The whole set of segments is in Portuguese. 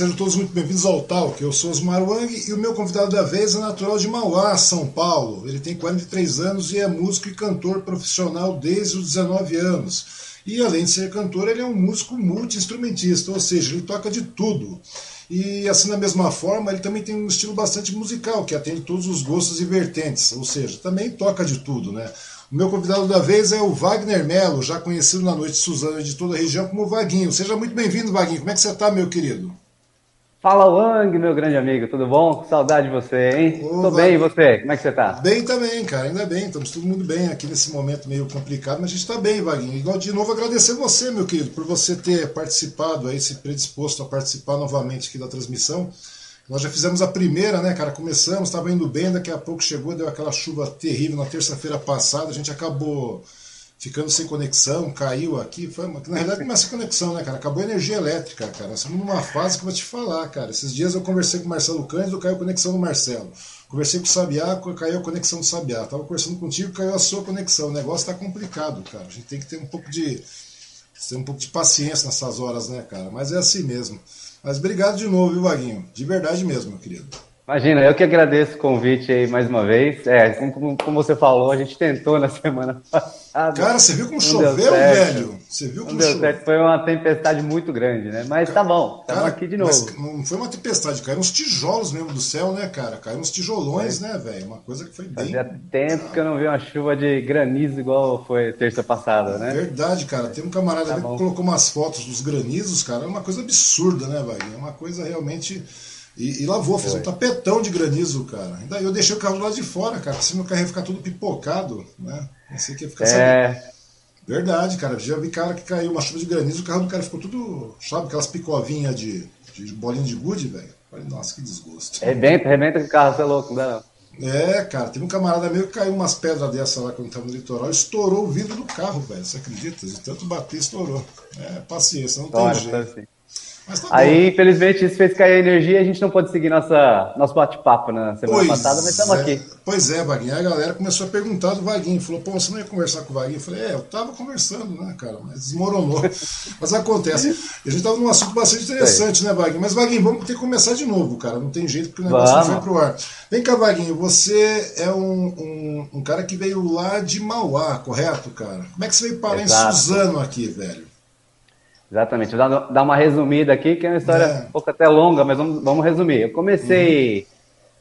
Sejam todos muito bem-vindos ao Talk. Eu sou Osmar Wang e o meu convidado da vez é natural de Mauá, São Paulo. Ele tem 43 anos e é músico e cantor profissional desde os 19 anos. E além de ser cantor, ele é um músico multi-instrumentista, ou seja, ele toca de tudo. E assim, da mesma forma, ele também tem um estilo bastante musical, que atende todos os gostos e vertentes, ou seja, também toca de tudo, né? O meu convidado da vez é o Wagner Melo, já conhecido na Noite Suzana de toda a região como Vaguinho. Seja muito bem-vindo, Vaguinho. Como é que você está, meu querido? Fala, Wang, meu grande amigo. Tudo bom? Saudade de você, hein? Ô, Tô bem, e você? Como é que você está? Bem também, cara. Ainda bem. Estamos todo mundo bem aqui nesse momento meio complicado, mas a gente está bem, Vaguinho. Igual de novo agradecer você, meu querido, por você ter participado aí, se predisposto a participar novamente aqui da transmissão. Nós já fizemos a primeira, né, cara? Começamos, estava indo bem, daqui a pouco chegou, deu aquela chuva terrível na terça-feira passada, a gente acabou ficando sem conexão, caiu aqui. Foi uma... Na realidade, não é sem conexão, né, cara? Acabou a energia elétrica, cara. Nós estamos numa fase que eu vou te falar, cara. Esses dias eu conversei com o Marcelo Cândido, caiu a conexão do Marcelo. Conversei com o Sabiá, caiu a conexão do Sabiá. Tava conversando contigo, caiu a sua conexão. O negócio tá complicado, cara. A gente tem que ter um pouco de. ter um pouco de paciência nessas horas, né, cara? Mas é assim mesmo. Mas obrigado de novo, viu, Vaguinho? De verdade mesmo, meu querido. Imagina, eu que agradeço o convite aí mais uma vez. É, como, como você falou, a gente tentou na semana passada. Cara, você viu como choveu, velho? Você viu como choveu? Certo. Foi uma tempestade muito grande, né? Mas tá bom, estamos aqui de novo. não foi uma tempestade, caíram uns tijolos mesmo do céu, né, cara? Caíram uns tijolões, é. né, velho? Uma coisa que foi bem. Fazia tempo que eu não vi uma chuva de granizo igual foi terça passada, né? Verdade, cara. Tem um camarada tá ali que colocou umas fotos dos granizos, cara. É uma coisa absurda, né, velho? É uma coisa realmente e, e lavou, fez um tapetão de granizo, cara. Ainda eu deixei o carro do lado de fora, cara, se meu carro ia ficar tudo pipocado, né? Pensei que ia ficar é... Verdade, cara. Já vi cara que caiu uma chuva de granizo, o carro do cara ficou tudo, sabe, aquelas picovinhas de, de bolinha de gude, velho. Falei, nossa, que desgosto. Rebenta, rebenta com o carro, você é louco, não dá não. É, cara, teve um camarada meu que caiu umas pedras dessa lá quando tava no litoral, estourou o vidro do carro, velho. Você acredita? De tanto bater, estourou. É, paciência, não tem jeito. Assim. Tá Aí, infelizmente, isso fez cair a energia e a gente não pode seguir nossa, nosso bate-papo na semana pois passada, mas estamos é, aqui. Pois é, Vaguinho. A galera começou a perguntar do Vaguinho. Falou, pô, você não ia conversar com o Vaguinho? Eu falei, é, eu tava conversando, né, cara? Mas desmoronou. mas acontece. A gente tava num assunto bastante interessante, né, Vaguinho? Mas, Vaguinho, vamos ter que começar de novo, cara. Não tem jeito porque o negócio vamos. não foi pro ar. Vem cá, Vaguinho, você é um, um, um, cara que veio lá de Mauá, correto, cara? Como é que você veio parar Exato. em Suzano aqui, velho? Exatamente. Vou dar, uma resumida aqui, que é uma história é. um pouco até longa, mas vamos, vamos resumir. Eu comecei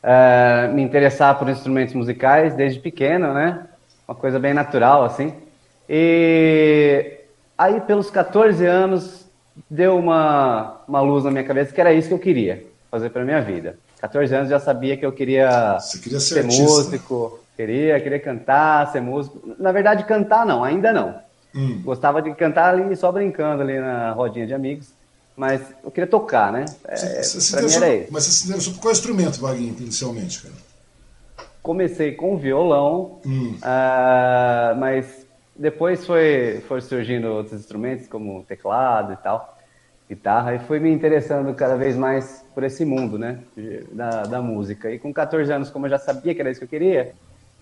a uhum. uh, me interessar por instrumentos musicais desde pequeno, né? Uma coisa bem natural, assim. E aí, pelos 14 anos, deu uma, uma luz na minha cabeça que era isso que eu queria fazer para minha vida. 14 anos já sabia que eu queria, queria ser, ser músico, queria, queria cantar, ser músico. Na verdade, cantar não, ainda não. Hum. Gostava de cantar ali só brincando ali na rodinha de amigos. Mas eu queria tocar, né? É, você, mim era isso. Mas você se interessou por qual instrumento, Vaguinho, inicialmente, cara? Comecei com violão, hum. uh, mas depois foi, foi surgindo outros instrumentos, como teclado e tal, guitarra, e fui me interessando cada vez mais por esse mundo, né? Da, da música. E com 14 anos, como eu já sabia que era isso que eu queria,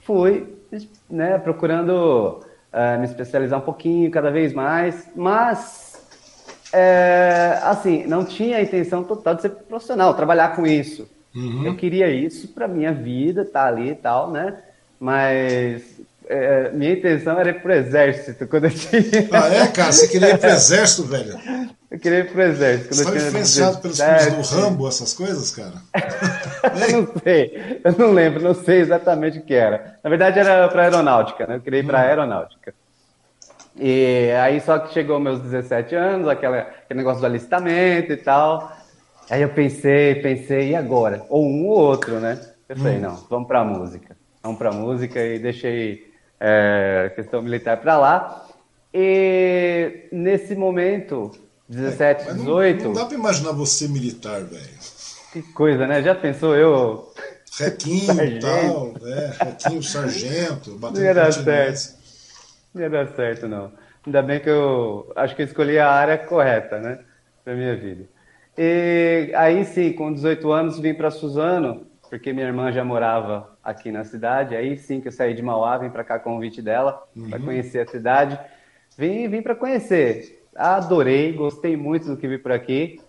fui né, procurando uh, me especializar um pouquinho cada vez mais, mas é, assim, não tinha a intenção total de ser profissional, trabalhar com isso. Uhum. Eu queria isso para minha vida, tá ali e tal, né? Mas é, minha intenção era ir pro exército quando eu tinha. Ah, é, cara? Você queria ir pro exército, velho? Eu queria ir pro exército. Você estava influenciado pelos filmes do Rambo, essas coisas, cara? eu não sei, eu não lembro, não sei exatamente o que era. Na verdade era para aeronáutica, né? Eu queria ir para hum. aeronáutica. E aí só que chegou meus 17 anos, aquela, aquele negócio do alistamento e tal. Aí eu pensei, pensei, e agora? Ou um ou outro, né? Eu falei, hum. não, vamos para música. Vamos para música e deixei é, questão militar para lá. E nesse momento, 17, é, 18. Não, não dá para imaginar você militar, velho. Que coisa, né? Já pensou eu. Requinho e tal, né? Requinho, sargento, batendo Não ia dar certo. Não ia dar certo, não. Ainda bem que eu acho que eu escolhi a área correta, né? Pra minha vida. E aí sim, com 18 anos, vim para Suzano, porque minha irmã já morava aqui na cidade. Aí sim que eu saí de Mauá, vim para cá com o convite dela, uhum. para conhecer a cidade. Vim, vim para conhecer adorei, gostei muito do que vi por aqui.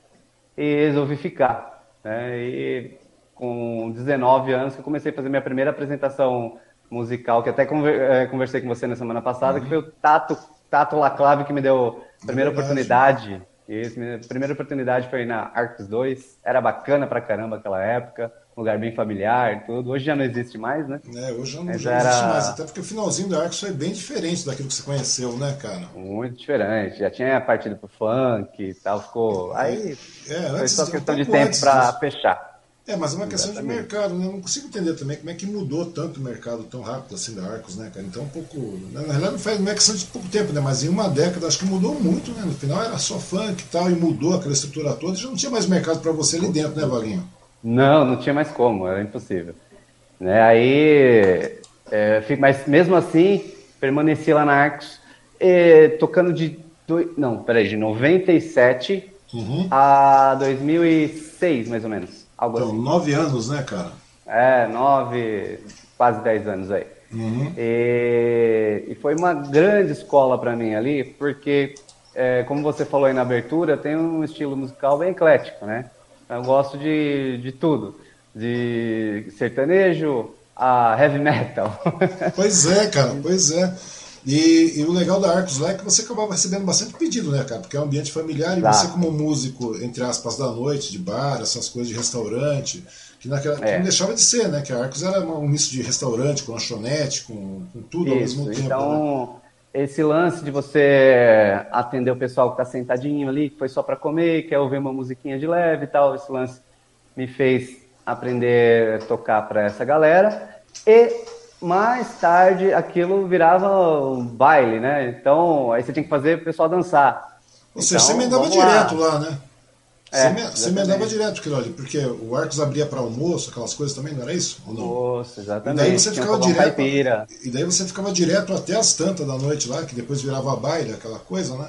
e resolvi ficar. Né? E com 19 anos que eu comecei a fazer minha primeira apresentação musical, que até eh, conversei com você na semana passada, uhum. que foi o Tato, Tato Laclave que me deu a primeira é oportunidade. Isso, minha primeira oportunidade foi na Arcos 2. Era bacana pra caramba aquela época um lugar bem familiar e tudo. Hoje já não existe mais, né? É, hoje já não, já não existe mais. Até porque o finalzinho do Arcos foi bem diferente daquilo que você conheceu, né, cara? Muito diferente. Já tinha partido pro funk e tal, ficou. Aí é, foi só questão um de tempo para fechar. É, mas é uma questão Exatamente. de mercado, né? Eu não consigo entender também como é que mudou tanto o mercado tão rápido assim da Arcos, né, cara? Então, um pouco. Na realidade, não, faz, não é questão de pouco tempo, né? Mas em uma década acho que mudou muito, né? No final era só funk e tal, e mudou aquela estrutura toda, já não tinha mais mercado para você ali dentro, né, Vaguinho? Não, não tinha mais como, era impossível. Né? Aí, é, mas mesmo assim, permaneci lá na Arcos, é, tocando de. Do, não, peraí, de 97 uhum. a 2006, mais ou menos. Algo então, assim. nove anos, né, cara? É, nove, quase dez anos aí. Uhum. E, e, foi uma grande escola para mim ali, porque, é, como você falou aí na abertura, tem um estilo musical bem eclético, né? Eu gosto de, de tudo. De sertanejo a heavy metal. Pois é, cara, pois é. E, e, o legal da Arcos lá é que você acabava recebendo bastante pedido, né, cara? Porque é um ambiente familiar e tá. você, como músico, entre aspas, da noite, de bar, essas coisas de restaurante, que, naquela, é. que não deixava de ser, né? Que a Arcos era um misto de restaurante, com lanchonete, com, com tudo Isso, ao mesmo tempo. Então, né? Esse lance de você atender o pessoal que está sentadinho ali, que foi só para comer, quer ouvir uma musiquinha de leve e tal, esse lance me fez aprender a tocar para essa galera. E mais tarde aquilo virava um baile, né? Então aí você tinha que fazer o pessoal dançar. Seja, então, você emendava direto lá né? É, você emendava direto aquilo ali, porque o Arcos abria para almoço, aquelas coisas também, não era isso? Ou não? Almoço, exatamente. E daí você ficava direto. E daí você ficava direto até as tantas da noite lá, que depois virava baile, aquela coisa, né?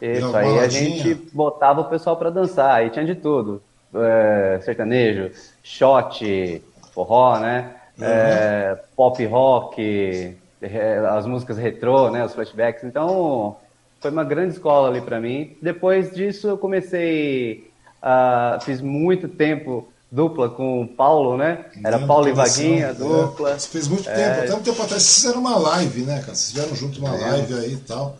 Isso, aí a gente botava o pessoal para dançar, aí tinha de tudo. É, sertanejo, shot, forró, né? Uhum. É, pop rock, é, as músicas retrô, né? Os flashbacks. Então, foi uma grande escola ali para mim. Depois disso, eu comecei, uh, fiz muito tempo dupla com o Paulo, né? Era Paulo e Vaguinha, dupla. É, fez muito tempo, é... até um tempo atrás vocês fizeram uma live, né, cara? Vocês fizeram junto uma é. live aí e tal.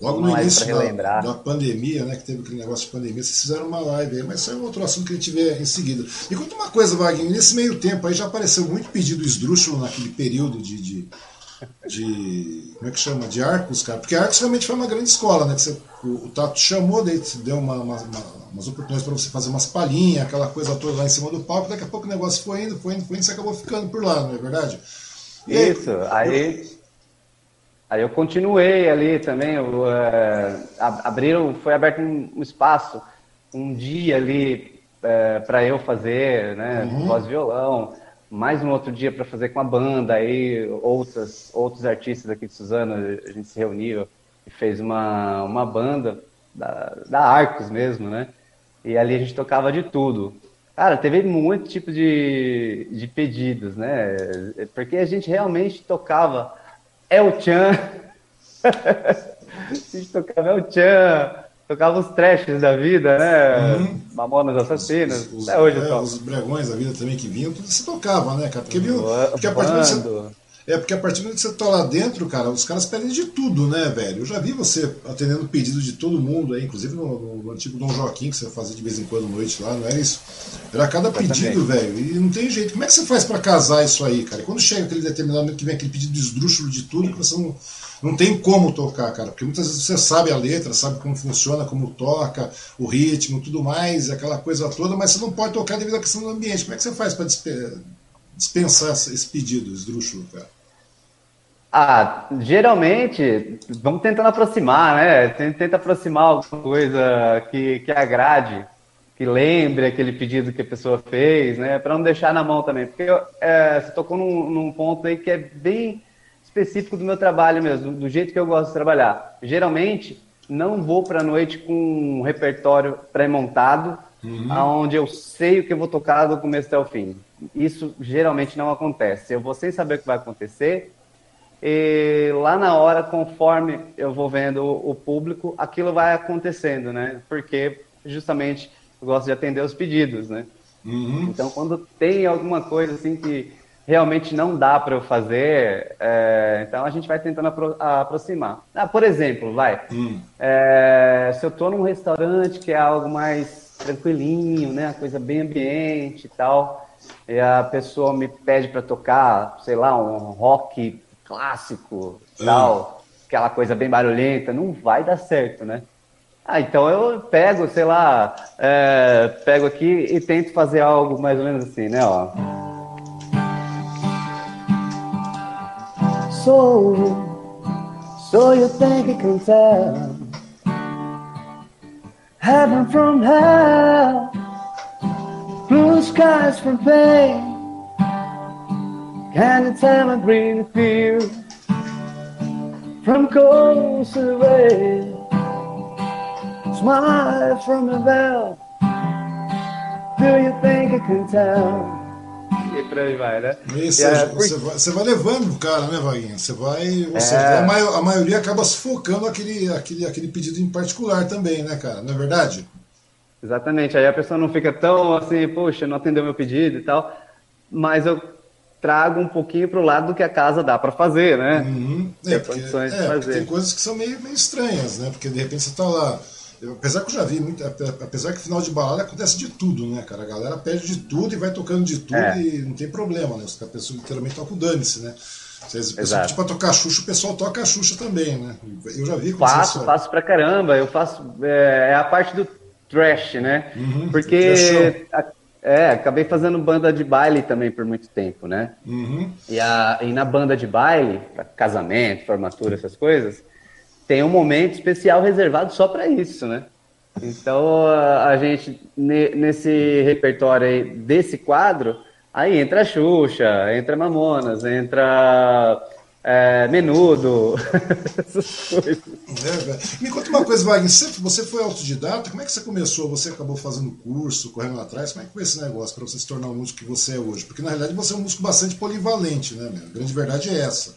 Logo no início da, da, pandemia, né? Que teve aquele negócio de pandemia, vocês fizeram uma live aí, mas isso é outro assunto que a gente vê em seguida. E conta uma coisa, Wagner, nesse meio tempo aí já apareceu muito pedido esdrúxulo naquele período de, de de. Como é que chama? De Arcos, cara. Porque Arcos realmente foi uma grande escola, né? Que você, o, o Tato chamou, daí deu uma, uma, uma, umas oportunidades para você fazer umas palhinhas, aquela coisa toda lá em cima do palco. Daqui a pouco o negócio foi indo, foi indo, foi indo, e você acabou ficando por lá, não é verdade? E Isso, aí. Eu... Aí eu continuei ali também, eu, uh, abriram, foi aberto um, um, espaço, um dia ali uh, é, para eu fazer, né, uhum. voz violão mais um outro dia para fazer com a banda, aí outras, outros artistas aqui de Suzano, a gente se reuniu e fez uma, uma banda da, da Arcos mesmo, né? E ali a gente tocava de tudo. Cara, teve muito tipo de, de pedidos, né? Porque a gente realmente tocava El Chan, a gente tocava El Chan, tocava os trashes da vida, né? Uhum. Mamonas Assassinas. Os, Até hoje é, Os bregões da vida também que vinham, tudo se tocava, né, cara? Porque, viu, porque a partir do é porque a partir do momento que você tá lá dentro, cara, os caras pedem de tudo, né, velho? Eu já vi você atendendo pedido de todo mundo aí, inclusive no, no antigo Dom Joaquim, que você fazia de vez em quando noite lá, não era isso? Era cada pedido, velho, e não tem jeito. Como é que você faz para casar isso aí, cara? E quando chega aquele determinado momento que vem aquele pedido esdrúxulo de tudo, que você não não tem como tocar, cara, porque muitas vezes você sabe a letra, sabe como funciona, como toca, o ritmo, tudo mais, aquela coisa toda, mas você não pode tocar devido à questão do ambiente. Como é que você faz para dispensar esse pedido esdrúxulo, cara? Ah, geralmente, vamos tentando aproximar, né? Tenta aproximar alguma coisa que, que agrade, que lembre aquele pedido que a pessoa fez, né? Para não deixar na mão também. Porque é, você tocou num, num ponto aí que é bem específico do meu trabalho mesmo, do jeito que eu gosto de trabalhar. Geralmente, não vou para a noite com um repertório pré-montado, uhum. onde eu sei o que eu vou tocar do começo até o fim. Isso geralmente não acontece. Eu vou sem saber o que vai acontecer, e lá na hora, conforme eu vou vendo o público, aquilo vai acontecendo, né? Porque justamente eu gosto de atender os pedidos, né? Uhum. Então, quando tem alguma coisa assim que realmente não dá para eu fazer, é, então a gente vai tentando apro aproximar. Ah, por exemplo, vai, hum. é, se eu estou num restaurante que é algo mais tranquilinho, né, coisa bem ambiente e tal, e a pessoa me pede para tocar, sei lá, um rock clássico, hum. tal, aquela coisa bem barulhenta, não vai dar certo, né? Ah, então eu pego, sei lá, é, pego aqui e tento fazer algo mais ou menos assim, né, ó. So, so you think you can tell heaven from hell, blue skies from pain. Can you tell me green field from coast to rain? Smile from a bell. Do you think you can tell? E por aí vai, né? Isso, é, você, vai, você, vai, levando o cara, né, Vaguinha? Você vai. Você, é... a, maio, a, maioria acaba sufocando aquele, aquele, aquele pedido em particular também, né, cara? Não é verdade? Exatamente. Aí a pessoa não fica tão assim, poxa, não atendeu meu pedido e tal. Mas eu trago um pouquinho para o lado do que a casa dá para fazer, né? Uhum. É, porque, é, tem coisas que são meio, meio estranhas, né? Porque de repente você está lá eu, apesar que eu já vi muito, apesar que final de balada acontece de tudo, né, cara? A galera pede de tudo e vai tocando de tudo é. e não tem problema, né? A pessoa literalmente toca o dane-se, né? Se a pessoa pedir pra tocar Xuxa, o pessoal toca a Xuxa também, né? Eu já vi Faço, faço pra caramba. Eu faço. É, é a parte do trash, né? Uhum, Porque. A, é, acabei fazendo banda de baile também por muito tempo, né? Uhum. E, a, e na banda de baile, casamento, formatura, essas coisas, tem um momento especial reservado só para isso, né? Então a gente nesse repertório aí desse quadro, aí entra a Xuxa, entra Mamonas, entra é, Menudo, essas coisas. É, Me conta uma coisa, Wagner, você, você foi autodidata? Como é que você começou? Você acabou fazendo curso, correndo atrás? Como é que foi esse negócio para você se tornar o músico que você é hoje? Porque na realidade você é um músico bastante polivalente, né? A grande verdade é essa.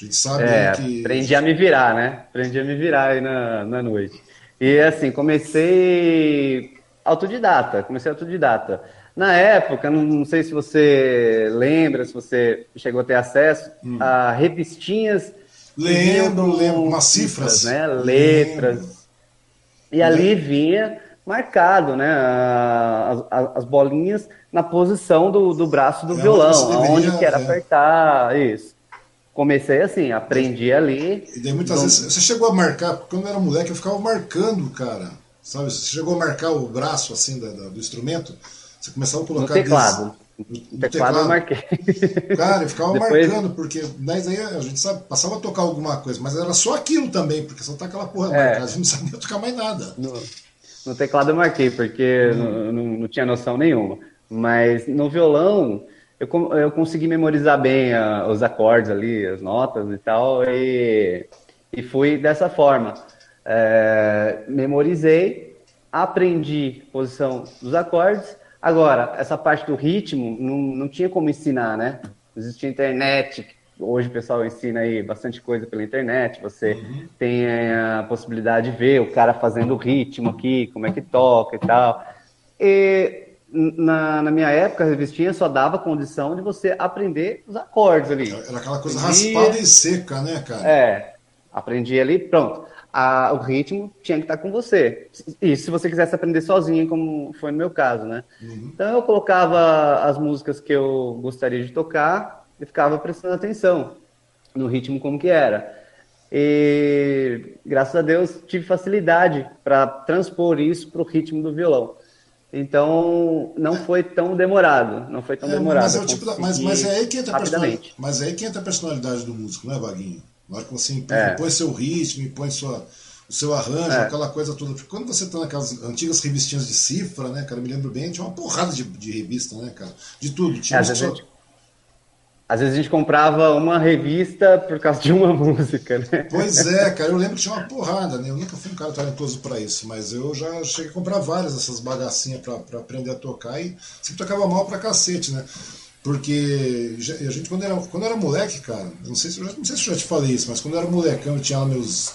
A gente sabe é, né, que. Aprendi a me virar, né? Aprendi a me virar aí na, na noite. E assim, comecei autodidata, comecei autodidata. Na época, não, não sei se você lembra, se você chegou a ter acesso hum. a revistinhas. Lembro, lembro, umas cifras. Né? Letras. Lembro. E ali vinha marcado, né? As, as, bolinhas na posição do, do braço do é violão, deveria, onde que era é. apertar, isso comecei assim, aprendi ali. E daí muitas vezes você chegou a marcar, quando eu era moleque eu ficava marcando, cara. Sabe? Você chegou a marcar o braço assim da, da, do instrumento, você começava a colocar. No teclado. No, no teclado, teclado, eu marquei. Cara, eu ficava Depois... marcando, porque mas aí a gente sabe, passava a tocar alguma coisa, mas era só aquilo também, porque só tá aquela porra é. marcada, a gente não sabia tocar mais nada. No, no teclado eu marquei, porque hum. não, não, não tinha noção nenhuma. Mas no violão, eu, eu consegui memorizar bem a, os acordes ali, as notas e tal, e, e fui dessa forma. É, memorizei, aprendi posição dos acordes. Agora, essa parte do ritmo não, não tinha como ensinar, né? Existia internet, hoje o pessoal ensina aí bastante coisa pela internet, você uhum. tem a possibilidade de ver o cara fazendo o ritmo aqui, como é que toca e tal. E na, na, minha época, a revistinha só dava condição de você aprender os acordes ali. Era aquela coisa raspada e seca, né, cara? É, aprendi ali, pronto. A, o ritmo tinha que estar com você. E se você quisesse aprender sozinho, como foi no meu caso, né? Uhum. Então eu colocava as músicas que eu gostaria de tocar e ficava prestando atenção no ritmo como que era. E graças a Deus tive facilidade para transpor isso para o ritmo do violão. Então, não foi tão demorado. Não foi tão é, demorado. Mas é, tipo da, mas, mas é aí que entra a personalidade. Mas é aí que entra a personalidade do músico, né, Vaguinho? Na hora que você impõe, é. impõe seu ritmo, impõe sua, o seu arranjo, é. aquela coisa toda. Porque quando você tá naquelas antigas revistinhas de cifra, né, cara? Eu me lembro bem, tinha uma porrada de, de revista, né, cara? De tudo. Tinha é, só... Às vezes a gente comprava uma revista por causa de uma música, né? Pois é, cara, eu lembro que tinha uma porrada, né? Eu nunca fui um cara talentoso para isso, mas eu já cheguei a comprar várias dessas bagacinhas para aprender a tocar e sempre tocava mal pra cacete, né? Porque a gente, quando era, quando era moleque, cara, não sei, se, não sei se eu já te falei isso, mas quando eu era molecão, eu tinha lá meus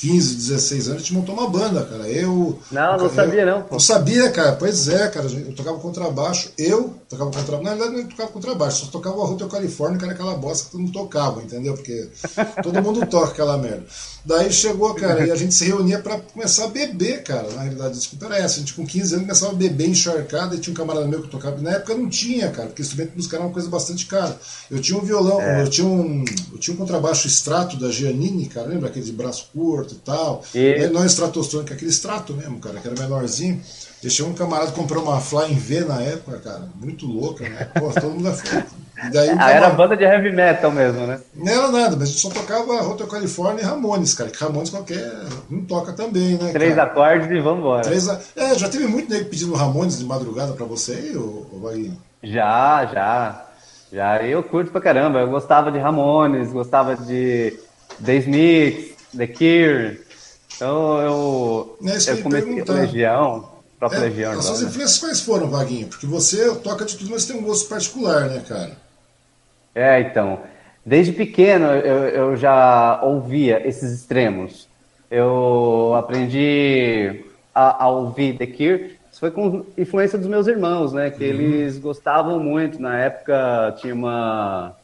15, 16 anos, a gente montou uma banda, cara. Eu. Não, não eu, sabia, não. Pô. Não sabia, cara. Pois é, cara. Eu tocava contrabaixo. Eu tocava contrabaixo. Na verdade, não tocava contrabaixo, só tocava o Hotel California, que era aquela bosta que todo mundo tocava, entendeu? Porque todo mundo toca aquela merda. Daí chegou, cara, e a gente se reunia para começar a beber, cara. Na realidade, desculpa era essa. A gente com 15 anos começava a beber encharcado e tinha um camarada meu que tocava. Na época não tinha, cara, porque instrumento musical era uma coisa bastante cara. Eu tinha um violão, é. eu, tinha um, eu tinha um contrabaixo extrato da Giannini, cara, lembra aquele de braço curto e tal? E... Não é estratostônico, aquele extrato mesmo, cara, que era menorzinho. Deixei um camarada comprou uma Flying V na época, cara. Muito louca, né? Pô, todo mundo é Daí, ah, era banda de heavy metal mesmo, né? Não era nada, mas a gente só tocava Hotel California e Ramones, cara. Que Ramones qualquer um toca também, né? Três cara? acordes e vamos embora. Três a... É, já teve muito nego pedindo Ramones de madrugada pra você aí, ou, ou Já, já. Já. Eu curto pra caramba. Eu gostava de Ramones, gostava de The Smiths, The Cure. Então eu, é eu comecei com Legião própria é, Legião As suas influências quais foram, Vaguinho? Porque você toca de tudo, mas tem um gosto particular, né, cara? É, então. Desde pequeno eu, eu já ouvia esses extremos. Eu aprendi a, a ouvir The Cure. Isso foi com influência dos meus irmãos, né? Que uhum. eles gostavam muito. Na época tinha uma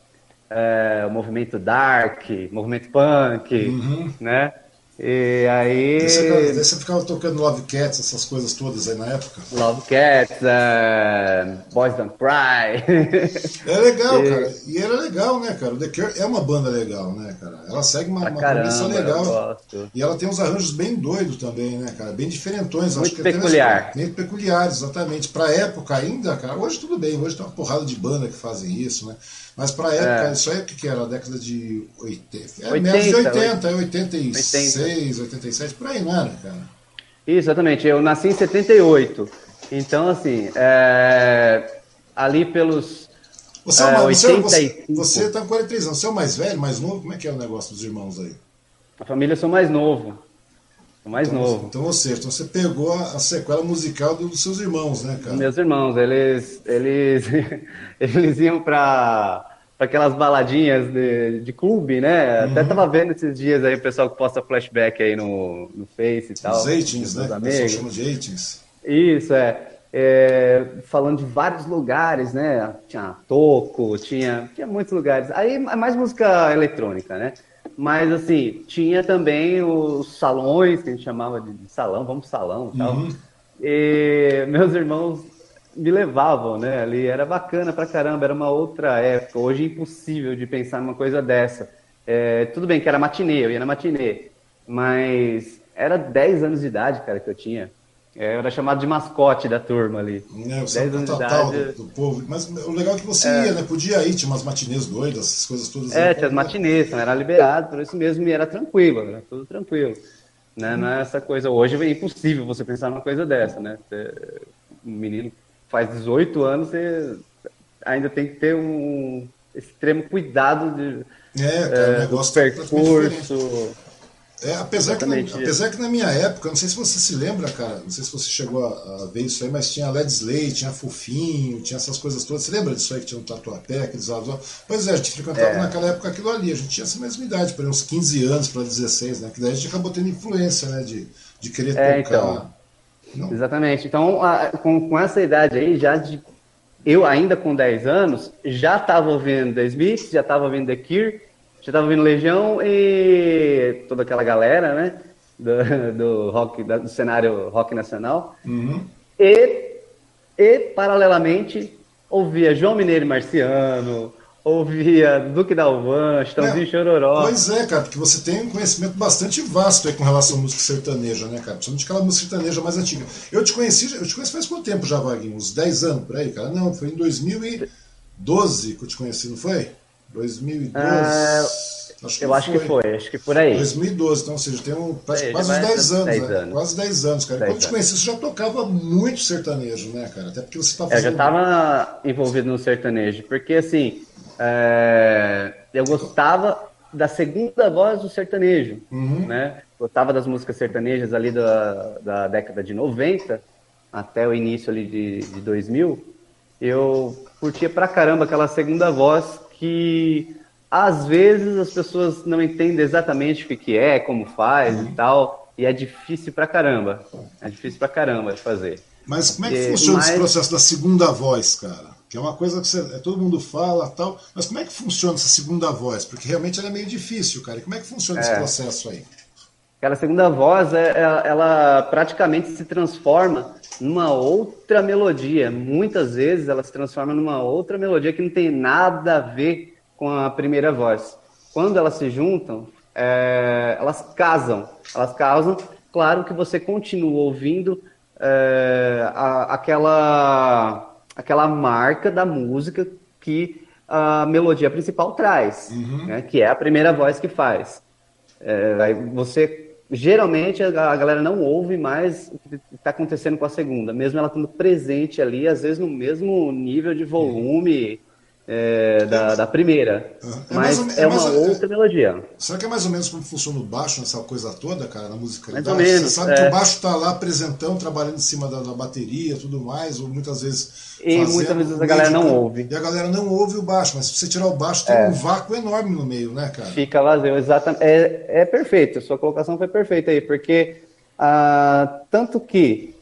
é, movimento dark, movimento punk, uhum. né? E aí. Você, você ficava tocando Love Cats, essas coisas todas aí na época? Love Cats, uh, Boys Don't Cry. É legal, e... cara. E era legal, né, cara? O The Cure é uma banda legal, né, cara? Ela segue uma, uma premissa legal. E ela tem uns arranjos bem doidos também, né, cara? Bem diferentões. Muito acho que peculiar. Bem peculiares, exatamente. Pra época ainda, cara. Hoje tudo bem, hoje tem uma porrada de banda que fazem isso, né? Mas para época, é. isso aí o que, que era? A década de 80. É, 80, menos de 80, 80, 86, 80. 87, por aí, não era, cara? Exatamente, eu nasci em 78. Então, assim, é... ali pelos. Você é, uma, 85... você, você tá com 43 anos, você é o mais velho, mais novo? Como é que é o negócio dos irmãos aí? A família sou mais novo. Mais então, novo. Então, ou seja, então você pegou a, a sequela musical dos seus irmãos, né, cara? Meus irmãos, eles, eles, eles iam para aquelas baladinhas de, de clube, né? Uhum. Até tava vendo esses dias aí o pessoal que posta flashback aí no, no Face e tal. Os eightings, né? Amigos. Pessoal chama de eightings. Isso, é. é. Falando de vários lugares, né? Tinha Toco, tinha, tinha muitos lugares. Aí é mais música eletrônica, né? Mas, assim, tinha também os salões, que a gente chamava de salão, vamos salão e tal. Uhum. E meus irmãos me levavam, né? Ali era bacana pra caramba, era uma outra época. Hoje é impossível de pensar numa coisa dessa. É, tudo bem que era matinê, eu ia na matinê, mas era 10 anos de idade, cara, que eu tinha. É, era chamado de mascote da turma ali. É, você é o total do, do, povo. Mas o legal é que você é. ia, né? Podia ir, tinha umas matinês doidas, essas coisas todas. É, aí, tinha as matinês, era liberado, por isso mesmo, e era tranquilo, era tudo tranquilo. Né? Hum. Não é essa coisa. Hoje é impossível você pensar numa coisa dessa, né? Um menino faz 18 anos, você ainda tem que ter um extremo cuidado de, é, cara, é, negócio do tá percurso. É, apesar, que na, apesar que na minha época, não sei se você se lembra, cara, não sei se você chegou a, a ver isso aí, mas tinha Led Slay, tinha Fofinho, tinha essas coisas todas. Você lembra disso aí que tinha um tatuapé, aqueles Pois é, a gente frequentava é. naquela época aquilo ali. A gente tinha essa mesma idade, por uns 15 anos para 16, né? Que daí a gente acabou tendo influência, né? De, de querer é, tocar. Então, não. Exatamente. Então, a, com, com essa idade aí, já de. Eu, ainda com 10 anos, já estava ouvindo The Smiths, já estava ouvindo The Cure já estava ouvindo Legião e toda aquela galera, né? Do, do rock, do cenário rock nacional. Uhum. E, e, paralelamente, ouvia João Mineiro e Marciano, ouvia Duque da Alvan, Chitãozinho é, Chororó. Pois é, cara, porque você tem um conhecimento bastante vasto aí com relação à música sertaneja, né, cara? Principalmente aquela música sertaneja mais antiga. Eu te conheci, eu te conheci faz quanto tempo já, Vaguinho? Uns 10 anos por aí, cara? Não, foi em 2012 que eu te conheci, não foi? 2012. Ah, acho eu acho foi. que foi, acho que por aí. 2012, então, ou seja, tem um, quase, quase uns 10 anos, 10 né? anos. Quase 10 anos, cara. 10 Quando eu te conheci, você já tocava muito sertanejo, né, cara? Até porque você estava fazendo... Eu já estava envolvido no sertanejo, porque assim, é... eu gostava da segunda voz do sertanejo, uhum. né? Gostava das músicas sertanejas ali da, da década de 90 até o início ali de, de 2000. Eu curtia pra caramba aquela segunda voz que às vezes as pessoas não entendem exatamente o que, é, como faz e tal, e é difícil pra caramba. É difícil pra caramba de fazer. Mas como é que funciona mas... esse processo da segunda voz, cara? Que é uma coisa que você, é, todo mundo fala tal. Mas como é que funciona essa segunda voz? Porque realmente ela é meio difícil, cara. E como é que funciona é. esse processo aí? Aquela segunda voz, é, é, ela praticamente se transforma numa outra melodia. Muitas vezes ela se transforma numa outra melodia que não tem nada a ver com a primeira voz. Quando elas se juntam, é, elas casam. Elas casam. Claro que você continua ouvindo é, a, aquela, aquela marca da música que a melodia principal traz, uhum. né, que é a primeira voz que faz. É, aí você geralmente a, galera não ouve mais o que está acontecendo com a segunda, mesmo ela estando presente ali, às vezes no mesmo nível de volume é, da, da, primeira. É, mas é, uma é outra melodia. Será que é mais ou menos como funciona o baixo nessa coisa toda, cara, na musicalidade? Mais ou menos, Você sabe é. que o baixo está lá apresentando, trabalhando em cima da, da bateria tudo mais, ou muitas vezes. E muitas vezes a galera não ouve. E a galera não ouve o baixo, mas se você tirar o baixo, tem é. um vácuo enorme no meio, né, cara? Fica vazio, exatamente. É, é perfeito, sua colocação foi perfeita aí, porque ah, tanto que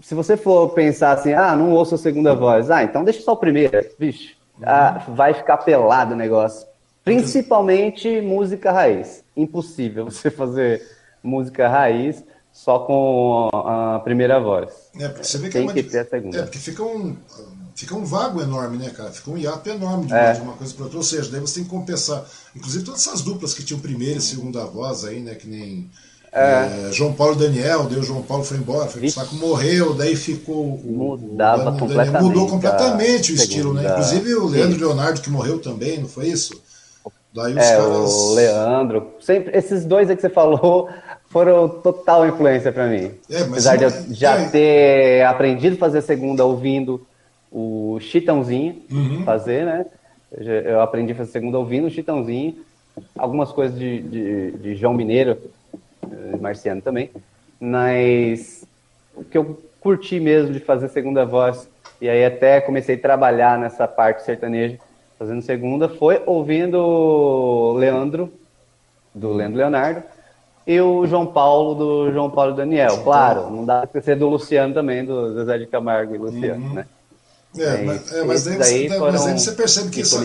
se você for pensar assim, ah, não ouço a segunda voz, ah, então deixa só o primeiro, vixe ah, vai ficar pelado o negócio. Principalmente música raiz. Impossível você fazer música raiz só com a primeira voz. É, porque você vê que Tem é uma... que ter a segunda. É, porque fica um, fica um vago enorme, né, cara? Fica um hiato enorme de, é. uma coisa para outra. Ou seja, daí você tem que compensar. Inclusive todas essas duplas que tinham primeira e segunda voz aí, né? Que nem é. É, João Paulo Daniel, deu João Paulo foi embora, foi saco morreu, daí ficou o, Mudava o completamente Daniel, mudou completamente o estilo, né? Inclusive o Leandro Sim. Leonardo que morreu também, não foi isso? Daí os é, caras... o Leandro, sempre esses dois aí que você falou foram total influência para mim. É, Apesar de eu já é. ter aprendido a fazer segunda ouvindo o Chitãozinho uhum. fazer, né? Eu aprendi a fazer segunda ouvindo o Chitãozinho, algumas coisas de, de, de João Mineiro marciano também, mas o que eu curti mesmo de fazer segunda voz, e aí até comecei a trabalhar nessa parte sertaneja, fazendo segunda, foi ouvindo o Leandro, do Leandro Leonardo, e o João Paulo, do João Paulo Daniel. Claro, não dá para ser do Luciano também, do Zezé de Camargo e Luciano, uhum. né? É, mas, é, mas, daí você, mas aí você percebe que essa,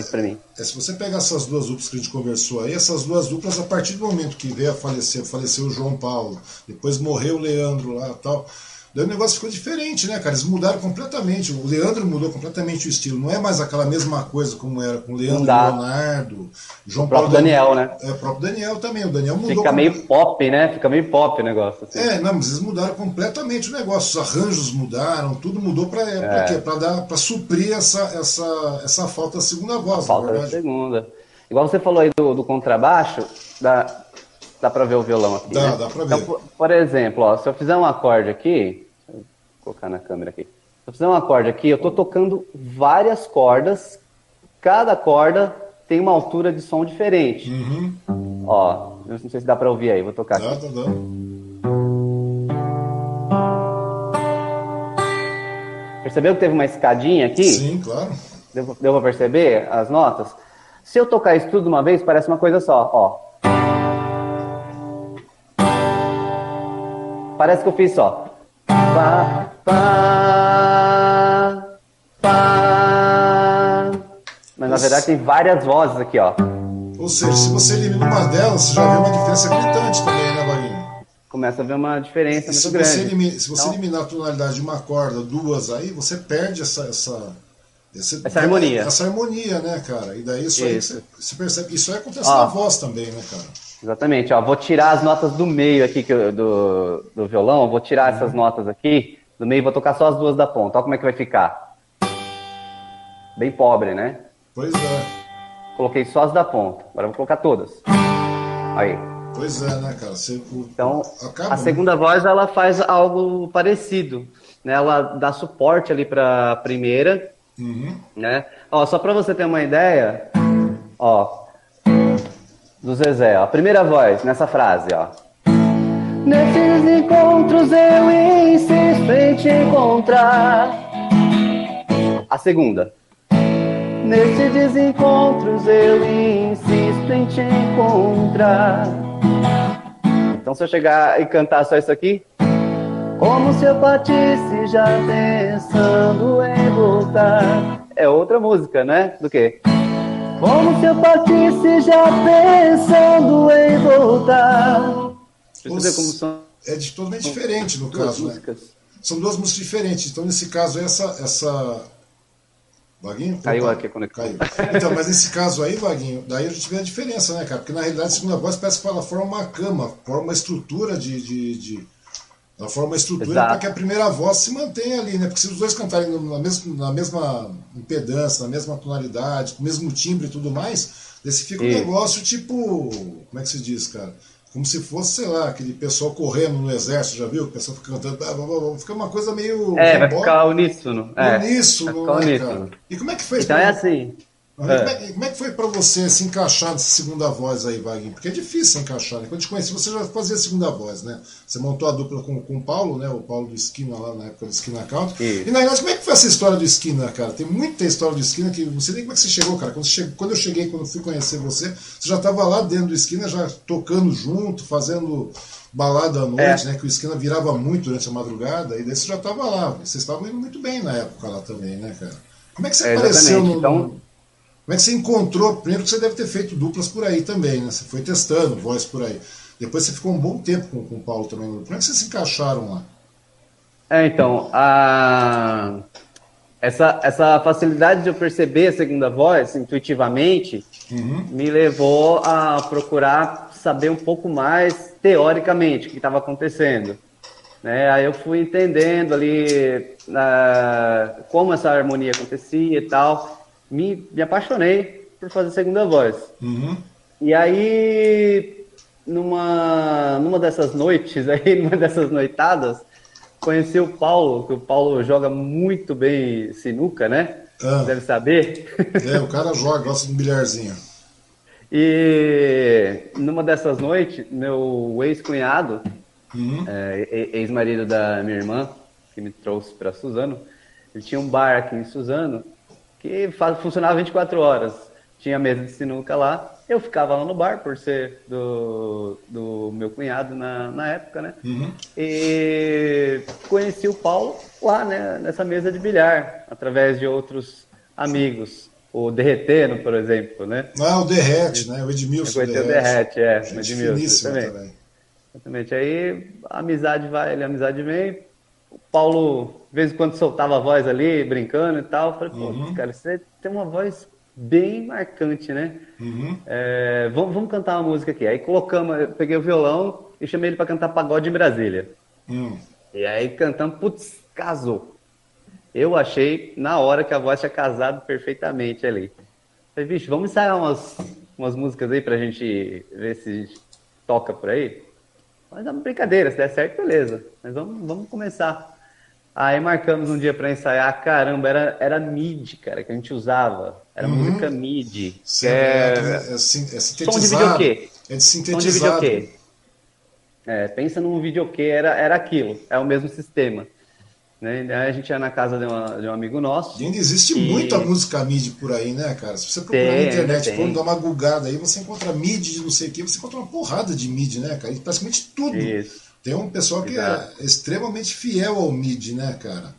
é, se você pegar essas duas duplas que a gente conversou aí, essas duas duplas, a partir do momento que veio a falecer, faleceu o João Paulo, depois morreu o Leandro lá tal Daí o negócio ficou diferente, né, cara? Eles mudaram completamente. O Leandro mudou completamente o estilo. Não é mais aquela mesma coisa como era com o Leandro Leonardo, João o próprio Paulo Daniel, Daniel, né? É, o próprio Daniel também. O Daniel mudou. Fica meio pop, né? Fica meio pop o negócio. Assim. É, não, mas eles mudaram completamente o negócio. Os arranjos mudaram, tudo mudou para é. quê? Para dar, para suprir essa, essa, essa falta da segunda voz. falta da segunda. Igual você falou aí do, do contrabaixo, da, Dá para ver o violão aqui. Dá, né? dá para ver. Então, por, por, exemplo, ó, se eu fizer um acorde aqui, vou colocar na câmera aqui. Se eu fizer um acorde aqui, eu estou tocando várias cordas. Cada corda tem uma altura de som diferente. Uhum. Ó, não sei se dá para ouvir aí, vou tocar dá, aqui. Dá, dá. Percebeu que teve uma escadinha aqui? Sim, claro. Deu, deu para perceber as notas? Se eu tocar isso tudo de uma vez, parece uma coisa só, ó. Parece que eu fiz só. Pá, pá, pá. Mas na verdade tem várias vozes aqui, ó. Ou seja, se você elimina uma delas, você já vê uma diferença gritante também, né, Vaguinho? Começa a ver uma diferença muito se grande. Você elimina, se você então, eliminar a tonalidade de uma corda, duas aí, você perde essa, essa, essa, essa harmonia. Essa harmonia, né, cara? E daí isso, isso. aí você, percebe. Isso aí acontece ó, na voz também, né, cara? Exatamente, ó, vou tirar as notas do meio aqui do, do violão, vou tirar uhum. essas notas aqui do meio vou tocar só as duas da ponta. Olha como é que vai ficar. Bem pobre, né? Pois é. Coloquei só as da ponta, agora vou colocar todas. Aí. Pois é, né, cara? Você, então, acaba, a segunda né? voz ela faz algo parecido, né? Ela dá suporte ali para a primeira, uhum. né? Ó, só para você ter uma ideia, ó, do Zezé, ó. A primeira voz nessa frase, ó. Nesses encontros eu insisto em te encontrar. A segunda. Nesses desencontros eu insisto em te encontrar. Então se eu chegar e cantar só isso aqui, como se eu partisse já pensando em voltar. É outra música, né? Do que? Como se eu partisse já pensando em voltar. Os... Como são... É de totalmente diferente no caso, né? músicas. né? São duas músicas diferentes. Então, nesse caso, essa. essa... Vaguinho? Caiu aqui a conexão. Caiu. Então, mas nesse caso aí, Vaguinho, daí a gente vê a diferença, né, cara? Porque na realidade a segunda voz parece que ela forma uma cama, forma uma estrutura de, de, de ela forma uma estrutura para que a primeira voz se mantenha ali, né? Porque se os dois cantarem na mesma, na mesma impedância, na mesma tonalidade, com o mesmo timbre e tudo mais, desse fica um negócio tipo. Como é que se diz, cara? Como se fosse, sei lá, aquele pessoal correndo no exército, já viu? O pessoal fica cantando. Fica uma coisa meio. É, vai ficar uníssono. É, uníssono, vai ficar né, uníssono. E como é que foi Então é assim. Como é. como é, que foi para você se encaixar nessa segunda voz aí, Vaguinho? Porque é difícil encaixar, né? Quando eu te conheci, você já fazia a segunda voz, né? Você montou a dupla com, com o Paulo, né? O Paulo do Esquina lá na época do Esquina Count. E... e na verdade, como é que foi essa história do Esquina, cara? Tem muita história do Esquina que sei nem como é que você chegou, cara. Quando, chegou, quando eu cheguei, quando eu fui conhecer você, você já estava lá dentro do Esquina, já tocando junto, fazendo balada à noite, é. né? Que o Esquina virava muito durante a madrugada, e daí você já estava lá. Vocês estavam indo muito bem na época lá também, né, cara? Como é que você é, apareceu no, então... Como é que você encontrou? Primeiro que você deve ter feito duplas por aí também, né? Você foi testando voz por aí. Depois você ficou um bom tempo com, com o Paulo também. Como é que vocês se encaixaram lá? É, então, a... essa, essa facilidade de eu perceber a segunda voz intuitivamente uhum. me levou a procurar saber um pouco mais teoricamente o que estava acontecendo. Né? Aí eu fui entendendo ali uh, como essa harmonia acontecia e tal me, me apaixonei por fazer segunda voz. Uhum. E aí, numa, numa dessas noites aí, numa dessas noitadas, conheci o Paulo, que o Paulo joga muito bem sinuca, né? Ah. Deve saber. É, o cara joga, gosta de um bilharzinho. E numa dessas noites, meu ex-cunhado, uhum. é, ex-marido da minha irmã, que me trouxe para Suzano, ele tinha um bar aqui em Suzano que funcionava 24 horas. Tinha mesa de sinuca lá, eu ficava lá no bar, por ser do, do meu cunhado na, na época, né? Uhum. E conheci o Paulo lá, né, nessa mesa de bilhar, através de outros amigos. O Derretendo, por exemplo, né? Ah, o Derrete, né? O Edmilson o Derrete. Derrete, é. o Edmilson também. também. Exatamente. Aí a amizade vai, a amizade vem. O Paulo de vez em quando soltava a voz ali, brincando e tal. Eu falei, pô, uhum. cara, você tem uma voz bem marcante, né? Uhum. É, vamos, vamos cantar uma música aqui. Aí colocamos, eu peguei o violão e chamei ele para cantar Pagode em Brasília. Uhum. E aí cantamos, putz, casou. Eu achei na hora que a voz tinha casado perfeitamente ali. Falei, bicho, vamos ensaiar umas, umas músicas aí pra gente ver se toca por aí? Mas é uma brincadeira, se der certo, beleza. Mas vamos, vamos começar. Aí marcamos um dia para ensaiar, caramba, era, era MIDI, cara, que a gente usava. Era uhum. música MIDI. Sim, é, é, é, é, sintetizado. Som de videokê. É de sintetizado. Som de videokê. É, pensa num videokê, era, era aquilo, é o mesmo sistema. Né? A gente ia na casa de, uma, de um amigo nosso. E ainda existe e... muita música MIDI por aí, né, cara? Se você procurar tem, na internet, quando dá uma gugada aí, você encontra MIDI de não sei o que, você encontra uma porrada de MIDI, né, cara? E praticamente tudo. Isso. Tem um pessoal que é Exato. é extremamente fiel ao MIDI, né, cara?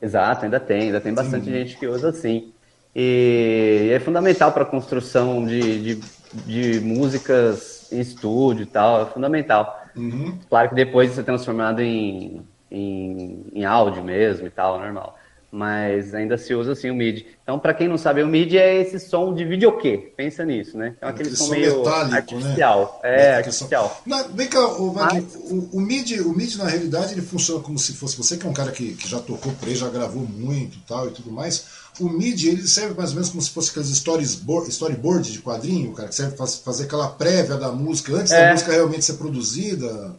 Exato, ainda tem, ainda tem bastante Sim. gente que usa assim. E é fundamental para a construção de, de, de, músicas em estúdio e tal, é fundamental. Uhum. Claro que depois isso é transformado em, em, em áudio mesmo e tal, normal mas ainda se usa assim o MIDI. Então, para quem não sabe, o MIDI é esse som de videokê, pensa nisso, né? É aquele, som, som meio metálico, né? artificial. Né? É, artificial. Na, vem cá, o, mas... o, o, MIDI, o MIDI, na realidade, ele funciona como se fosse, você que é um cara que, que já tocou por aí, já gravou muito tal e tudo mais, o MIDI, ele serve mais ou menos como se fosse aqueles storyboard, storyboard de quadrinho, cara, que serve para fazer aquela prévia da música, antes é. da música realmente ser produzida.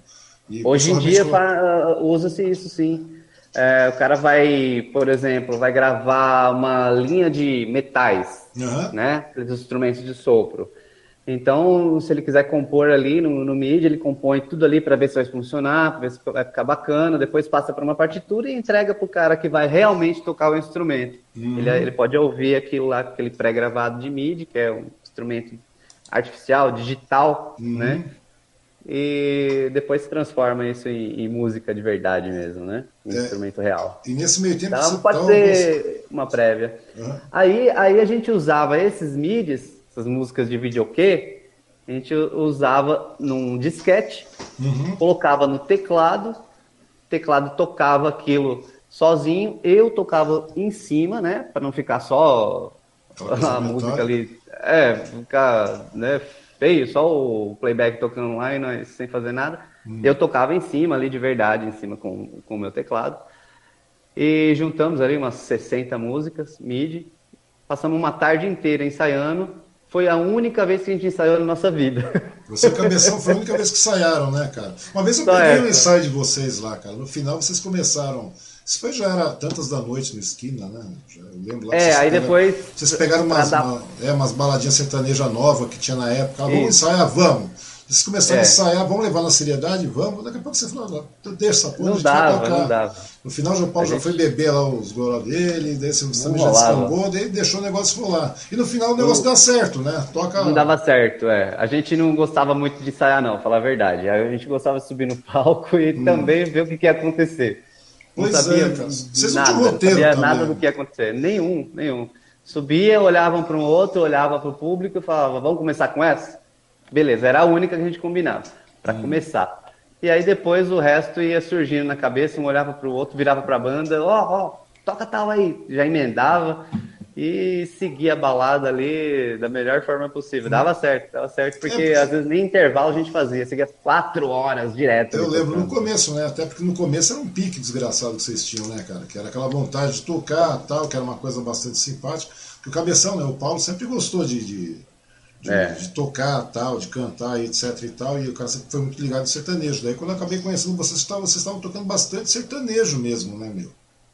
Hoje em dia usa-se isso, sim. É, o cara vai, por exemplo, vai gravar uma linha de metais, uhum. né? Aqueles instrumentos de sopro. Então, se ele quiser compor ali no, no MIDI, ele compõe tudo ali para ver se vai funcionar, para ver se vai ficar bacana, depois passa para uma partitura e entrega para o cara que vai realmente tocar o instrumento. Uhum. Ele, ele pode ouvir aquilo lá, aquele pré-gravado de MIDI, que é um instrumento artificial, digital, uhum. né? E depois transforma isso em, em, música de verdade mesmo, né? Um é, instrumento real. E nesse meio tempo então, pode tá ser uma prévia. Uhum. Aí, aí a gente usava esses MIDIs essas músicas de videokê, a gente usava num disquete, uhum. colocava no teclado, o teclado tocava aquilo sozinho, eu tocava em cima, né, para não ficar só a música ali, é, ficar, né, feio, só o playback tocando lá e nós sem fazer nada. Uhum. Eu tocava em cima ali de verdade, em cima com, com o meu teclado. E juntamos ali umas 60 músicas, MIDI. Passamos uma tarde inteira ensaiando foi a única vez que a gente ensaiou na nossa vida. Você e o Cabeção foi a única vez que ensaiaram, né, cara? Uma vez eu Só peguei o um ensaio de vocês lá, cara. No final vocês começaram. Isso foi já era tantas da noite na esquina, né? Já, eu lembro lá. É, aí pegaram, depois. Vocês pegaram umas, dar... uma, é, umas baladinhas sertaneja nova que tinha na época. Ah, vamos ensaiar, vamos. Vocês começaram é. a ensaiar, vamos levar na seriedade? Vamos. Daqui a pouco você falou, deixa essa porra, não dava, não dava. No final, o João Paulo já gente... foi beber lá os goró dele, daí você também já descambou, daí deixou o negócio rolar. E no final o negócio dá certo, né? Toca... Não dava certo, é. A gente não gostava muito de ensaiar, não, falar a verdade. A gente gostava de subir no palco e hum. também ver o que, que ia acontecer. Pois não sabia é, cara. Vocês nada, não roteiro não sabia também. nada do que ia acontecer. Nenhum, nenhum. Subia, olhavam para um outro, olhava para o público e falava, vamos começar com essa? Beleza, era a única que a gente combinava, para hum. começar. E aí depois o resto ia surgindo na cabeça, um olhava para o outro, virava para a banda, ó, oh, ó, oh, toca tal aí, já emendava e seguia a balada ali da melhor forma possível. Dava certo, dava certo, porque é, às vezes nem intervalo a gente fazia, seguia quatro horas direto. Eu lembro no começo, né? Até porque no começo era um pique desgraçado que vocês tinham, né, cara? Que era aquela vontade de tocar tal, que era uma coisa bastante simpática. Que o Cabeção, né? O Paulo sempre gostou de, de de, é. de, tocar, tal, de cantar, etc e tal, e o cara sempre foi muito ligado ao sertanejo. Daí quando eu acabei conhecendo vocês, vocês estavam tocando bastante sertanejo mesmo, né, meu?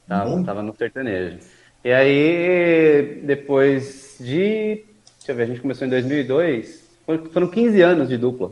Tava, Bom. tava no sertanejo. E aí, depois de. Deixa eu ver, a gente começou em 2002, foram 15 anos de dupla.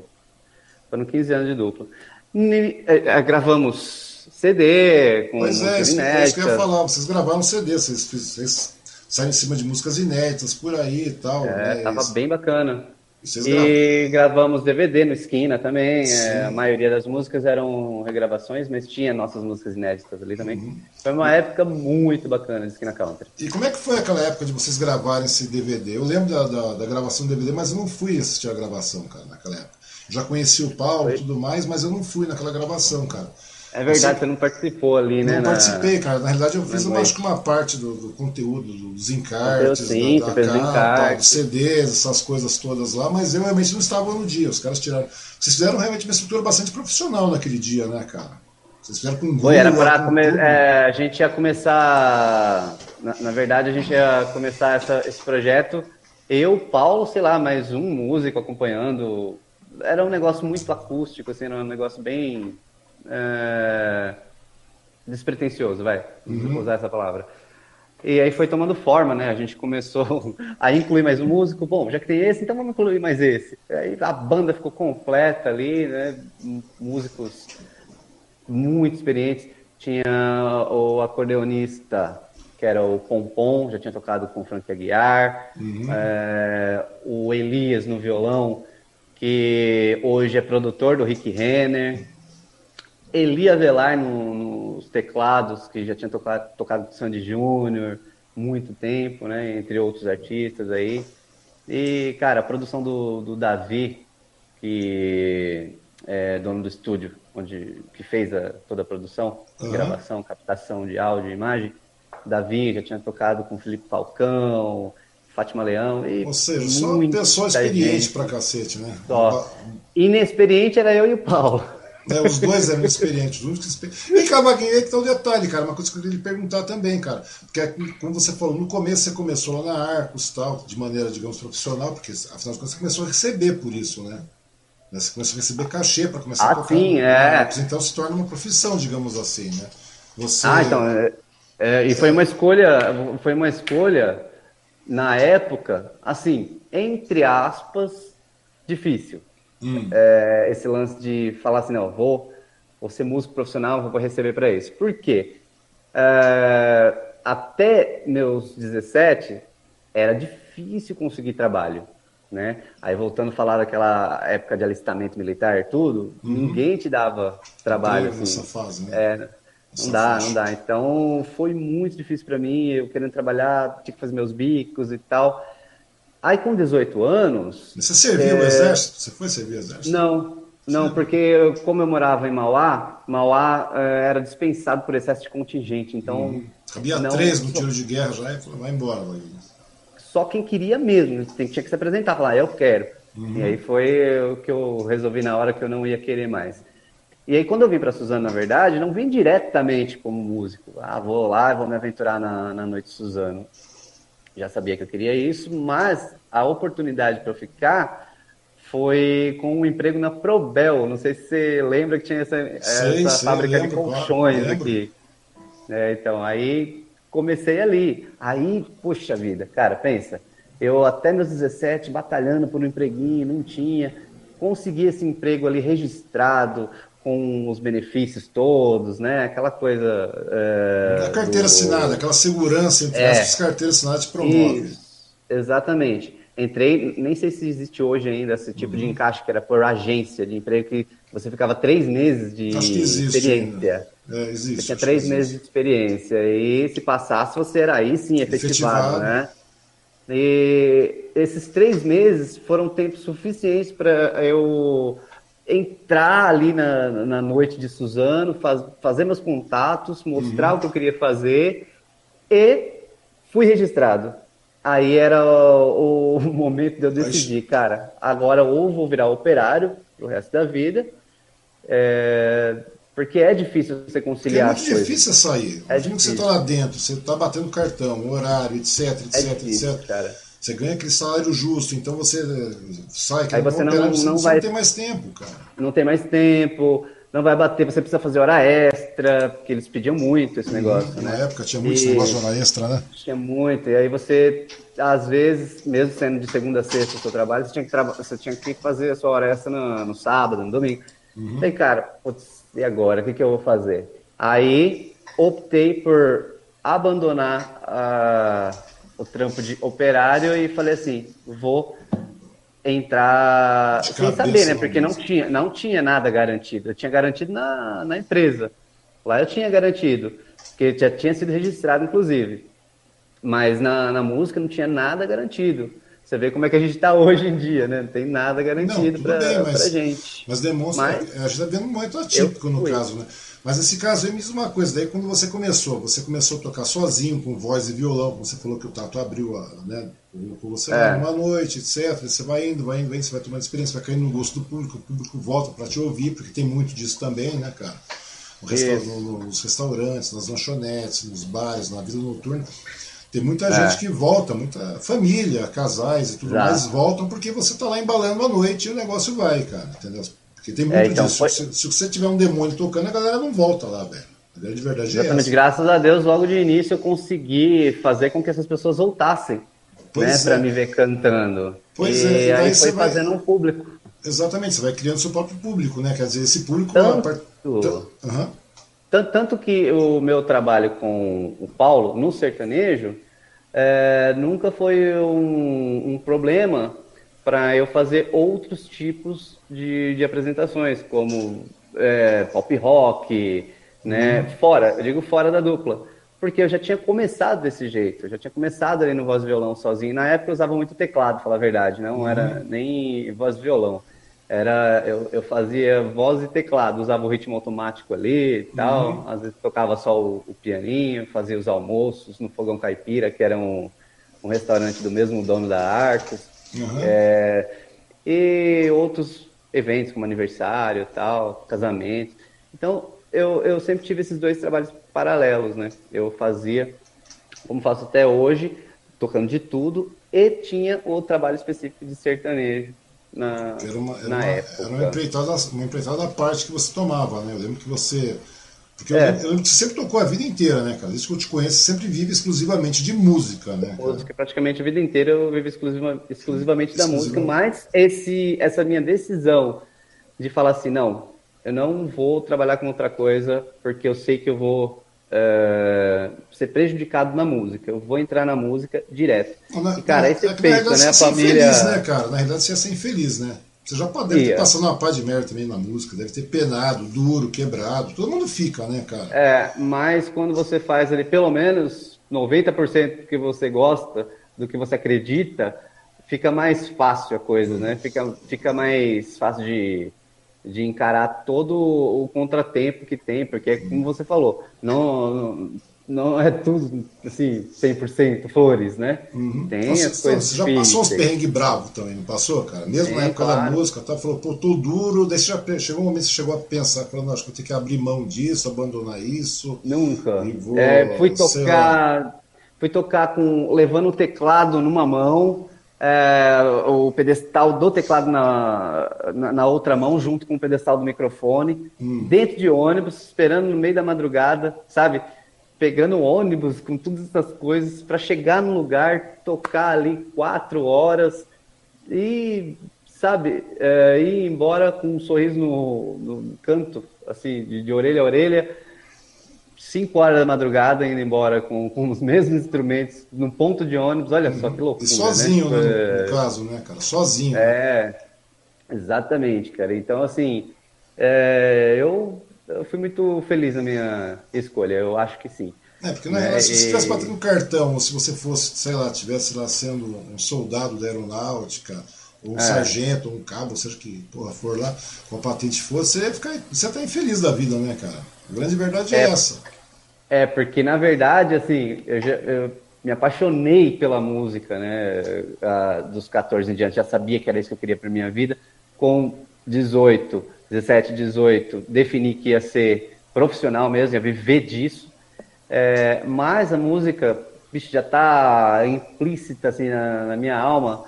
Foram 15 anos de dupla. E, é, é, gravamos CD com. Pois é, isso, é isso que eu ia falar. Vocês gravaram CD, vocês, vocês sai em cima de músicas inéditas por aí e tal. É, né? tava Isso. bem bacana. E, gravamos DVD no Esquina também. É, a maioria das músicas eram regravações, mas tinha nossas músicas inéditas ali também. Uhum. Foi uma época muito bacana de Esquina Country. E como é que foi aquela época de vocês gravarem esse DVD? Eu lembro da, da, da gravação do DVD, mas eu não fui assistir a gravação, cara, naquela época. Já conheci o Paulo e tudo mais, mas eu não fui naquela gravação, cara. É verdade, você, você não participou ali, né? Não na... participei, cara. Na realidade, eu fiz uma, acho que uma parte do, do conteúdo, dos encartes, sim, da, da capa, dos CDs, essas coisas todas lá, mas eu realmente não estava no dia. Os caras tiraram. Vocês fizeram realmente uma estrutura bastante profissional naquele dia, né, cara? Vocês fizeram com Foi, era para come... é, a gente ia começar. Na, na, verdade, a gente ia começar essa, esse projeto. Eu, Paulo, sei lá, mais um músico acompanhando. Era um negócio muito acústico, assim, era um negócio bem é, despretensioso, vai, uhum. usar essa palavra. E aí foi tomando forma, né? A gente começou a incluir mais um músico. Bom, já que tem esse, então vamos incluir mais esse. Aí a banda ficou completa ali, né? Músicos muito experientes. Tinha o acordeonista, que era o Pompom, já tinha tocado com o Frank Aguiar. Uhum. É, o Elias no violão, que hoje é produtor do Rick Renner. Eli Avelar no, nos teclados, que já tinha tocado, tocado Sandy Júnior muito tempo, né? Entre outros artistas aí. E, cara, a produção do, do Davi, que é dono do estúdio, onde que fez a, toda a produção, uhum. gravação, captação de áudio e imagem. Davi já tinha tocado com Felipe Falcão, Fátima Leão. E Ou seja, só pessoa experiente pra cacete, né? Só. Inexperiente era eu e o Paulo. É, os dois eram experientes, os experientes. Vem cá, Vaguinho, aí que tá o um detalhe, cara. Uma coisa que eu queria lhe perguntar também, cara. Porque é como você falou, no começo você começou lá na Arcos tal, de maneira, digamos, profissional, porque afinal de contas você começou a receber por isso, né? Você começou a receber cachê para começar ah, a tocar. Sim, é. Arcos, então se torna uma profissão, digamos assim, né? Você... Ah, então. É, é, e foi uma escolha, foi uma escolha na época, assim, entre aspas, difícil. Hum. É, esse lance de falar assim, não, vou, vou ser músico profissional, vou receber para isso. Por quê? É, até meus 17, era difícil conseguir trabalho. Né? Aí voltando a falar daquela época de alistamento militar, tudo, uhum. ninguém te dava trabalho. Assim. Nessa fase, né? É, não dá, não dá. Então foi muito difícil para mim, eu querendo trabalhar, tinha que fazer meus bicos e tal. Aí com 18 anos. Você serviu é... o exército? Você foi servir o exército? Não, não, porque eu, como eu morava em Mauá, Mauá é, era dispensado por excesso de contingente, então. Hum. Cabia não... três no tiro de guerra já e falou, vai embora. Vai. Só quem queria mesmo, tinha que se apresentar, falar, eu quero. Uhum. E aí foi o que eu resolvi na hora que eu não ia querer mais. E aí, quando eu vim para Suzano, na verdade, não vim diretamente como músico. Ah, vou lá, vou me aventurar na, na noite de Suzano. Já sabia que eu queria isso, mas a oportunidade para eu ficar foi com um emprego na Probel. Não sei se você lembra que tinha essa, sei, essa sei, fábrica lembro, de colchões claro, aqui. É, então, aí comecei ali. Aí, puxa vida, cara, pensa. Eu até meus 17 batalhando por um empreguinho, não tinha. Consegui esse emprego ali registrado, com os benefícios todos, né? Aquela coisa. É, a carteira do... assinada, aquela segurança entre é, as carteiras assinadas promove. Isso, exatamente. Entrei, nem sei se existe hoje ainda esse tipo uhum. de encaixe que era por agência de emprego que você ficava três meses de experiência. É, existe. Você tinha três meses de experiência e se passasse você era aí sim efetivado, efetivado. né? E esses três meses foram tempo suficiente para eu entrar ali na, na noite de Suzano, faz, fazer meus contatos, mostrar uhum. o que eu queria fazer e fui registrado. Aí era o, o momento de eu decidir, cara, agora ou vou virar operário pro resto da vida, é, porque é difícil você conciliar. Porque é muito difícil sair. É difícil. você está lá dentro, você está batendo cartão, horário, etc, etc, é difícil, etc. Cara. Você ganha aquele salário justo, então você sai, Aí você não, não, não vai não tem mais tempo, cara. Não tem mais tempo, não vai bater, você precisa fazer hora extra, porque eles pediam muito esse negócio, uhum, né? Na época tinha muito e... esse negócio de hora extra, né? Tinha muito, e aí você, às vezes, mesmo sendo de segunda a sexta o seu trabalho, você tinha que, traba... você tinha que fazer a sua hora extra no, no sábado, no domingo. Uhum. Aí, cara, putz, e agora? O que, que eu vou fazer? Aí optei por abandonar a o trampo de operário e falei assim, vou entrar de sem saber, né? Porque não tinha, não tinha nada garantido. Eu tinha garantido na, na empresa. Lá eu tinha garantido, porque já tinha sido registrado, inclusive. Mas na, na música não tinha nada garantido. Você vê como é que a gente está hoje em dia, né? Não tem nada garantido para a gente. Mas demonstra. Mas, a gente está vendo muito atípico no caso, né? Mas esse caso aí me diz uma coisa, daí quando você começou, você começou a tocar sozinho, com voz e violão, você falou que o Tato abriu, a, né, com você é. uma noite, etc. Você vai indo, vai indo, vai indo, você vai tomando experiência, vai caindo no gosto do público, o público volta para te ouvir, porque tem muito disso também, né, cara? Resta no, nos restaurantes, nas lanchonetes, nos bares, na vida noturna. Tem muita é. gente que volta, muita família, casais e tudo Já. mais voltam porque você está lá embalando a noite e o negócio vai, cara, entendeu? Porque tem muito é, então, disso. Foi... Se, se, você tiver um demônio tocando, a galera não volta lá, velho. A grande verdade é Exatamente. É Graças a Deus, logo de início eu consegui fazer com que essas pessoas voltassem. Pois né, é. para me ver cantando. Pois e é, e aí foi vai... fazendo um público. Exatamente, você vai criando seu próprio público, né? Quer dizer, esse público. Tanto, part... uhum. tanto, tanto que o meu trabalho com o Paulo no sertanejo é, nunca foi um, um problema para eu fazer outros tipos de, de apresentações, como é, pop rock, né? Uhum. Fora, eu digo fora da dupla. Porque eu já tinha começado desse jeito, eu já tinha começado ali no voz e violão sozinho. Na época eu usava muito teclado, falar a verdade, não uhum. era nem voz e violão. Era, eu, eu fazia voz e teclado, usava o ritmo automático ali e tal. Uhum. Às vezes tocava só o, o, pianinho, fazia os almoços no Fogão Caipira, que era um, um restaurante do mesmo dono da Arcos. Uhum. É, e outros eventos como aniversário, tal, casamento. Então, eu, eu sempre tive esses dois trabalhos paralelos, né? Eu fazia, como faço até hoje, tocando de tudo, e tinha o trabalho específico de sertanejo na, era uma, era na uma, época. Era uma empreitada, uma empreitada à parte que você tomava, né? Eu lembro que você Porque é. eu, eu, você sempre tocou a vida inteira, né, cara? Isso que eu te conheço, sempre vive exclusivamente de música, né? Cara? Música, praticamente a vida inteira eu vivo exclusiva, exclusivamente da música, mas esse, essa minha decisão de falar assim, não, eu não vou trabalhar com outra coisa porque eu sei que eu vou uh, ser prejudicado na música. Eu vou entrar na música direto. Na, e, cara, esse é, é pensa, né? A família. Infeliz, né, cara? Na realidade, você ia ser infeliz, né? Você já pode, deve ter passado uma pá de merda também na música, deve ter penado, duro, quebrado. Todo mundo fica, né, cara? É, mas quando você faz ali pelo menos 90% do que você gosta, do que você acredita, fica mais fácil a coisa, né? Fica, fica mais fácil de, de encarar todo o contratempo que tem, porque como você falou, não, não é tudo assim 100% flores, né? Uhum. Tem Nossa, as coisas Você já passou uns perrengues bravos também, não passou, cara? Mesmo Sim, na época claro. da música, tá? falou, pô, tô duro, daí já chegou um momento que você chegou a pensar, falando, acho que eu tenho que abrir mão disso, abandonar isso. Nunca. Vou, é, fui tocar, fui tocar com levando o teclado numa mão, é, o pedestal do teclado na, na, na, outra mão, junto com o pedestal do microfone, hum. dentro de ônibus, esperando no meio da madrugada, sabe? Pegando ônibus com todas essas coisas para chegar no lugar, tocar ali quatro horas e, sabe, é, ir embora com um sorriso no, no canto, assim, de, de orelha a orelha 5 horas da madrugada indo embora com, com os mesmos instrumentos no ponto de ônibus, olha só que loucura. E sozinho, né? né? no caso, né, cara? Sozinho. É, exatamente, cara. Então, assim, é, eu, eu fui muito feliz na minha escolha, eu acho que sim. É, porque na é, se você estivesse batendo um cartão, ou se você fosse, sei lá, tivesse lá sendo um soldado da aeronáutica, ou um é. sargento, ou um cabo, seja que porra for lá, com a patente for, você ia ficar. Você tá infeliz da vida, né, cara? A grande verdade é, é essa. É, porque na verdade, assim, eu, já, eu me apaixonei pela música, né? dos 14 em diante, já sabia que era isso que eu queria para minha vida. Com 18, 17, 18, defini que ia ser profissional mesmo, ia viver disso. É, mas a música, bicho, já está implícita assim na, na minha alma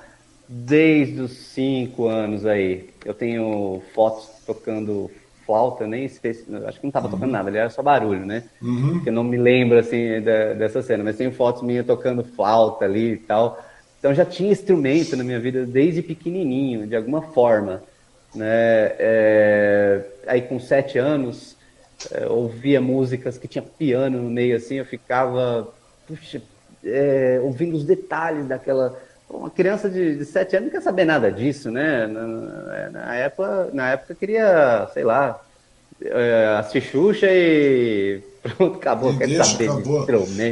desde os cinco anos aí. Eu tenho fotos tocando flauta, nem acho que não estava uhum. tocando nada, ele era só barulho, né? Uhum. Eu não me lembro assim da, dessa cena, mas tem fotos minhas tocando flauta ali e tal. Então já tinha instrumento na minha vida desde pequenininho, de alguma forma, né? É, aí com sete anos é, ouvia músicas que tinha piano no meio assim, eu ficava puxa, é, ouvindo os detalhes daquela uma criança de, de sete anos não quer saber nada disso, né? Na, na época, na época queria, sei lá, é, assistir Xuxa e pronto, acabou. quer deixa, saber acabou.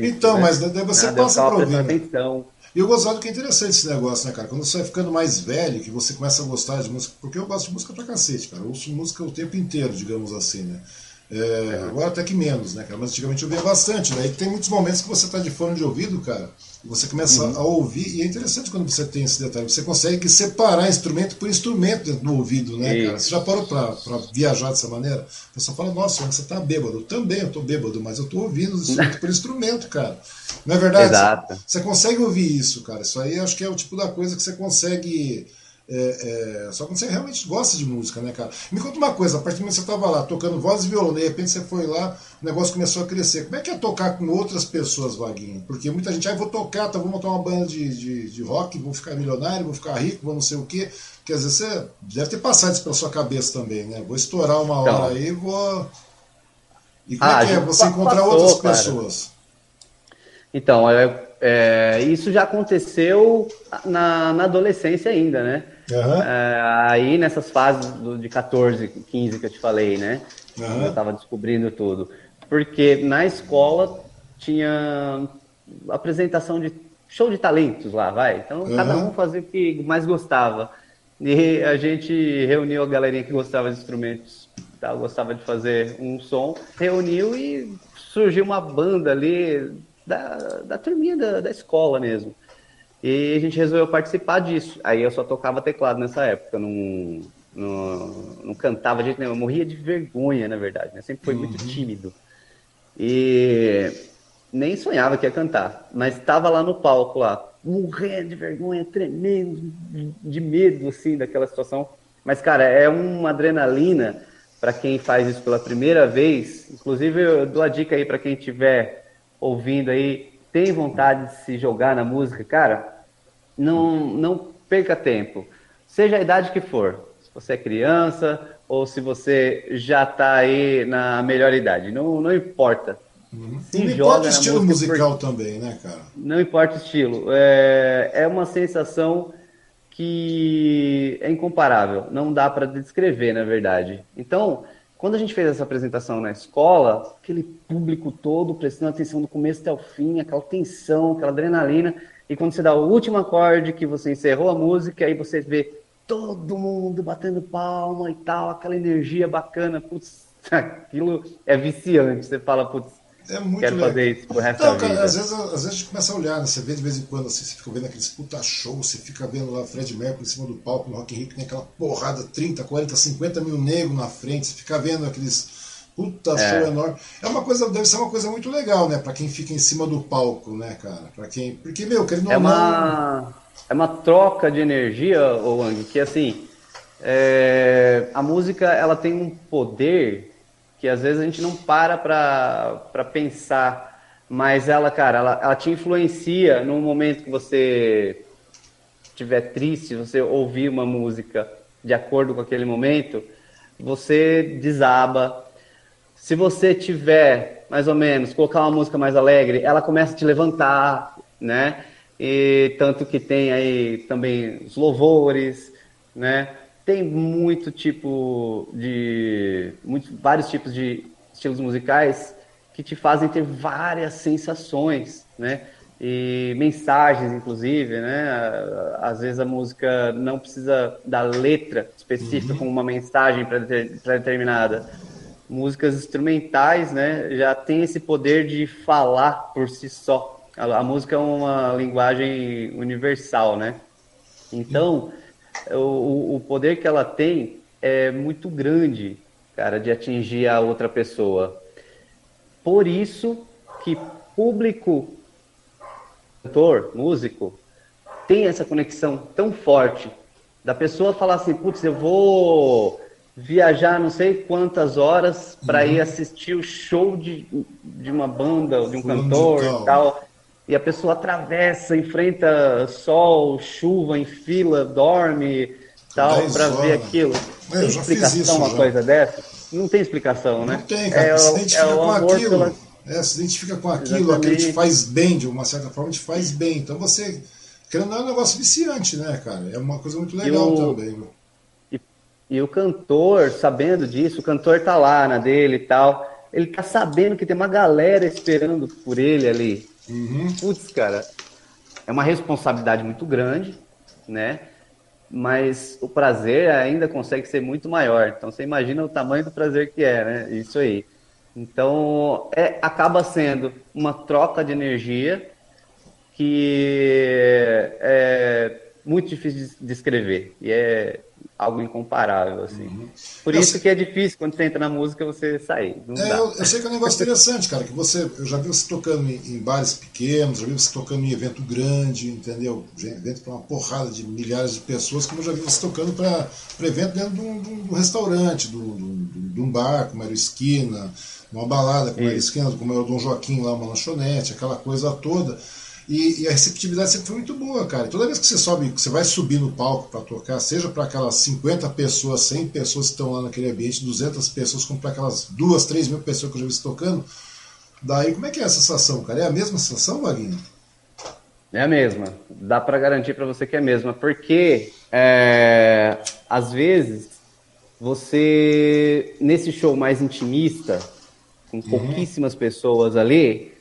Então, né? mas você nada, passa para ouvir. Né? Atenção. E eu gosto que é interessante esse negócio, né, cara? Quando você vai ficando mais velho, que você começa a gostar de música, porque eu gosto de música pra cacete, cara. Eu ouço música o tempo inteiro, digamos assim, né? É, agora até que menos, né, cara? Mas antigamente eu via bastante. Daí né? tem muitos momentos que você tá de fone de ouvido, cara, e você começa uhum. a ouvir, e é interessante quando você tem esse detalhe, você consegue separar instrumento por instrumento dentro do ouvido, né, Isso. cara? Você já parou pra, pra viajar dessa maneira? Pessoa fala, nossa, você tá bêbado. Também eu tô bêbado, mas eu tô ouvindo instrumento por instrumento, cara. Não é verdade? Exato. Você, você consegue ouvir isso, cara. Isso aí acho que é o tipo da coisa que você consegue é, é, só quando você realmente gosta de música, né, cara? Me conta uma coisa, a partir do momento que você estava lá tocando voz e violão, de repente você foi lá, o negócio começou a crescer. Como é que é tocar com outras pessoas, Vaguinho? Porque muita gente, ah, vou tocar, tá, vou montar uma banda de, de, de rock, vou ficar milionário, vou ficar rico, vou não sei o quê. Quer dizer, você deve ter passado isso pela sua cabeça também, né? Vou estourar uma hora então, aí, vou. E como ah, é que é você encontrar passou, outras cara. pessoas? Então, é, é, isso já aconteceu na, na adolescência ainda, né? Uhum. É, aí nessas fases do, de 14, 15 que eu te falei, né? Uhum. Eu estava descobrindo tudo. Porque na escola tinha apresentação de show de talentos lá, vai. Então uhum. cada um fazia o que mais gostava. E a gente reuniu a galerinha que gostava de instrumentos, tá? gostava de fazer um som, reuniu e surgiu uma banda ali da, da turminha da, da escola mesmo. E a gente resolveu participar disso. Aí eu só tocava teclado nessa época, não, não, não cantava de jeito nenhum. Eu morria de vergonha, na verdade, né? Sempre foi uhum. muito tímido. E nem sonhava que ia cantar, mas estava lá no palco, lá, morrendo de vergonha, tremendo de medo, assim, daquela situação. Mas, cara, é uma adrenalina para quem faz isso pela primeira vez. Inclusive, eu dou a dica aí para quem estiver ouvindo aí, tem vontade de se jogar na música, cara, não, não perca tempo. Seja a idade que for. Se você é criança ou se você já está aí na melhor idade. Não, não importa. Uhum. Não importa o estilo musical por... também, né, cara? Não importa o estilo. É, é uma sensação que é incomparável. Não dá para descrever, na verdade. Então, quando a gente fez essa apresentação na escola, aquele público todo prestando atenção do começo até o fim, aquela tensão, aquela adrenalina, e quando você dá o último acorde que você encerrou a música, aí você vê todo mundo batendo palma e tal, aquela energia bacana, putz, aquilo é viciante. Você fala, putz, é muito Quero legal. fazer isso pro resto não, da cara, vida. Às vezes, às vezes a gente começa a olhar, né? Você vê de vez em quando, assim, você fica vendo aqueles puta show, você fica vendo lá Fred Mercury em cima do palco no Rock in Rio, que tem aquela porrada, 30, 40, 50 mil negros na frente, você fica vendo aqueles puta é. show enorme. É uma coisa, deve ser uma coisa muito legal, né? Pra quem fica em cima do palco, né, cara? Pra quem. Porque, meu, que ele não é uma, é uma troca de energia, Wang, que assim. É... a música ela tem um poder que às vezes a gente não para para pensar mas ela, cara, ela, ela te influencia no momento que você estiver triste, você ouvir uma música de acordo com aquele momento, você desaba. Se você tiver, mais ou menos, colocar uma música mais alegre, ela começa a te levantar, né? E tanto que tem aí também os louvores, né? Tem muito tipo de, muito, vários tipos de estilos musicais que te fazem ter várias sensações, né? E mensagens, inclusive, né? Às vezes a música não precisa da letra específica uhum. com uma mensagem pré-determinada. Músicas instrumentais, né? Já tem esse poder de falar por si só. A, a música é uma linguagem universal, né? Então, o, o poder que ela tem é muito grande, cara, de atingir a outra pessoa. Por isso que público, cantor, músico, tem essa conexão tão forte da pessoa falar assim, putz, eu vou viajar não sei quantas horas para uhum. ir assistir o show de, de uma banda, de um cantor e tal. E a pessoa atravessa, enfrenta sol, chuva em fila, dorme tal para ver aquilo. É, tem explicação uma coisa dessa? Não tem explicação, né? Não tem, cara. É, se identifica é com aquilo. Pela... É, se identifica com aquilo, Exatamente. aquilo te faz bem, de uma certa forma te faz bem. Então você. Querendo não é um negócio viciante, né, cara? É uma coisa muito legal o... também. E, e, o cantor, sabendo disso, o cantor tá lá na dele e tal. Ele tá sabendo que tem uma galera esperando por ele ali. Uhum. Putz, cara, é uma responsabilidade muito grande, né? mas o prazer ainda consegue ser muito maior. Então você imagina o tamanho do prazer que é, né? Isso aí. Então é, acaba sendo uma troca de energia que é muito difícil de descrever e é algo incomparável, assim. Uhum. Por eu isso sei... que é difícil quando você entra na música você sair. É, eu, eu, sei que é um negócio interessante, cara, que você, eu já vi você tocando em, em bares pequenos, já vi você tocando em evento grande, entendeu? Evento para uma porrada de milhares de pessoas, como eu já vi você tocando para evento dentro de um, de um restaurante, de um, de um bar, como era o Esquina, uma balada, como era o Esquina, como era o Dom Joaquim lá, uma lanchonete, aquela coisa toda. E, e, a receptividade sempre foi muito boa, cara. toda vez que você sobe, que você vai subir no palco para tocar, seja para aquelas 50 pessoas, 100 pessoas que estão lá naquele ambiente, 200 pessoas, como para aquelas 2, 3 mil pessoas que eu já vi tocando, daí como é que é essa sensação, cara? É a mesma sensação, Vaguinho? É a mesma. Dá para garantir para você que é a mesma, porque é, às vezes você nesse show mais intimista, com uhum. pouquíssimas uhum. pessoas ali,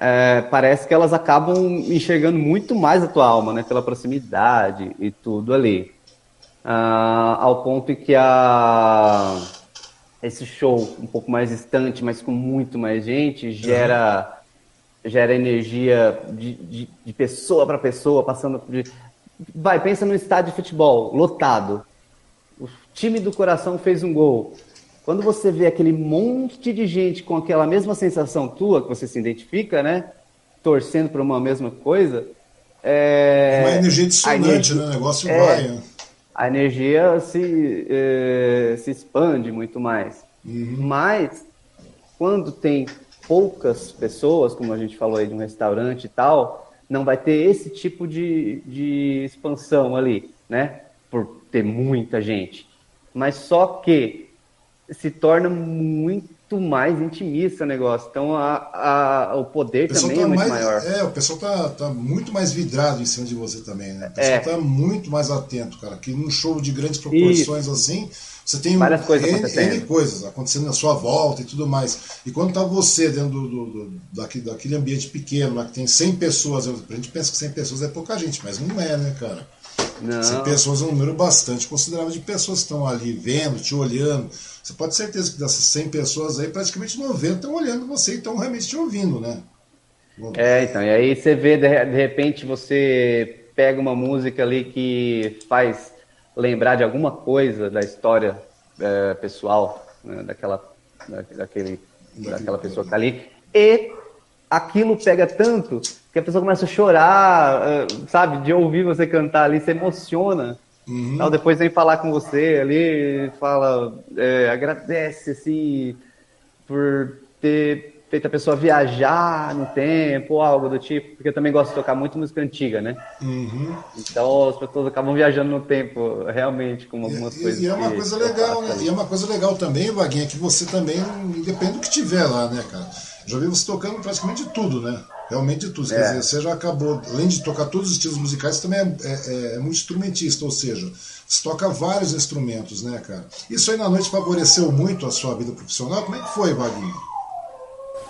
é, parece que elas acabam enxergando muito mais a tua alma, né? Pela proximidade e tudo ali. Ah, ao ponto que a, esse show um pouco mais distante, mas com muito mais gente, gera, uhum. gera energia de, de, de pessoa para pessoa, passando de... Vai, pensa no estádio de futebol, lotado. O time do coração fez um gol. Quando você vê aquele monte de gente com aquela mesma sensação tua, que você se identifica, né? Torcendo para uma mesma coisa. É... Uma energia dissonante, energia, né? O negócio é... vai. Né? a energia se, eh, se expande muito mais. Uhum. Mas, quando tem poucas pessoas, como a gente falou aí de um restaurante e tal, não vai ter esse tipo de, de expansão ali, né? Por ter muita gente. Mas só que se torna muito mais intimista o negócio. Então a, a o poder o também tá é muito mais, maior. É, o pessoal tá, tá muito mais vidrado em cima de você também, né? O pessoal é. tá muito mais atento, cara. Que num show de grandes proporções Isso. assim, você tem Várias coisas N, acontecendo. N coisas acontecendo na sua volta e tudo mais. E quando tá você dentro do, do, do daquele, daquele ambiente pequeno, lá que tem 100 pessoas, a gente pensa que 100 pessoas é pouca gente, mas não é, né, cara? Não. 100 pessoas é um número bastante considerável de pessoas que estão ali vendo, te olhando. Você pode ter certeza que dessas 100 pessoas aí, praticamente 90 estão olhando você e estão realmente te ouvindo, né? É, então, e aí você vê, de, de repente, você pega uma música ali que faz lembrar de alguma coisa da história é, pessoal né, daquela, daquele, daquela pessoa que está ali, e aquilo pega tanto que a pessoa começa a chorar, eh, sabe, de ouvir você cantar ali, se emociona. Uhum. Então, depois vem falar com você ali, fala, é, agradece assim por ter feito a pessoa viajar no tempo ou algo do tipo, porque eu também gosto de tocar muito música antiga, né? Uhum. Então as pessoas acabam viajando no tempo, realmente, com algumas e, coisas. E é uma coisa legal, né? E é uma coisa legal também, Vaguinha, que você também, depende do que tiver lá, né, cara? Já vi você tocando praticamente de tudo, né? Realmente de tudo. É. Quer dizer, você já acabou, além de tocar todos os estilos musicais, você também é, é, é muito instrumentista, ou seja, você toca vários instrumentos, né, cara? Isso aí na noite favoreceu muito a sua vida profissional? Como é que foi, Vaguinho?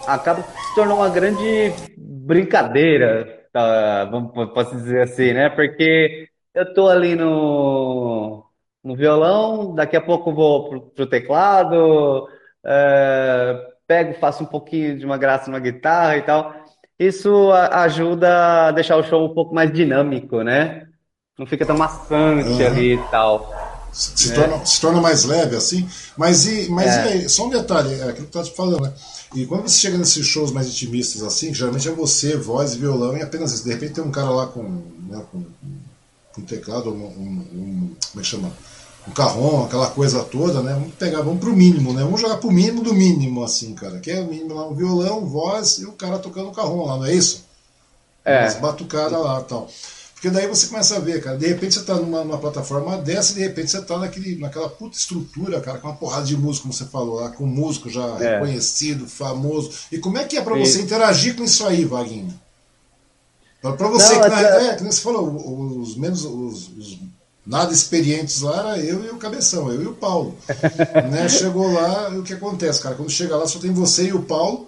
Acaba se tornou uma grande brincadeira, tá? posso dizer assim, né? Porque eu tô ali no, no violão, daqui a pouco vou pro, pro teclado, é, pego, faço um pouquinho de uma graça na guitarra e tal. Isso ajuda a deixar o show um pouco mais dinâmico, né? Não fica tão maçante uhum. ali e tal. Se, né? torna, se torna mais leve assim. Mas e, mas é. e aí, só um detalhe, é aquilo que eu te falando, né? E quando você chega nesses shows mais intimistas assim, geralmente é você, voz e violão, e apenas isso. De repente tem um cara lá com, né, com, com teclado, um, um, um, como é que chama? um carrom, aquela coisa toda, né? Vamos pegar, vamos pro mínimo, né? Vamos jogar pro mínimo do mínimo, assim, cara. Que é o mínimo lá, um violão, voz e o cara tocando o carrom lá, não é isso? É. As batucadas lá tal. Porque daí você começa a ver, cara, de repente você tá numa, numa, plataforma dessa e de repente você tá naquele, naquela puta estrutura, cara, com uma porrada de músico, como você falou lá, com músico já é. reconhecido, famoso. E como é que é para você interagir com isso aí, Vaguinho? Para você, não, que, na, é, que você falou, os menos os, os nada experientes lá era eu e o Cabeção, eu e o Paulo. né? Chegou lá, o que acontece, cara? Quando chega lá só tem você e o Paulo,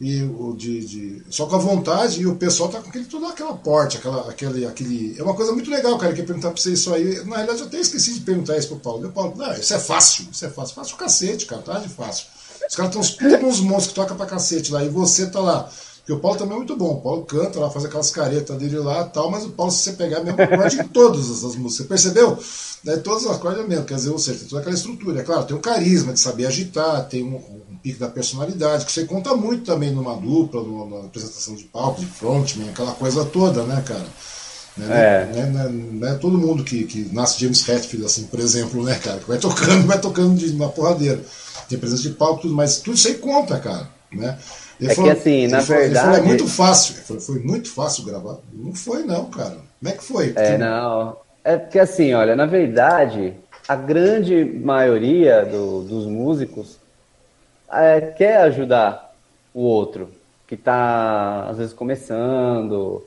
e o de, de, só com a vontade, e o pessoal tá com aquele, toda aquela porte, aquela, aquele, aquele. É uma coisa muito legal, cara, que perguntar pra você isso aí. Na realidade, eu até esqueci de perguntar isso pro Paulo. Meu Paulo, não, isso é fácil, isso é fácil. Fácil o cacete, cara, tá de fácil. Os caras têm uns, uns monstros que tocam pra cacete lá, e você tá lá porque o Paulo também é muito bom. O Paulo canta lá, faz aquelas caretas dele lá tal, mas o Paulo, se você pegar, é mesmo acorde em todas essas músicas. Você percebeu? Daí todas as cordas é mesmo, quer dizer, ou seja, tem toda aquela estrutura. É claro, tem o carisma de saber agitar, tem um, pique da personalidade, que você conta muito também numa dupla, numa, apresentação de palco, de frontman, aquela coisa toda, né, cara? Né, é. Né, né, né, todo mundo que, que nasce James Hetfield, assim, por exemplo, né, cara, que vai tocando, vai tocando de uma porradeira. Tem presença de palco, tudo, mas tudo isso aí conta, cara, né? Ele é falou, que assim, na falou, verdade. Falou, é muito fácil. Falou, foi muito fácil gravar. Não foi, não, cara. Como é que foi? É, não. É porque assim, olha, na verdade, a grande maioria do, dos músicos é, quer ajudar o outro, que está às vezes começando.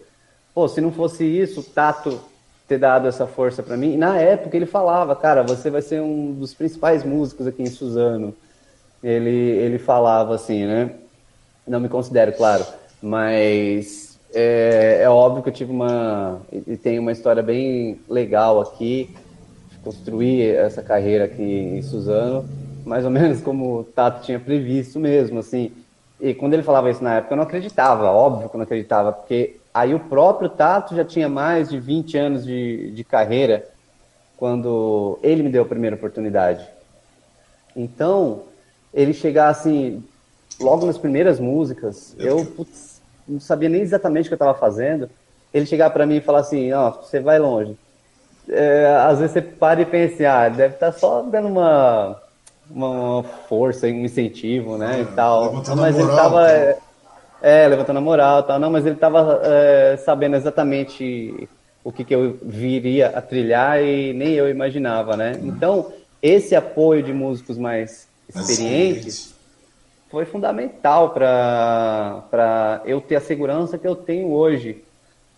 Pô, se não fosse isso, o Tato ter dado essa força para mim. Na época ele falava, cara, você vai ser um dos principais músicos aqui em Suzano. Ele, ele falava assim, né? Não me considero, claro, mas é, é óbvio que eu tive uma e tenho uma história bem legal aqui, construir essa carreira aqui em Suzano, mais ou menos como o Tato tinha previsto mesmo, assim. E quando ele falava isso na época, eu não acreditava, óbvio que eu não acreditava, porque aí o próprio Tato já tinha mais de 20 anos de, de carreira quando ele me deu a primeira oportunidade. Então, ele chegar assim, logo nas primeiras músicas, eu putz, não sabia nem exatamente o que eu estava fazendo. Ele chegar para mim e falar assim: Ó, oh, você vai longe. é, às vezes você para e pensa, ah, deve estar tá só dando uma, uma força, um incentivo, né, é, e tal. Mas moral, ele tava... É, é, levantando a moral e tal. Não, mas ele tava é, sabendo exatamente o que, que eu viria a trilhar e nem eu imaginava, né? Uhum. Então, esse apoio de músicos mais experientes foi fundamental para eu ter a segurança que eu tenho hoje,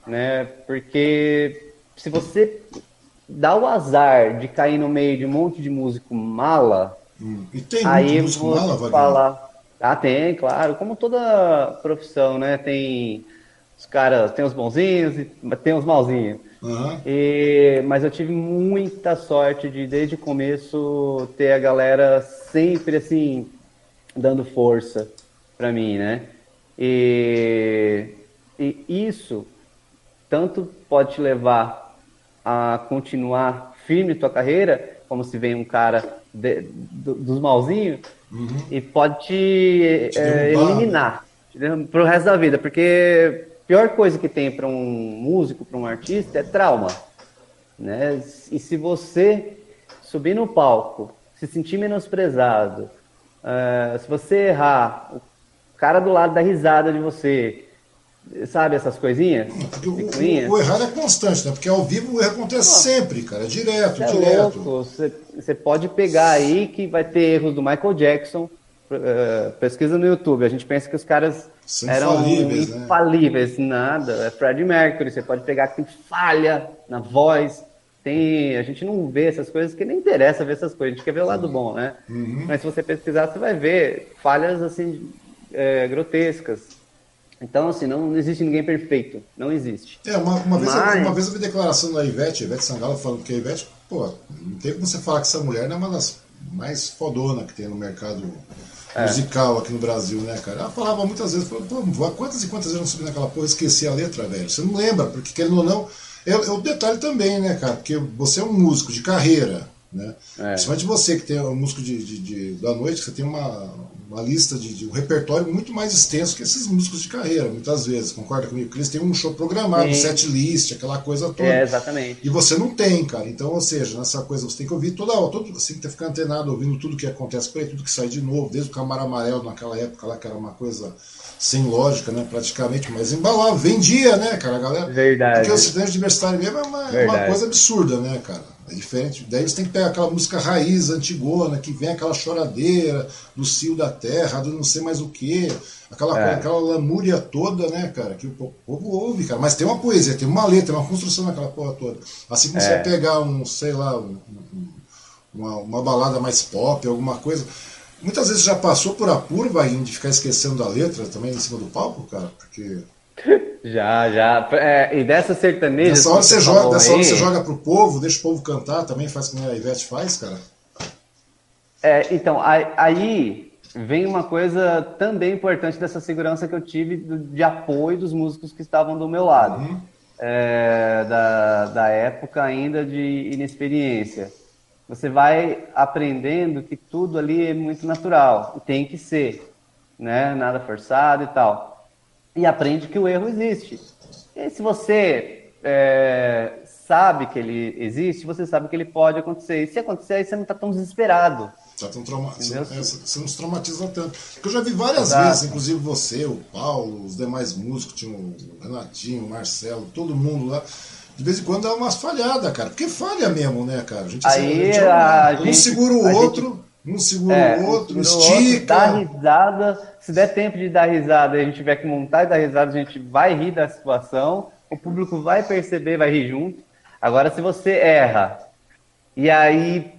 né? Porque se você dá o azar de cair no meio de um monte de músico mala, hum. e tem aí músico mala, falar, ah, tem, claro, como toda profissão, né? Tem os caras, tem os bonzinhos e tem os malzinhos. Uhum. E, mas eu tive muita sorte de, desde o começo, ter a galera sempre assim, dando força para mim, né? E, e isso tanto pode te levar a continuar firme tua carreira, como se vem um cara de, do, dos malzinhos, uhum. e pode te, te é, eliminar para o resto da vida, porque pior coisa que tem para um músico, para um artista, é trauma. Né? E se você subir no palco, se sentir menosprezado, uh, se você errar, o cara do lado da risada de você, sabe essas coisinhas? O, o, o, errado é constante, né? Porque ao vivo o erro acontece sempre, cara, é direto, é direto. Você, você pode pegar aí que vai ter erros do Michael Jackson, uh, pesquisa no YouTube, a gente pensa que os caras são eram infalíveis, né? infalíveis, né? nada. É Fred Mercury, você pode pegar que tem falha na voz. Tem, a gente não vê essas coisas, que nem interessa ver essas coisas, a gente quer ver o lado bom, né? Uhum. Mas se você pesquisar, você vai ver falhas assim é, grotescas. Então, assim, não, não, existe ninguém perfeito. Não existe. É, uma, uma, vez, Mas... uma vez eu vi declaração da Ivete, Ivete Sangalo, falando que a Ivete, pô, não tem como você falar que essa mulher não é uma das mais fodona que tem no mercado é. musical aqui no Brasil, né, cara? Ela falava muitas vezes, pô, quantas e quantas vezes eu não subi naquela porra esqueci a letra, velho? Você não lembra, porque querendo ou não. É, é o detalhe também, né, cara? Porque você é um músico de carreira, né? É. Principalmente você que tem um músico de, de, de, da noite, que você tem uma, uma lista de, de, um repertório muito mais extenso que esses músicos de carreira, muitas vezes. Concorda comigo? Que eles têm um show programado, Sim. set list, aquela coisa toda. É, exatamente. E você não tem, cara. Então, ou seja, nessa coisa você tem que ouvir toda hora, todo, você tem que ficar antenado, ouvindo tudo que acontece por aí, tudo que sai de novo, desde o Camaro Amarelo naquela época lá, que era uma coisa sem lógica, né? Praticamente, mas embalava, vendia, né, cara, a galera. Verdade. Porque o sertanejo universitário mesmo é uma, é uma coisa absurda, né, cara? É diferente. Daí eles têm que pegar aquela música raiz, antigona, que vem aquela choradeira do cio da terra, do não sei mais o que, aquela, é. aquela lamúria toda, né, cara, que o povo ouve, cara. Mas tem uma poesia, tem uma letra, uma construção naquela porra toda. Assim como é. você vai pegar um, sei lá, um, uma, uma balada mais pop, alguma coisa. Muitas vezes já passou por apuro, vai de ficar esquecendo a letra também em cima do palco, cara, porque já, já. É, e dessa sertaneja. Nessa hora você, joga, dessa hora você joga pro povo, deixa o povo cantar também, faz como a Ivete faz, cara. É, então, aí vem uma coisa também importante dessa segurança que eu tive de apoio dos músicos que estavam do meu lado. Uhum. É, da, da época ainda de inexperiência. Você vai aprendendo que tudo ali é muito natural, e tem que ser, né? Nada forçado e tal e aprende que o erro existe. E se você é, sabe que ele existe, você sabe que ele pode acontecer. E se acontecer, aí você não está tão desesperado. Tá tão trauma... você, é, você não se traumatiza tanto. Porque eu já vi várias Exato. vezes, inclusive você, o Paulo, os demais músicos, tinha o Renatinho, o Marcelo, todo mundo lá. De vez em quando dá umas falhadas, cara. Porque falha mesmo, né, cara? A gente, aí, a gente, a um, gente, segura o outro. Gente um segura é, o outro, estica. Dá risada. Se der tempo de dar risada e a gente tiver que montar e dar risada, a gente vai rir da situação. O público vai perceber, vai rir junto. Agora, se você erra e aí,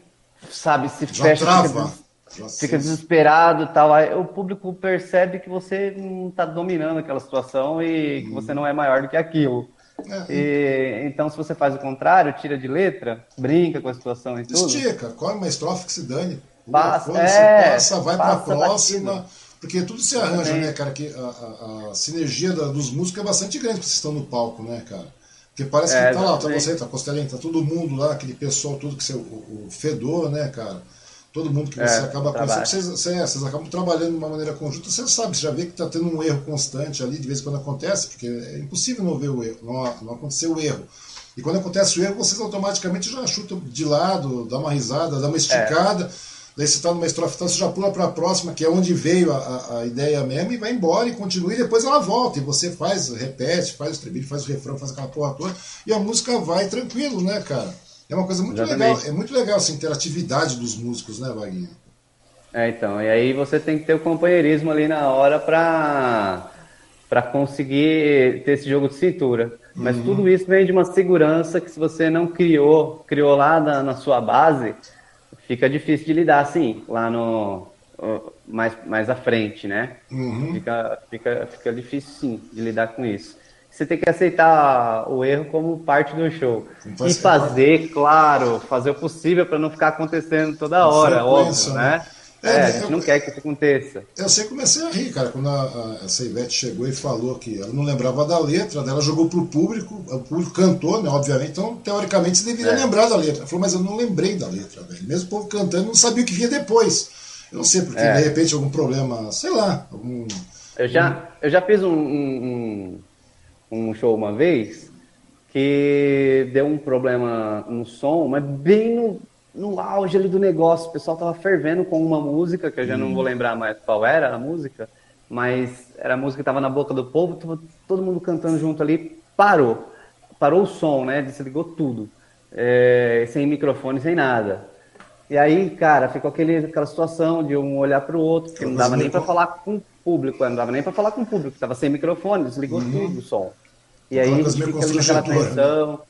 sabe, se Já fecha, trava. fica, fica desesperado tal, aí o público percebe que você não está dominando aquela situação e que você não é maior do que aquilo. É. E, então, se você faz o contrário, tira de letra, brinca com a situação e tudo. Estica, corre uma estrofe que se dane. Passa, é, passa vai para a próxima. Porque tudo se arranja, né, cara? Que a, a, a sinergia da, dos músicos é bastante grande que vocês estão no palco, né, cara? Porque parece que é, tá lá, tá você, tá Costelinha, tá todo mundo lá, aquele pessoal todo que você, o, o fedor, né, cara? Todo mundo que você é, acaba conhecendo, vocês, vocês, vocês, acabam trabalhando de uma maneira conjunta, você sabe, você já vê que tá tendo um erro constante ali, de vez em quando acontece, porque é impossível não ver o erro, não, não acontecer o erro. E quando acontece o erro, vocês automaticamente já chutam de lado, dá uma risada, dá uma esticada. É. Daí você está numa estrofe, então você já pula para a próxima, que é onde veio a, a, ideia mesmo, e vai embora e continua, e depois ela volta. E você faz, repete, faz o estribilho, faz o refrão, faz aquela porra toda, e a música vai tranquilo, né, cara? É uma coisa muito Exatamente. legal. É muito legal essa interatividade dos músicos, né, Wagner? É, então. E aí você tem que ter o companheirismo ali na hora para para conseguir ter esse jogo de cintura. Mas uhum. tudo isso vem de uma segurança que se você não criou, criou lá na, na sua base, fica difícil de lidar assim, lá no mais, mais à frente, né? Uhum. Fica, fica, fica difícil sim de lidar com isso. Você tem que aceitar o erro como parte do show. E fazer, claro, fazer o possível para não ficar acontecendo toda hora, óbvio, né? né? É, é, a gente eu, não quer que isso aconteça. Eu sei comecei a rir, cara, quando a, a, essa Ivete chegou e falou que ela não lembrava da letra, ela jogou pro público, o público cantou, né, obviamente, então teoricamente você deveria é. lembrar da letra. Ela falou, mas eu não lembrei da letra, velho. Mesmo o povo cantando, não sabia o que vinha depois. Eu não sei, porque é. de repente algum problema, sei lá, algum. Eu já, eu já fiz um, um, um show uma vez que deu um problema no som, mas bem no no auge ali do negócio, o pessoal tava fervendo com uma música, que eu já hum. não vou lembrar mais qual era a música, mas era a música que tava na boca do povo, tava todo mundo cantando junto ali, parou. Parou o som, né? Desligou tudo. É, sem microfone, sem nada. E aí, cara, ficou aquele, aquela situação de um olhar para o outro, que não dava nem para falar com o público, não dava nem para falar com o público, tava sem microfone, desligou uhum. tudo o som. E aí fica ali naquela tensão,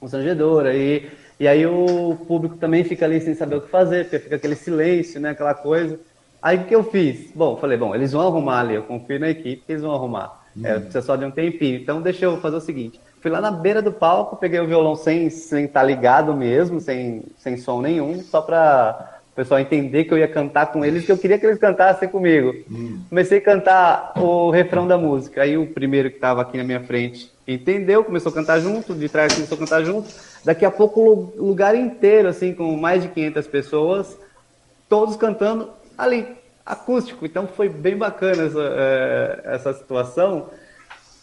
constrangedora. E e aí o público também fica ali sem saber o que fazer, porque fica aquele silêncio, né, aquela coisa. Aí o que eu fiz? Bom, falei, bom, eles vão arrumar ali, eu confio na equipe que eles vão arrumar. Hum. É, precisa só de um tempinho. Então deixa eu fazer o seguinte. Fui lá na beira do palco, peguei o violão sem sem estar tá ligado mesmo, sem, sem som nenhum, só para pessoal entender que eu ia cantar com eles, que eu queria que eles cantassem comigo. Hum. Comecei a cantar o refrão da música. Aí o primeiro que estava aqui na minha frente entendeu, começou a cantar junto, de trás começou a cantar junto. Daqui a pouco o lugar inteiro, assim, com mais de 500 pessoas, todos cantando ali, acústico. Então foi bem bacana essa, é, essa situação,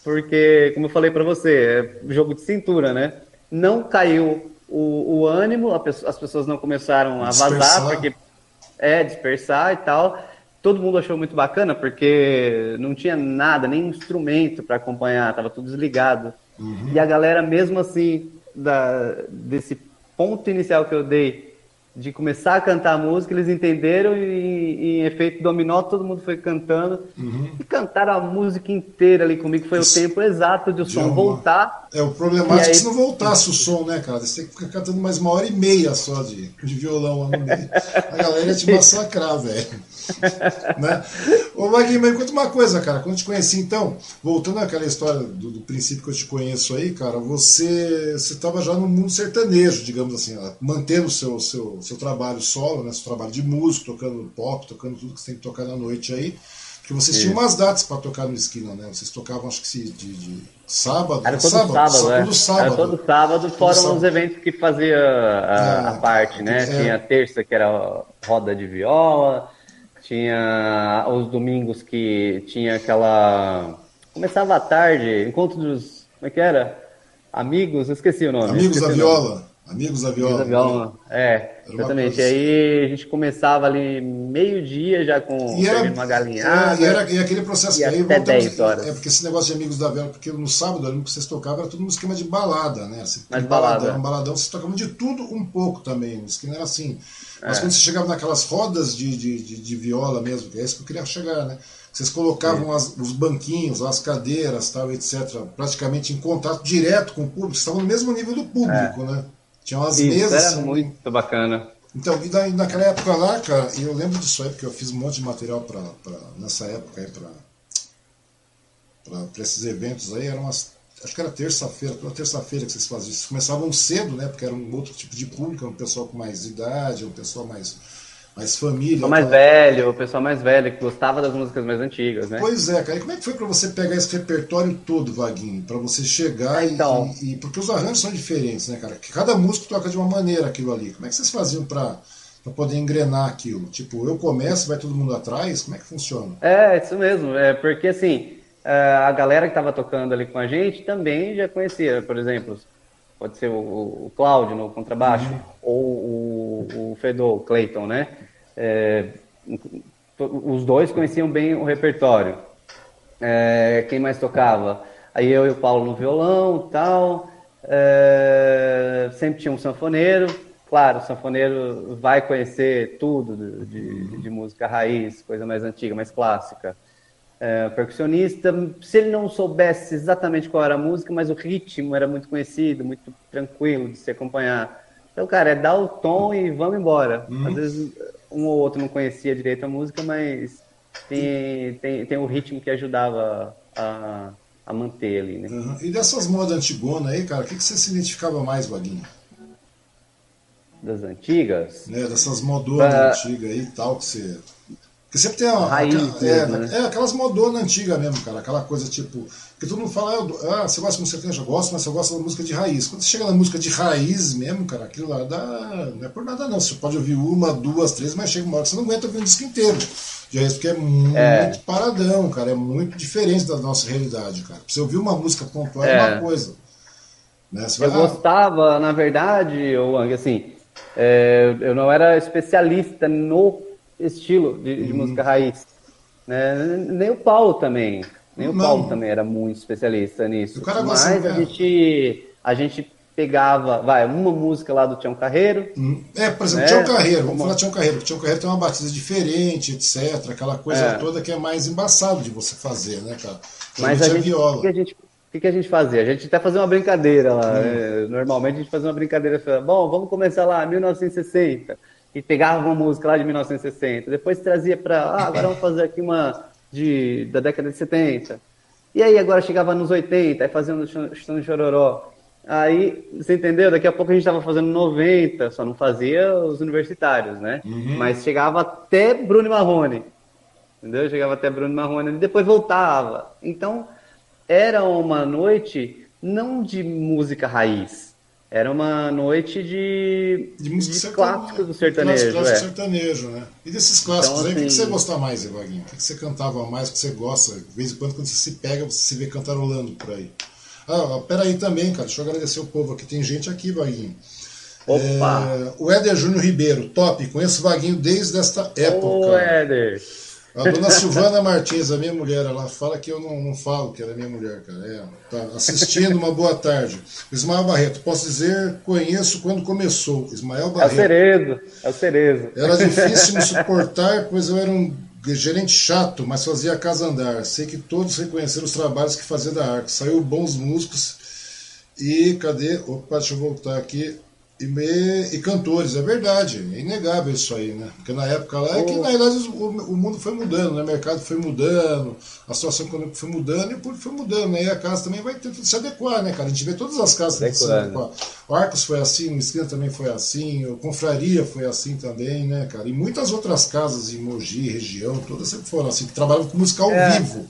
porque, como eu falei para você, é jogo de cintura, né? Não caiu o, o ânimo, as pessoas não começaram a vazar, porque é dispersar e tal. Todo mundo achou muito bacana, porque não tinha nada, nem instrumento para acompanhar, estava tudo desligado. Uhum. E a galera, mesmo assim, da, desse ponto inicial que eu dei de começar a cantar a música, eles entenderam e, em efeito dominó, todo mundo foi cantando uhum. e cantaram a música inteira ali comigo. Foi Isso. o tempo exato de o som voltar. É, o problemático é aí... é se não voltasse o som, né, cara? Você tem que ficar cantando mais uma hora e meia só de, de violão lá no meio. A galera ia te massacrar, velho. né? Ô, Magui, me conta uma coisa, cara. Quando eu te conheci, então, voltando àquela história do, do princípio que eu te conheço aí, cara, você estava já no mundo sertanejo, digamos assim, mantendo o seu, seu, seu trabalho solo, né, seu trabalho de músico, tocando pop, tocando tudo que você tem que tocar na noite aí. Porque vocês tinham umas datas para tocar no esquina, né? Vocês tocavam, acho que de, de sábado. Era todo sábado, sábado, né? todo sábado. Era todo sábado, todo os eventos que fazia a, é, a parte, né? É. Tinha a terça, que era roda de viola, tinha os domingos que tinha aquela. Começava à tarde, encontro dos. Como é que era? Amigos, esqueci o nome. Amigos da Viola. Amigos da Viola. Amigos da Viola. É, exatamente. E aí a gente começava ali meio-dia já com e era, uma galinhada. É, e, era, e aquele processo e aí até 10 horas. É, porque esse negócio de Amigos da Viola, porque no sábado, ali que vocês tocavam, era tudo um esquema de balada, né? Você, Mas balada. Baladão, um baladão, vocês tocavam de tudo um pouco também. O esquema era assim. Mas é. quando você chegava naquelas rodas de, de, de, de, viola mesmo, que é isso que eu queria chegar, né? Vocês colocavam as, os banquinhos, as cadeiras, tal, etc., praticamente em contato direto com o público, estavam no mesmo nível do público, é. né? Tinha umas isso, mesas. Era muito bacana. Então, e daí, naquela época lá, cara, e eu lembro disso aí, porque eu fiz um monte de material pra, pra, nessa época aí, para esses eventos aí, eram umas acho que era terça-feira, toda terça-feira que vocês faziam. Vocês começavam cedo, né? Porque era um outro tipo de público, um pessoal com mais idade, um pessoal mais, mais família. O mais velho, o pessoal mais velho, que gostava das músicas mais antigas, né? Pois é, cara. E como é que foi para você pegar esse repertório todo, Vaguinho? para você chegar então... e, e, Porque os arranjos são diferentes, né, cara? Cada músico toca de uma maneira aquilo ali. Como é que vocês faziam para para poder engrenar aquilo? Tipo, eu começo, vai todo mundo atrás? Como é que funciona? É, isso mesmo. É porque assim, a galera que estava tocando ali com a gente também já conhecia, por exemplo, pode ser o, o Cláudio no contrabaixo, uhum. ou o, o Fedor, o Clayton, né? É, os dois conheciam bem o repertório. É, quem mais tocava? Aí eu e o Paulo no violão tal. É, sempre tinha um sanfoneiro. Claro, o sanfoneiro vai conhecer tudo de, de música raiz, coisa mais antiga, mais clássica. É, percussionista, se ele não soubesse exatamente qual era a música, mas o ritmo era muito conhecido, muito tranquilo de se acompanhar. Então, cara, é dar o tom e vamos embora. Uhum. Às vezes um ou outro não conhecia direito a música, mas tem, tem, tem o ritmo que ajudava a, a manter ali, né? Uhum. E dessas modas antigonas aí, cara, o que, que você se identificava mais, Vaguinho? Das antigas? É, dessas modonas pra... antigas aí e tal, que você porque sempre tem a, Raiz, é, né? é, aquelas modonas antigas mesmo, cara. Aquela coisa tipo. Porque todo mundo fala, ah, você gosta de música sertaneja? Eu gosto, mas você gosta da música de raiz. Quando você chega na música de raiz mesmo, cara, aquilo lá dá. Não é por nada não. Você pode ouvir uma, duas, três, mas chega uma hora que você não aguenta ouvir um disco inteiro. De raiz, porque é muito é. paradão, cara. É muito diferente da nossa realidade, cara. Pra você ouvir uma música pontual é, é uma coisa. Né? eu vai, gostava, na verdade, Wang, assim, é, eu não era especialista no estilo de, de uhum. música raiz. Né? Nem o Paulo também. Nem Não. o Paulo também era muito especialista nisso. Mas a gente, a gente pegava, vai, uma música lá do Tião Carreiro. Hum. É, por exemplo, né? Tião Carreiro, vamos falar Tião Carreiro, porque Tião Carreiro tem uma batida diferente, etc. Aquela coisa é. toda que é mais embaçado de você fazer, né, cara? Mas a gente, viola. Que a gente, o que, que a gente fazia? A gente até fazia uma brincadeira lá. Hum. Né? Normalmente a gente fazia uma brincadeira, bom, vamos começar lá, 1960 e pegava uma música lá de 1960, depois trazia para, ah, agora vamos fazer aqui uma de, da década de 70. E aí agora chegava nos 80, aí fazendo Chutando Chororó. Aí, você entendeu? Daqui a pouco a gente estava fazendo 90, só não fazia os universitários, né? Uhum. Mas chegava até Bruno Marrone. Entendeu? Chegava até Bruno Marrone e depois voltava. Então, era uma noite não de música raiz, era uma noite de, de, música de clássicos do sertanejo. Clássicos é. sertanejo, né? E desses clássicos então, aí, o que, que, você assim, gosta mais, Evaguinho? O que, que, você cantava mais, o que você gosta? De vez em quando, quando você se pega, você se vê cantarolando por aí. Ah, peraí também, cara, deixa eu agradecer o povo aqui. Tem gente aqui, Vaguinho. Opa! É, o Éder Júnior Ribeiro, top. Conheço o Vaguinho desde esta época. Ô, Éder! A dona Silvana Martins, a minha mulher, ela fala que eu não, não falo que ela é minha mulher, cara. É, tá assistindo, uma boa tarde. Ismael Barreto, posso dizer, conheço quando começou. Ismael Barreto. É o Cerezo, é o Cerezo. Era difícil me suportar, pois eu era um gerente chato, mas fazia a casa andar. Sei que todos reconheceram os trabalhos que fazia da Arco. Saiu bons músicos e cadê? Opa, deixa eu voltar aqui e, me, e cantores, é verdade, é inegável isso aí, né? Porque na época lá é que na verdade o, o, mundo foi mudando, né? O mercado foi mudando, a situação econômica foi mudando e o público foi mudando, né? E a casa também vai que se adequar, né, cara? A gente vê todas as casas que se adequar. O Arcos foi assim, o Esquina também foi assim, o Confraria foi assim também, né, cara? E muitas outras casas em Mogi, região, todas sempre foram assim, que trabalhavam com música ao é. vivo.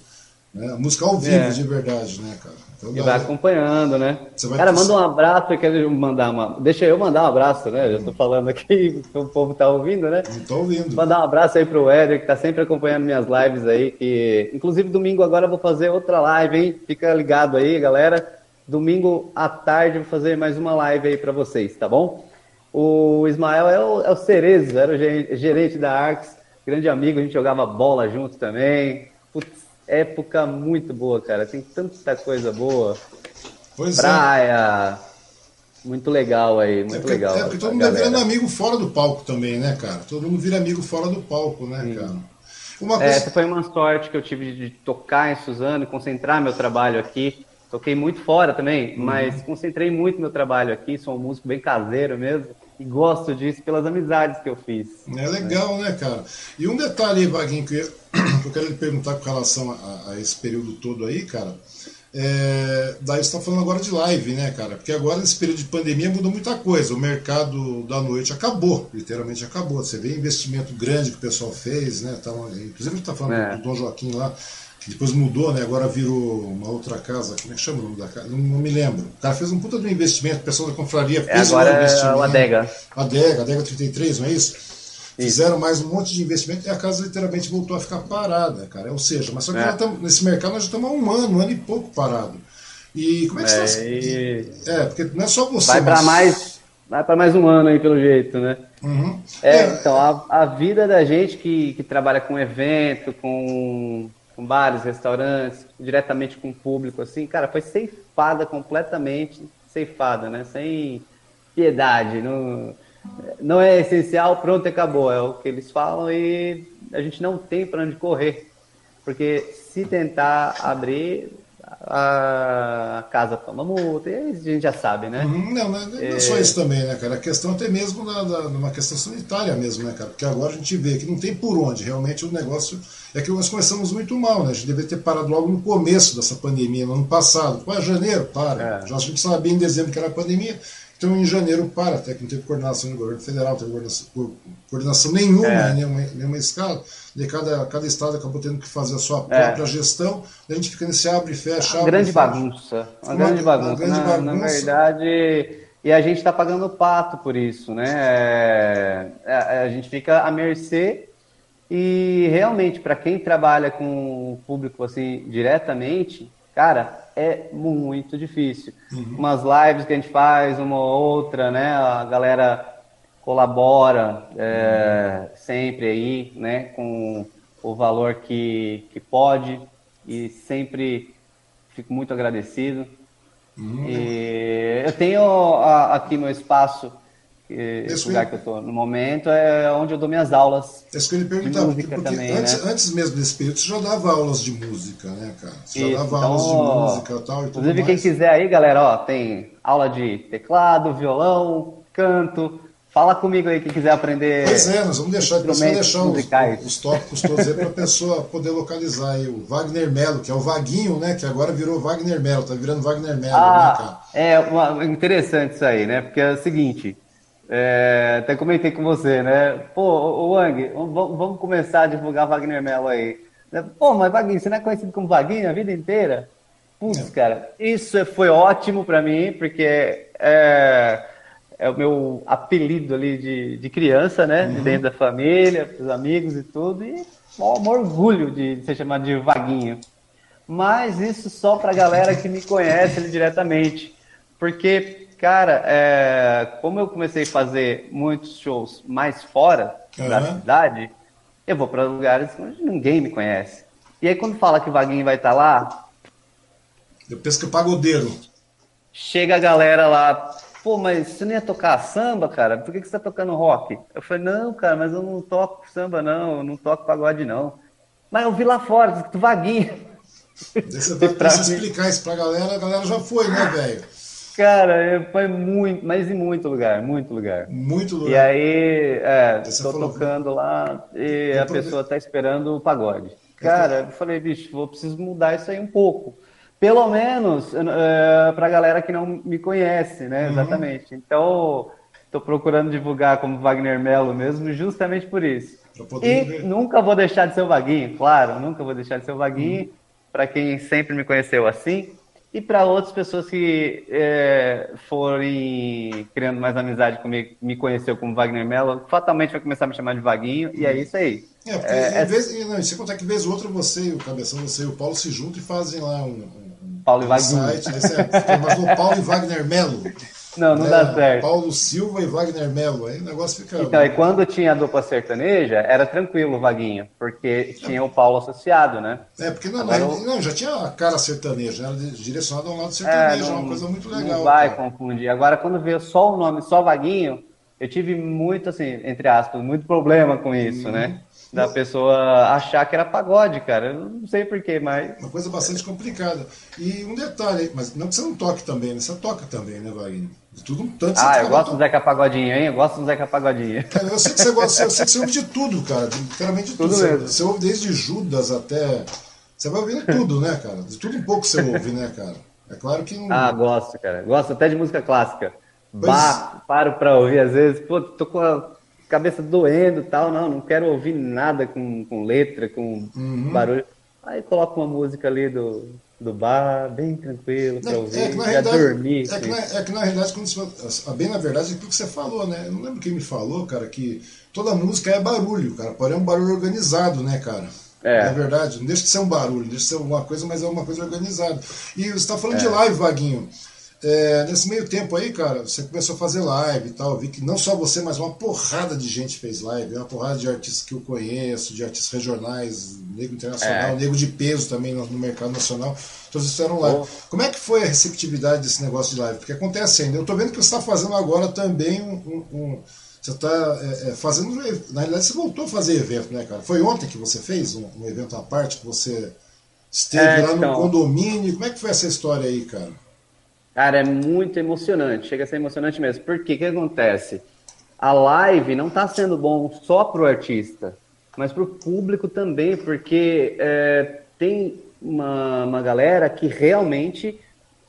Né? Música ao vivo, é. de verdade, né, cara? Então, e vai acompanhando, né? Cara, manda um abraço, eu quero mandar uma. Deixa eu mandar um abraço, né? Eu tô falando aqui, o povo tá ouvindo, né? Não tô ouvindo. Mandar um abraço aí pro Éder, que tá sempre acompanhando minhas lives aí. Que... Inclusive, domingo agora eu vou fazer outra live, hein? Fica ligado aí, galera. Domingo à tarde eu vou fazer mais uma live aí para vocês, tá bom? O Ismael é o, é o Cerezo, era o gerente da Arcs, grande amigo, a gente jogava bola junto também. Putz, época muito boa, cara. Tem tanta coisa boa. Pois é. Praia. É. Muito legal aí, muito é porque, legal. É porque todo mundo é virando amigo fora do palco também, né, cara? Todo mundo vira amigo fora do palco, né, Sim. cara? Uma coisa... Essa foi uma sorte que eu tive de tocar em Suzano e concentrar meu trabalho aqui. Toquei muito fora também, uhum. mas concentrei muito meu trabalho aqui. Sou um músico bem caseiro mesmo. E gosto disso pelas amizades que eu fiz. É legal, né, cara? E um detalhe aí, Vaguinho, que eu quero lhe perguntar com relação a, a esse período todo aí, cara. É, daí você está falando agora de live, né, cara? Porque agora, nesse período de pandemia, mudou muita coisa. O mercado da noite acabou, literalmente acabou. Você vê investimento grande que o pessoal fez, né? Tá, inclusive, a gente está falando é. do Dom Joaquim lá, que depois mudou, né? Agora virou uma outra casa. Como é que chama o nome da casa? Não, não me lembro. O cara fez um puta de um investimento, o pessoal da confraria é, fez é, agora um investimento. É o Adega. Adega, Adega 33, não é isso? Fizeram mais um monte de investimento e a casa literalmente voltou a ficar parada, cara. Ou seja, mas só que é. nesse mercado nós já estamos há um ano, um ano e pouco parado. E como é que é, você e... É, porque não é só você. Vai para mais, vai para mais um ano aí pelo jeito, né? Uhum. É, é, então a, a vida da gente que, que trabalha com evento, com, com bares, restaurantes, diretamente com o público, assim, cara, foi ceifada completamente, ceifada, né? Sem piedade, não, não é essencial, pronto, acabou, é o que eles falam e a gente não tem para onde correr, porque se tentar abrir, a casa toma multa, e a gente já sabe, né? Uhum, não, não, não é só isso também, né, cara? A questão até mesmo na, na, numa questão sanitária mesmo, né, cara? Porque agora a gente vê que não tem por onde, realmente o negócio é que nós começamos muito mal, né? A gente deveria ter parado logo no começo dessa pandemia, no ano passado. Pô, é janeiro, para. É. Já a gente sabia em dezembro que era pandemia, então, em janeiro, para, até que não teve coordenação do governo federal, não teve coordenação, coordenação nenhuma, é. nenhuma, nenhuma escala. De cada, cada estado acabou tendo que fazer a sua é. própria gestão. a gente fica nesse abre e fecha. Uma grande bagunça. Uma, uma, grande bagunça. Uma grande na, bagunça. na verdade, e a gente está pagando pato por isso, né? É, é, a gente fica à mercê e realmente, para quem trabalha com o público assim diretamente, cara, é muito difícil. Uhum. Umas lives que a gente faz, uma ou outra, né? A galera colabora é, sempre aí, né? Com o valor que, que pode e sempre fico muito agradecido. E eu tenho aqui meu espaço esse lugar que eu estou no momento é onde eu dou minhas aulas. É isso que eu ia perguntar, porque, porque também, antes, né? antes mesmo desse período você já dava aulas de música, né, cara? Você isso, já dava então, aulas de música e tal. E inclusive, quem quiser aí, galera, ó, tem aula de teclado, violão, canto. Fala comigo aí, quem quiser aprender. Pois é, nós vamos deixar, vamos deixar os, os, tópicos todos aí para a pessoa poder localizar aí. O Wagner Melo, que é o Vaguinho, né? Que agora virou Wagner Melo, tá virando Wagner Melo, ah, né, cara? É uma, interessante isso aí, né? Porque é o seguinte é, até comentei com você, né? Pô, o Wang, vamos começar a divulgar Wagner Mello aí. Pô, mas Wagner, você não é conhecido como Wagner a vida inteira? Putz, cara, isso foi ótimo para mim, porque é, é, o meu apelido ali de, de criança, né? Uhum. De dentro da família, dos amigos e tudo. E um orgulho de ser chamado de Vaguinho. Mas isso só pra galera que me conhece diretamente. Porque Cara, é, como eu comecei a fazer muitos shows mais fora uhum. da cidade, eu vou para lugares onde ninguém me conhece. E aí quando fala que o Vaguinho vai estar tá lá... Eu penso que é pagodeiro. Chega a galera lá, pô, mas você não ia tocar samba, cara? Por que, que você tá tocando rock? Eu falei, não, cara, mas eu não toco samba, não, eu não toco pagode, não. Mas eu vi lá fora, do Vaguinho. Você vai precisar explicar isso pra galera, a galera já foi, né, velho? Cara, foi muito, mas em muito lugar, muito lugar. Muito lugar. E aí, é, tô tocando lá e a pessoa tá esperando o pagode. Cara, eu falei, bicho, vou preciso mudar isso aí um pouco. Pelo menos é, pra galera que não me conhece, né? Uhum. Exatamente. Então, tô procurando divulgar como Wagner Melo mesmo, justamente por isso. E ver. nunca vou deixar de ser o Vaguinho, claro, nunca vou deixar de ser o Vaguinho. Uhum. Para quem sempre me conheceu assim, e para outras pessoas que é, forem criando mais amizade comigo, me conheceu como Wagner Mello, fatalmente vai começar a me chamar de Vaguinho, e é isso aí. É, porque é, em vez, é... não, você contar que vez ou outra você o Cabeção, você e o Paulo se juntam e fazem lá um Paulo e Vaguinho. site, é, mas o Paulo e Wagner Melo. Não, não né? dá certo. Paulo Silva e Wagner Melo, aí o negócio fica. Então, e quando tinha a dupla sertaneja, era tranquilo o Vaguinho, porque tinha o Paulo associado, né? É, porque não, não, eu... não, já tinha a cara sertaneja, era direcionado ao lado sertanejo, é, não, uma coisa muito legal. Não vai cara. confundir. Agora, quando veio só o nome, só Vaguinho, eu tive muito, assim, entre aspas, muito problema com isso, né? Da pessoa achar que era pagode, cara. Eu não sei porquê, mas. Uma coisa bastante complicada. E um detalhe, mas não que você não toque também, né? Você toca também, né, Wagner? De tudo um tanto. Ah, eu gosto do Zeca Pagodinho, hein? Eu gosto do Zeca Pagodinho. Cara, eu sei que você gosta, eu sei que você ouve de tudo, cara. Literalmente de tudo. tudo você, você, ouve desde Judas até. Você vai ouvindo tudo, né, cara? De tudo um pouco você ouve, né, cara? É claro que. Ah, gosto, cara. Gosto até de música clássica. Pois... Bah, paro pra ouvir às vezes. Pô, tô com a cabeça doendo e tal, não, não quero ouvir nada com, com letra, com uhum. barulho. Aí coloca uma música ali do, do bar, bem tranquilo, para ouvir, é dormir. É que, na, é que na realidade, quando você, bem na verdade, é aquilo que você falou, né? Eu não lembro quem me falou, cara, que toda música é barulho, cara, porém é um barulho organizado, né, cara? É. é verdade, não deixa de ser um barulho, deixa de ser alguma coisa, mas é uma coisa organizada. E você está falando é. de live, Vaguinho. É, nesse meio tempo aí, cara, você começou a fazer live e tal. Vi que não só você, mas uma porrada de gente fez live. Uma porrada de artistas que eu conheço, de artistas regionais, negro internacional, é. negro de peso também no, no mercado nacional. Todos fizeram live. Oh. Como é que foi a receptividade desse negócio de live? Porque acontece ainda. Eu tô vendo que você está fazendo agora também um. um, um você está é, é, fazendo. Na realidade, você voltou a fazer evento, né, cara? Foi ontem que você fez um, um evento à parte, que você esteve é, lá então... no condomínio. Como é que foi essa história aí, cara? Cara, é muito emocionante, chega a ser emocionante mesmo. Porque o que acontece? A live não está sendo bom só para o artista, mas para o público também, porque é, tem uma, uma galera que realmente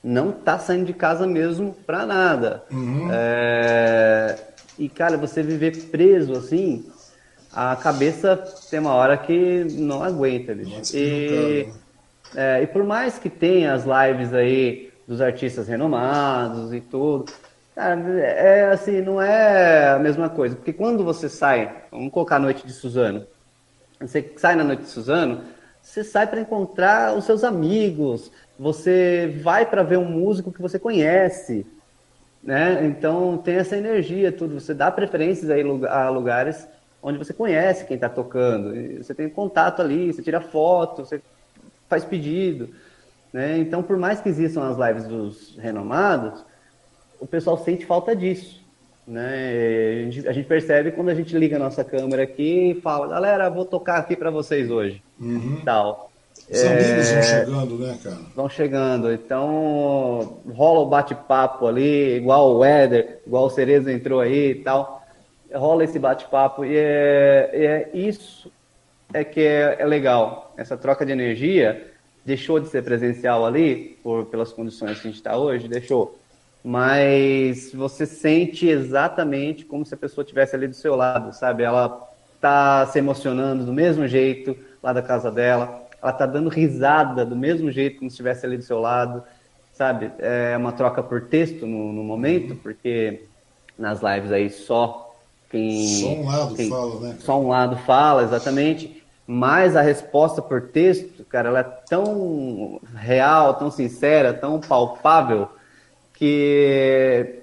não está saindo de casa mesmo para nada. Uhum. É, e, cara, você viver preso assim, a cabeça tem uma hora que não aguenta, bicho. E, é, e por mais que tenha as lives aí dos artistas renomados e tudo. Cara, é assim, não é a mesma coisa. Porque quando você sai, vamos colocar a noite de Suzano, você sai na noite de Suzano, você sai para encontrar os seus amigos, você vai para ver um músico que você conhece, né? Então tem essa energia, tudo. Você dá preferências aí a lugares onde você conhece quem está tocando, você tem contato ali, você tira foto, você faz pedido. Né? Então, por mais que existam as lives dos renomados, o pessoal sente falta disso. Né? A gente, a, gente, percebe quando a gente liga a nossa câmera aqui e fala, galera, vou tocar aqui para vocês hoje. Uhum. Tal. Os é... amigos vão chegando, né, cara? Vão chegando. Então, rola o bate-papo ali, igual o Éder, igual o Cerezo entrou aí e tal. Rola esse bate-papo e é, é, isso é que é, é legal. Essa troca de energia deixou de ser presencial ali, por, pelas condições que a gente está hoje, deixou. Mas você sente exatamente como se a pessoa estivesse ali do seu lado, sabe? Ela tá se emocionando do mesmo jeito lá da casa dela, ela tá dando risada do mesmo jeito como se estivesse ali do seu lado, sabe? É uma troca por texto no, no momento, porque nas lives aí só quem. Só um lado quem, fala, né? Cara? Só um lado fala, exatamente mas a resposta por texto, cara, ela é tão real, tão sincera, tão palpável, que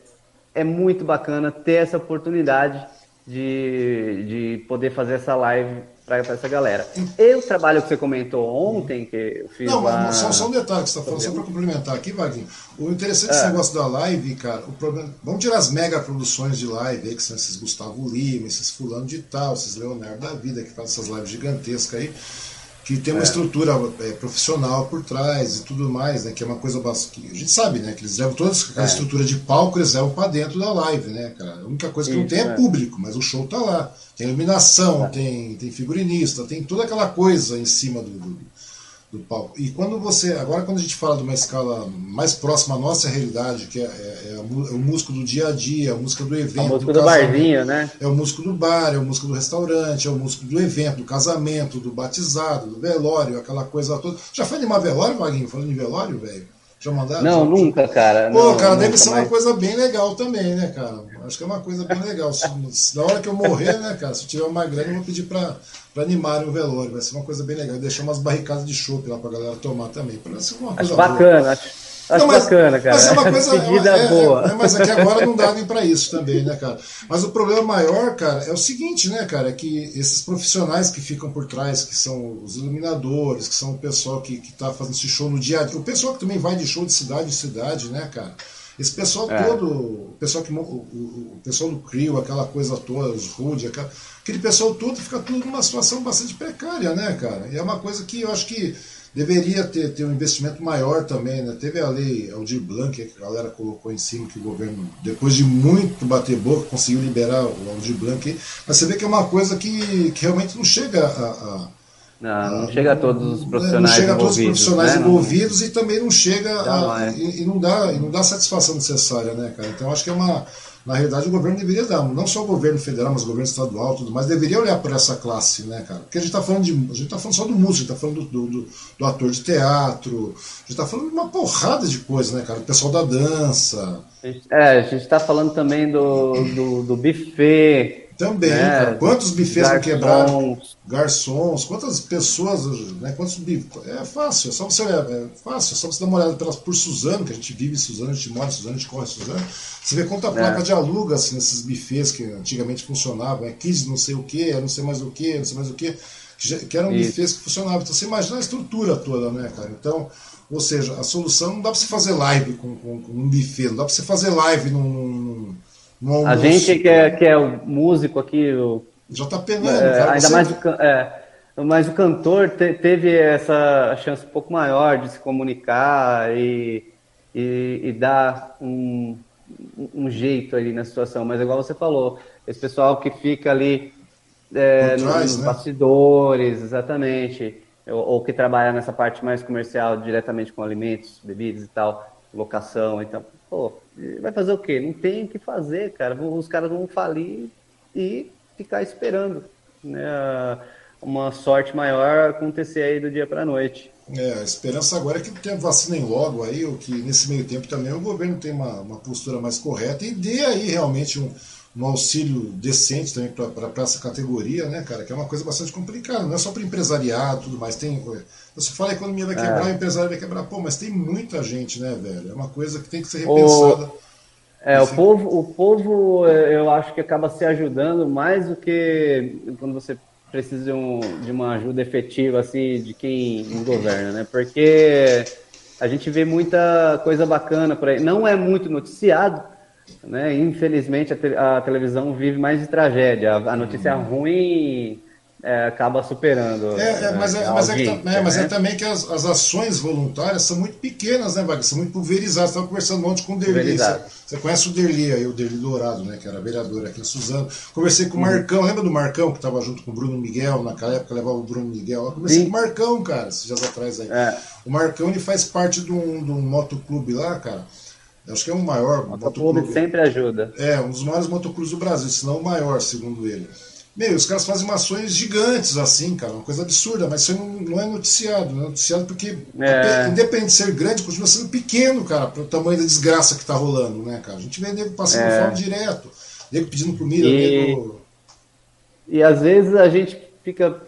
é muito bacana ter essa oportunidade de, de poder fazer essa live para essa galera. E o trabalho que você comentou ontem, que eu fiz Não, lá... só, só um detalhe que você está falando, só para complementar aqui, Vaguinho. O interessante é. desse negócio da live, cara, o problema... vamos tirar as mega produções de live aí, que são esses Gustavo Lima, esses fulano de tal, esses Leonardo da vida, que fazem essas lives gigantescas aí que tem uma é. estrutura é, profissional por trás e tudo mais, né? Que é uma coisa que a gente sabe, né? Que eles levam toda aquela é. estrutura de palco, eles levam para dentro da live, né, cara? A única coisa que Isso, não tem é, é público, mas o show tá lá. Tem iluminação, é. tem, tem figurinista, tem toda aquela coisa em cima do, do do palco. E quando você. Agora, quando a gente fala de uma escala mais próxima à nossa realidade, que é, é, é, o músico do dia a dia, a música do evento. É o músico do, do barzinho, né? É o músico do bar, é o músico do restaurante, é o músico do evento, do casamento, do batizado, do velório, aquela coisa toda. Já foi animar velório, Vaguinho? Falando em velório, velho? Já mandaram? Não, já, nunca, cara. Pô, não, cara, deve ser mais. uma coisa bem legal também, né, cara? Acho que é uma coisa bem legal. Se, se, na hora que eu morrer, né, cara, se eu tiver uma grana, eu vou pedir pra, pra animarem o velório. Vai ser uma coisa bem legal. Deixar umas barricadas de chopp lá pra galera tomar também. Parece uma coisa acho bacana, acho Acho não, mas, bacana, cara. Mas é uma coisa. é, boa. É, é, mas é que agora não dá nem para isso também, né, cara? Mas o problema maior, cara, é o seguinte, né, cara? É que esses profissionais que ficam por trás, que são os iluminadores, que são o pessoal que, que tá fazendo esse show no dia a dia, o pessoal que também vai de show de cidade em cidade, né, cara? Esse pessoal é. todo, o pessoal que o, o, pessoal do Crio, aquela coisa toda, os Rude, aquela, aquele pessoal todo fica tudo numa situação bastante precária, né, cara? E é uma coisa que eu acho que deveria ter, ter um investimento maior também, né? Teve a lei Aldir Blanc, que a galera colocou em cima, que o governo, depois de muito bater boca, conseguiu liberar o Aldir Blanc, mas você vê que é uma coisa que, que realmente não chega a, a não, não chega a todos os profissionais Não chega a todos os profissionais né? envolvidos e também não chega a, e, e, não dá, e não dá a satisfação necessária, né, cara? Então acho que é uma, na realidade, o governo deveria dar, não só o governo federal, mas o governo estadual, tudo mais, deveria olhar para essa classe, né, cara? Porque a gente está falando de, a gente tá falando só do músico, a gente está falando do, do, do, ator de teatro, a gente está falando de uma porrada de coisa, né, cara? O pessoal da dança. É, a gente está falando também do, do, do buffet, Também, né? Quantos bufês não quebraram? Garçons, quantas pessoas, né? Quantos bifes? É fácil, é só você. É fácil, é só você dar uma olhada pelas, por Suzano, que a gente vive em Suzano, a gente mora em Suzano, a gente corre em Suzano. Você vê quanta placa é. de aluga assim, nesses bufês que antigamente funcionavam, é kids não sei o que, não sei mais o que, não sei mais o que, que eram Isso. bufês que funcionavam. Então você imagina a estrutura toda, né, cara? Então, ou seja, a solução não dá para você fazer live com, com, com um buffet, não dá para você fazer live num a gente que é, que é o músico aqui, o, já está penando, é, cara, ainda você... mais o, é, mas o cantor te, teve essa chance um pouco maior de se comunicar e, e, e dar um, um jeito ali na situação. Mas igual você falou, esse pessoal que fica ali é, trás, nos né? bastidores, exatamente, ou, ou, que trabalha nessa parte mais comercial diretamente com alimentos, bebidas e tal, locação, então Pô, vai fazer o quê? Não tem o que fazer, cara. Os caras vão falir e ficar esperando. Né? Uma sorte maior acontecer aí do dia para a noite. É, a esperança agora é que vacinem logo aí, ou que nesse meio tempo também o governo tenha uma, uma postura mais correta e dê aí realmente um, um auxílio decente também para essa categoria, né, cara? Que é uma coisa bastante complicada, não é só para empresariado tudo mais. Tem, você fala a economia vai quebrar, é. o empresário vai quebrar. Pô, mas tem muita gente, né, velho? É uma coisa que tem que ser repensada. O... É, o povo, o povo, eu acho que acaba se ajudando mais do que quando você precisa de, um, de uma ajuda efetiva, assim, de quem governa, né? Porque a gente vê muita coisa bacana por aí. Não é muito noticiado, né? Infelizmente, a, te, a, televisão vive mais de tragédia. A, a notícia hum. ruim é, acaba superando. É, é mas, é, mas, é, é né? mas é também que as, as, ações voluntárias são muito pequenas, né, Wagner? São muito pulverizadas. Estava conversando ontem com o Derli. Você, você, conhece o Derli aí, o Derli Dourado, né? Que era vereador aqui em Suzano. Conversei com o uhum. Marcão, lembra do Marcão que estava junto com o Bruno Miguel? Naquela época levava o Bruno Miguel. Eu conversei Sim. com o Marcão, cara, esses dias atrás aí. É. O Marcão ele faz parte de um, de um motoclube lá, cara Acho que é o maior motoclube. sempre ajuda. É, um dos maiores motoclubes do Brasil, se não o maior, segundo ele. Meu, os caras fazem ações gigantes assim, cara, uma coisa absurda, mas isso não, é noticiado, não é noticiado porque, é. independente de ser grande, continua sendo pequeno, cara, para o tamanho da desgraça que tá rolando, né, cara? A gente vê nego passando é. fome direto, nego pedindo comida, e... nego... E às vezes a gente fica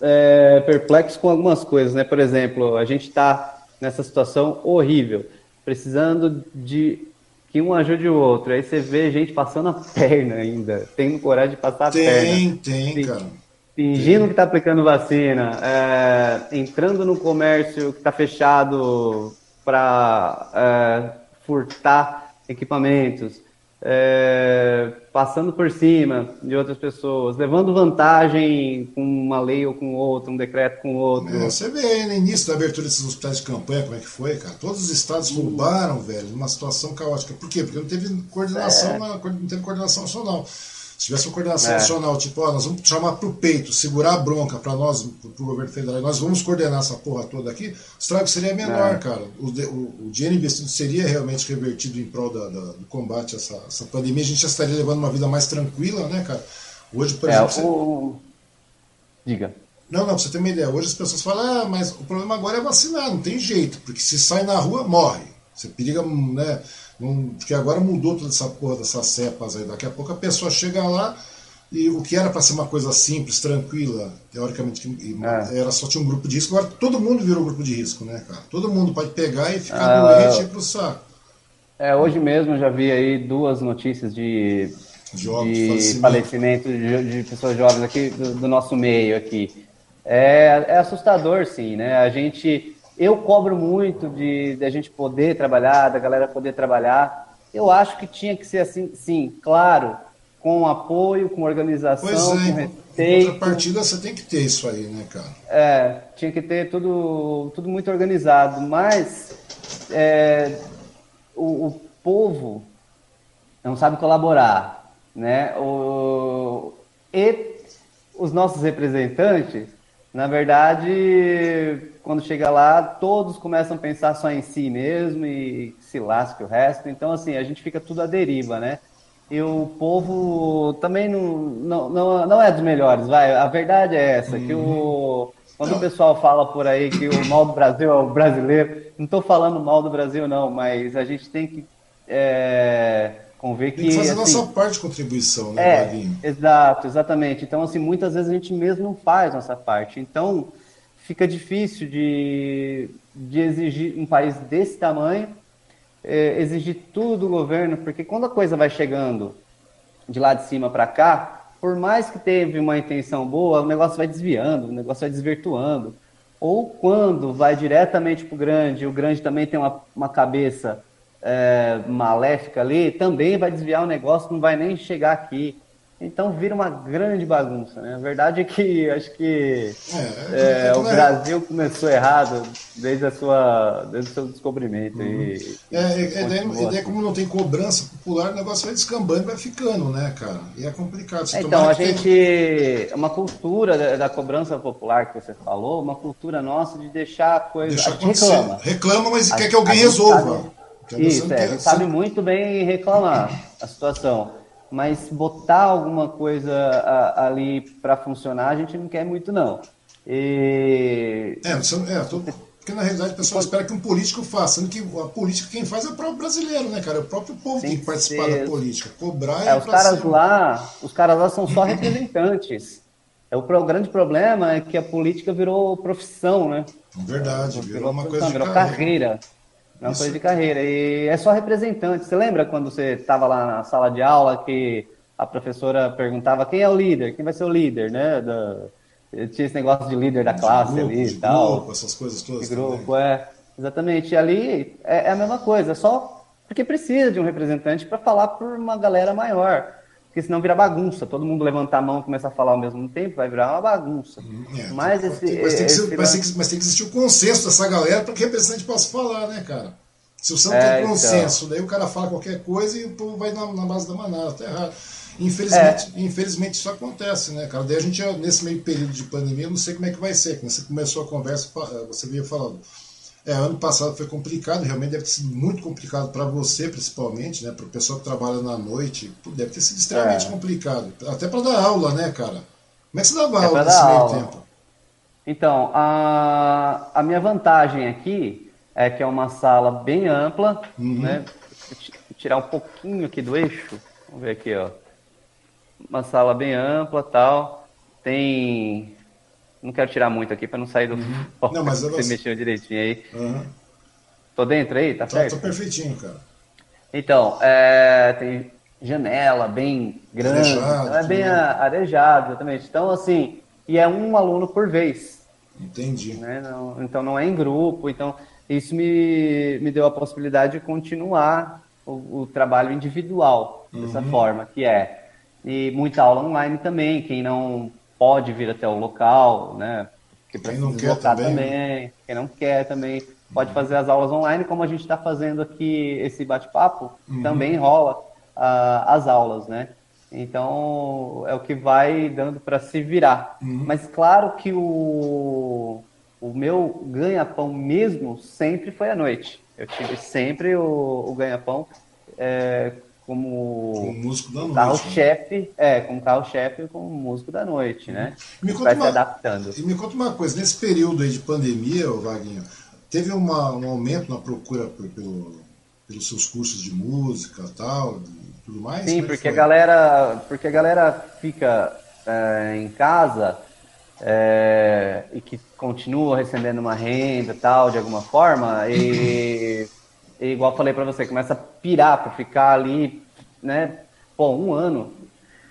é, perplexo com algumas coisas, né? Por exemplo, a gente está nessa situação horrível precisando de que um ajude o outro. Aí você vê gente passando a perna ainda, tendo coragem de passar tem, a perna. Tem, tem, cara. Fingindo tem. que está aplicando vacina, é, entrando no comércio que está fechado para é, furtar equipamentos é, passando por cima de outras pessoas, levando vantagem com uma lei ou com outra, um decreto com outro. É, você vê aí no início da abertura desses hospitais de campanha como é que foi, cara. Todos os estados roubaram, velho, numa situação caótica. Por quê? Porque não teve coordenação, é. não teve coordenação nacional. Se tivesse uma coordenação é. nacional, tipo, ó, nós vamos chamar pro peito, segurar a bronca para nós, pro governo federal, nós vamos coordenar essa porra toda aqui, o estrago seria menor, é. cara. O, o, o, dinheiro investido seria realmente revertido em prol da, da, do combate a essa, essa pandemia, a gente já estaria levando uma vida mais tranquila, né, cara? Hoje, por é, exemplo. O... Você... Diga. Não, não, pra você ter uma ideia. Hoje as pessoas falam, ah, mas o problema agora é vacinar, não tem jeito, porque se sai na rua, morre. Você periga, né? Porque agora mudou toda essa porra dessas cepas aí. Daqui a pouco a pessoa chega lá e o que era para ser uma coisa simples, tranquila, teoricamente, é. era só tinha um grupo de risco, agora todo mundo virou grupo de risco, né, cara? Todo mundo pode pegar e ficar ah, doente e ir pro saco. É, hoje mesmo já vi aí duas notícias de, de falecimento, falecimento de, de, pessoas jovens aqui do, do nosso meio aqui. É, é assustador, sim, né? A gente eu cobro muito de, de a gente poder trabalhar, da galera poder trabalhar. Eu acho que tinha que ser assim, sim, claro, com apoio, com organização, pois é, com respeito. Em partida você tem que ter isso aí, né, cara? É, tinha que ter tudo, tudo muito organizado, mas é, o, o, povo não sabe colaborar, né? O, e os nossos representantes na verdade, quando chega lá, todos começam a pensar só em si mesmo e se lasca o resto. Então, assim, a gente fica tudo à deriva, né? E o povo também não, não, não, não é dos melhores, vai. A verdade é essa, que o, quando o pessoal fala por aí que o mal do Brasil é o brasileiro, não estou falando mal do Brasil, não, mas a gente tem que é, convir que. Tem que fazer assim, nossa parte de contribuição, né, é? Exato, exatamente. Então, assim, muitas vezes a gente mesmo não faz nossa parte. Então, fica difícil de, de exigir um país desse tamanho, é, exigir tudo do governo, porque quando a coisa vai chegando de lá de cima para cá, por mais que teve uma intenção boa, o negócio vai desviando, o negócio vai desvirtuando. Ou quando vai diretamente para o grande, o grande também tem uma, uma cabeça é, maléfica ali, também vai desviar o negócio, não vai nem chegar aqui. Então vira uma grande bagunça, né? A verdade é que acho que é, é, o Brasil começou errado desde, a sua, desde o seu descobrimento. Uhum. E, é, é, é, é, como não tem cobrança popular, o negócio vai descambando e vai ficando, né, cara? E é complicado. Então, a gente. Tem... Uma cultura da, da, cobrança popular que você falou, uma cultura nossa de deixar a coisa. Deixa a gente reclama. Reclama, mas a, quer que alguém resolva. Sabe... Isso, é, a gente sabe muito bem reclamar a situação mas botar alguma coisa a, ali para funcionar a gente não quer muito não. E... É, é tô, porque na realidade o pessoal espera que um político faça, sendo que a política quem faz é o próprio brasileiro, né, cara? É o próprio povo que tem que participar ser... da política. Cobrar é, é os caras lá, os caras lá são só representantes. É o, o grande problema é que a política virou profissão, né? Verdade, virou, virou uma coisa de virou carreira. carreira. É uma coisa de carreira. E é só representante. Você lembra quando você estava lá na sala de aula que a professora perguntava quem é o líder, quem vai ser o líder, né? Da... Tinha esse negócio de líder da classe grupo, ali e tal. Grupo, essas coisas todas. De grupo, também. é. Exatamente. E ali é, é a mesma coisa, só porque precisa de um representante para falar por uma galera maior porque senão vira bagunça. Todo mundo levantar a mão e começar a falar ao mesmo tempo, vai virar uma bagunça. Hum, é, mas, esse, mas, tem esse, mas, tem que, mas, tem que, existir o consenso dessa galera para que o representante possa falar, né, cara? Se você não é, tem então. consenso, então... daí o cara fala qualquer coisa e o povo vai na, na base da manada, tá errado. Infelizmente, é. infelizmente isso acontece, né, cara? Daí a gente, nesse meio período de pandemia, eu não sei como é que vai ser. Quando você começou a conversa, você veio falando é, ano passado foi complicado, realmente deve ter sido muito complicado para você, principalmente, né? Para o pessoal que trabalha na noite, deve ter sido extremamente é. complicado. Até para dar aula, né, cara? Como é que você dava é aula nesse meio aula. tempo? Então, a, a minha vantagem aqui é que é uma sala bem ampla, uhum. né? Vou tirar um pouquinho aqui do eixo. Vamos ver aqui, ó. Uma sala bem ampla, tal. Tem não quero tirar muito aqui para não sair do uhum. foco. Não, mas você mexeu direitinho aí. Uhum. Tô dentro aí, tá, tá certo? Tô perfeitinho, cara. Então, é, tem janela bem grande, arejado, então é bem arejado, exatamente. Então, assim, e é um aluno por vez. Entendi. Né? Não, então não é em grupo, então isso me, me deu a possibilidade de continuar o, o trabalho individual dessa uhum. forma, que é e muita aula online também, quem não pode vir até o local, né? Que quem não quer também, também, quem não quer também pode fazer as aulas online, como a gente está fazendo aqui esse bate-papo, uhum. também rola uh, as aulas, né? Então é o que vai dando para se virar. Uhum. Mas claro que o, o meu ganha-pão mesmo sempre foi à noite. Eu tive sempre o, o ganha-pão é, como, como músico da noite. Carro-chefe, né? é, como carro-chefe como músico da noite, né? Me vai uma, se adaptando. E me conta uma coisa, nesse período aí de pandemia, Vaguinho, teve uma, um aumento na procura por, pelo, pelos seus cursos de música tal, e tudo mais? Sim, é porque a galera, porque a galera fica é, em casa é, e que continua recebendo uma renda tal, de alguma forma, e e igual falei para você, começa a pirar para ficar ali, né? Pô, um ano.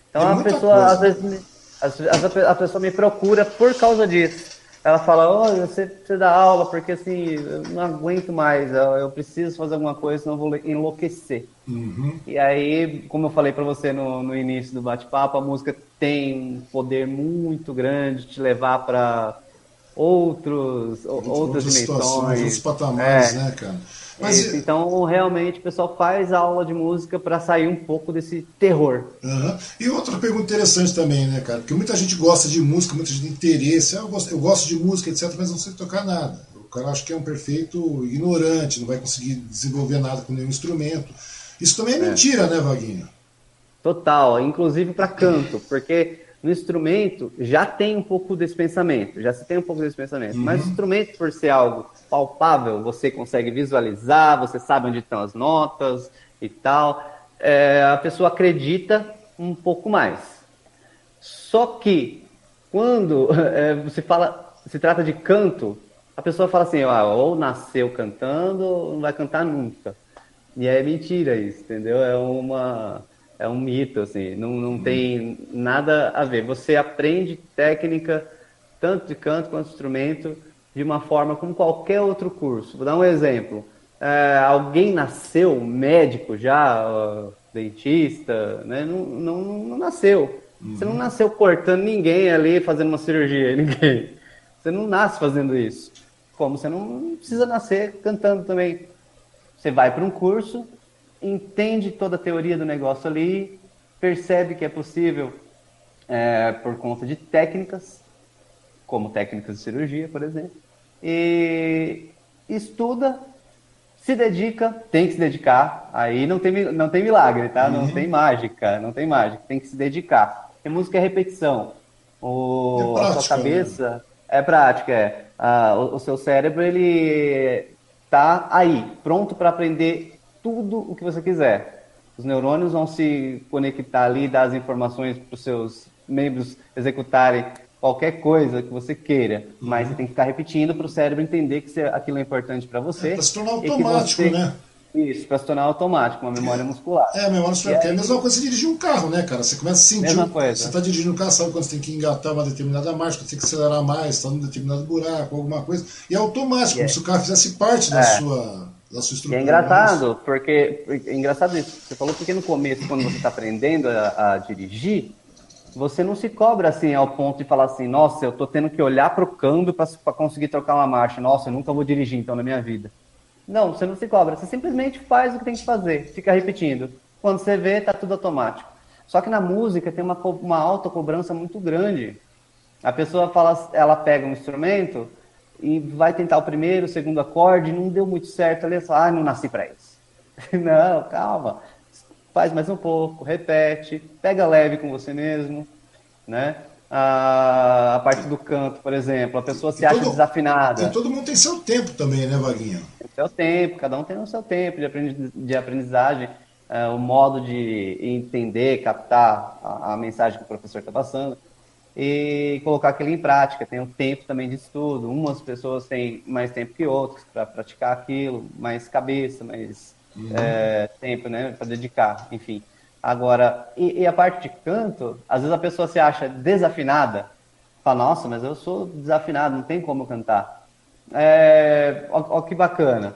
Então é a pessoa, coisa. às vezes, me, às, a pessoa me procura por causa disso. Ela fala, olha, você precisa dar aula, porque assim, eu não aguento mais, eu, eu preciso fazer alguma coisa, senão eu vou enlouquecer. Uhum. E aí, como eu falei para você no, no início do bate-papo, a música tem um poder muito grande de te levar para outros, outros, outras dimensões. Outros patamares, é. né, cara? Mas, Isso, então, realmente, o pessoal faz aula de música para sair um pouco desse terror. Uhum. E outra pergunta interessante também, né, cara? Porque muita gente gosta de música, muita gente tem interesse. Ah, eu gosto, eu gosto de música, etc., mas não sei tocar nada. O cara acha que é um perfeito ignorante, não vai conseguir desenvolver nada com nenhum instrumento. Isso também é, é. mentira, né, Vaguinho? Total, inclusive para canto, porque no instrumento já tem um pouco desse pensamento, já se tem um pouco desse pensamento. Uhum. Mas o instrumento, por ser algo palpável, você consegue visualizar, você sabe onde estão as notas e tal. é, a pessoa acredita um pouco mais. Só que quando é, você fala, se trata de canto, a pessoa fala assim, ó, ou nasceu cantando ou não vai cantar nunca. E é mentira isso, entendeu? É uma é um mito assim, não, não uhum. tem nada a ver. Você aprende técnica tanto de canto quanto de instrumento de uma forma como qualquer outro curso. Vou dar um exemplo. É, alguém nasceu médico já, dentista, né? Não, não, não nasceu. Uhum. Você não uhum. nasceu cortando ninguém ali, fazendo uma cirurgia, ninguém. Você não nasce fazendo isso. Como você não precisa nascer cantando também. Você vai para um curso, entende toda a teoria do negócio ali, percebe que é possível é, por conta de técnicas, como técnicas de cirurgia, por exemplo, e estuda, se dedica, tem que se dedicar, aí não tem, não tem milagre, tá? Não uhum. tem mágica, não tem mágica, tem que se dedicar. Porque música é repetição. O, é prática, a sua cabeça né? é prática, é. Ah, o, o seu cérebro, ele tá aí, pronto para aprender tudo o que você quiser. Os neurônios vão se conectar ali, dar as informações para os seus membros executarem qualquer coisa que você queira, uhum. mas você tem que ficar repetindo para o cérebro entender que aquilo é importante para você. É, para se tornar automático, você... né? Isso, para se tornar automático, uma memória muscular. É, a memória muscular, é a mesma coisa que você dirigir um carro, né, cara? Você começa a sentir. Mesma coisa. Você está dirigindo um carro, sabe quando você tem que engatar uma determinada marcha, quando você tem que acelerar mais, está num determinado buraco, alguma coisa. E é automático, como se o carro fizesse parte da, é. sua, da sua estrutura. E é engraçado, porque. É engraçado isso. Você falou porque no começo, quando você está aprendendo a, a dirigir, você não se cobra assim ao ponto de falar assim, nossa, eu tô tendo que olhar para o câmbio para conseguir trocar uma marcha. Nossa, eu nunca vou dirigir então na minha vida. Não, você não se cobra. Você simplesmente faz o que tem que fazer, fica repetindo. Quando você vê, tá tudo automático. Só que na música tem uma, uma alta cobrança muito grande. A pessoa fala, ela pega um instrumento e vai tentar o primeiro, o segundo acorde, não deu muito certo, ali fala, ah, não nasci para isso. não, calma faz mais um pouco, repete, pega leve com você mesmo, né? A, a parte do canto, por exemplo, a pessoa se acha desafinada. E todo mundo tem seu tempo também, né, Vaguinha? Tem seu tempo, cada um tem o seu tempo de aprendizagem, é, o modo de entender, captar a, a mensagem que o professor está passando e colocar aquilo em prática. Tem o tempo também de estudo. Umas pessoas têm mais tempo que outras para praticar aquilo, mais cabeça, mais uhum. é, tempo, né, para dedicar, enfim. Agora, e, e, a parte de canto, às vezes a pessoa se acha desafinada, fala, nossa, mas eu sou desafinado, não tem como cantar. É, ó, ó que bacana.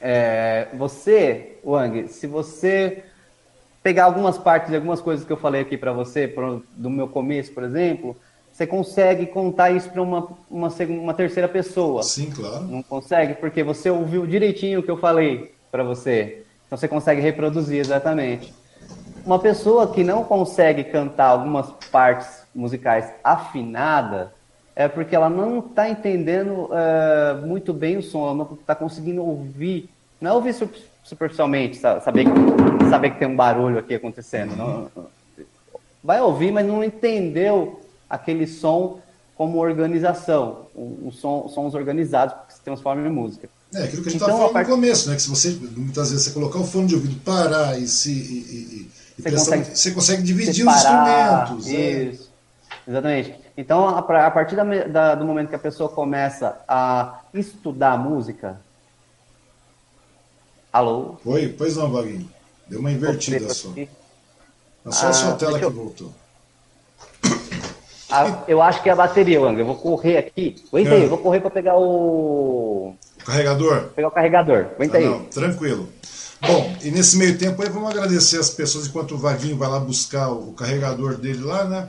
É, você, Wang, se você pegar algumas partes de algumas coisas que eu falei aqui para você, do meu começo, por exemplo, você consegue contar isso para uma, uma, uma terceira pessoa. Sim, claro. Não consegue? Porque você ouviu direitinho o que eu falei para você. Então você consegue reproduzir exatamente. Uma pessoa que não consegue cantar algumas partes musicais afinadas é porque ela não está entendendo uh, muito bem o som, ela não está conseguindo ouvir, não é ouvir superficialmente, saber que, saber que tem um barulho aqui acontecendo. Não, vai ouvir, mas não entendeu aquele som como organização, um, um som, sons organizados que se transformam em música. É aquilo que a gente estava então, falando no começo, né? Que se você, muitas vezes, você colocar o fone de ouvido, parar e se. E, e, você, consegue, você consegue dividir separar, os instrumentos. É. Isso. É. Exatamente. Então, a, a partir da, da, do momento que a pessoa começa a estudar música. Alô? Oi, pois não, Vaguinho. Deu uma invertida só. Mas só ah, a sua tela eu... que voltou. Ah, eu acho que é a bateria, Wang. Eu vou correr aqui. Aguenta é. eu vou correr para pegar o carregador? Vou pegar o carregador. Aguenta ah, aí. Não, tranquilo. Bom, e nesse meio tempo aí vamos agradecer as pessoas enquanto o Vaguinho vai lá buscar o carregador dele lá, né?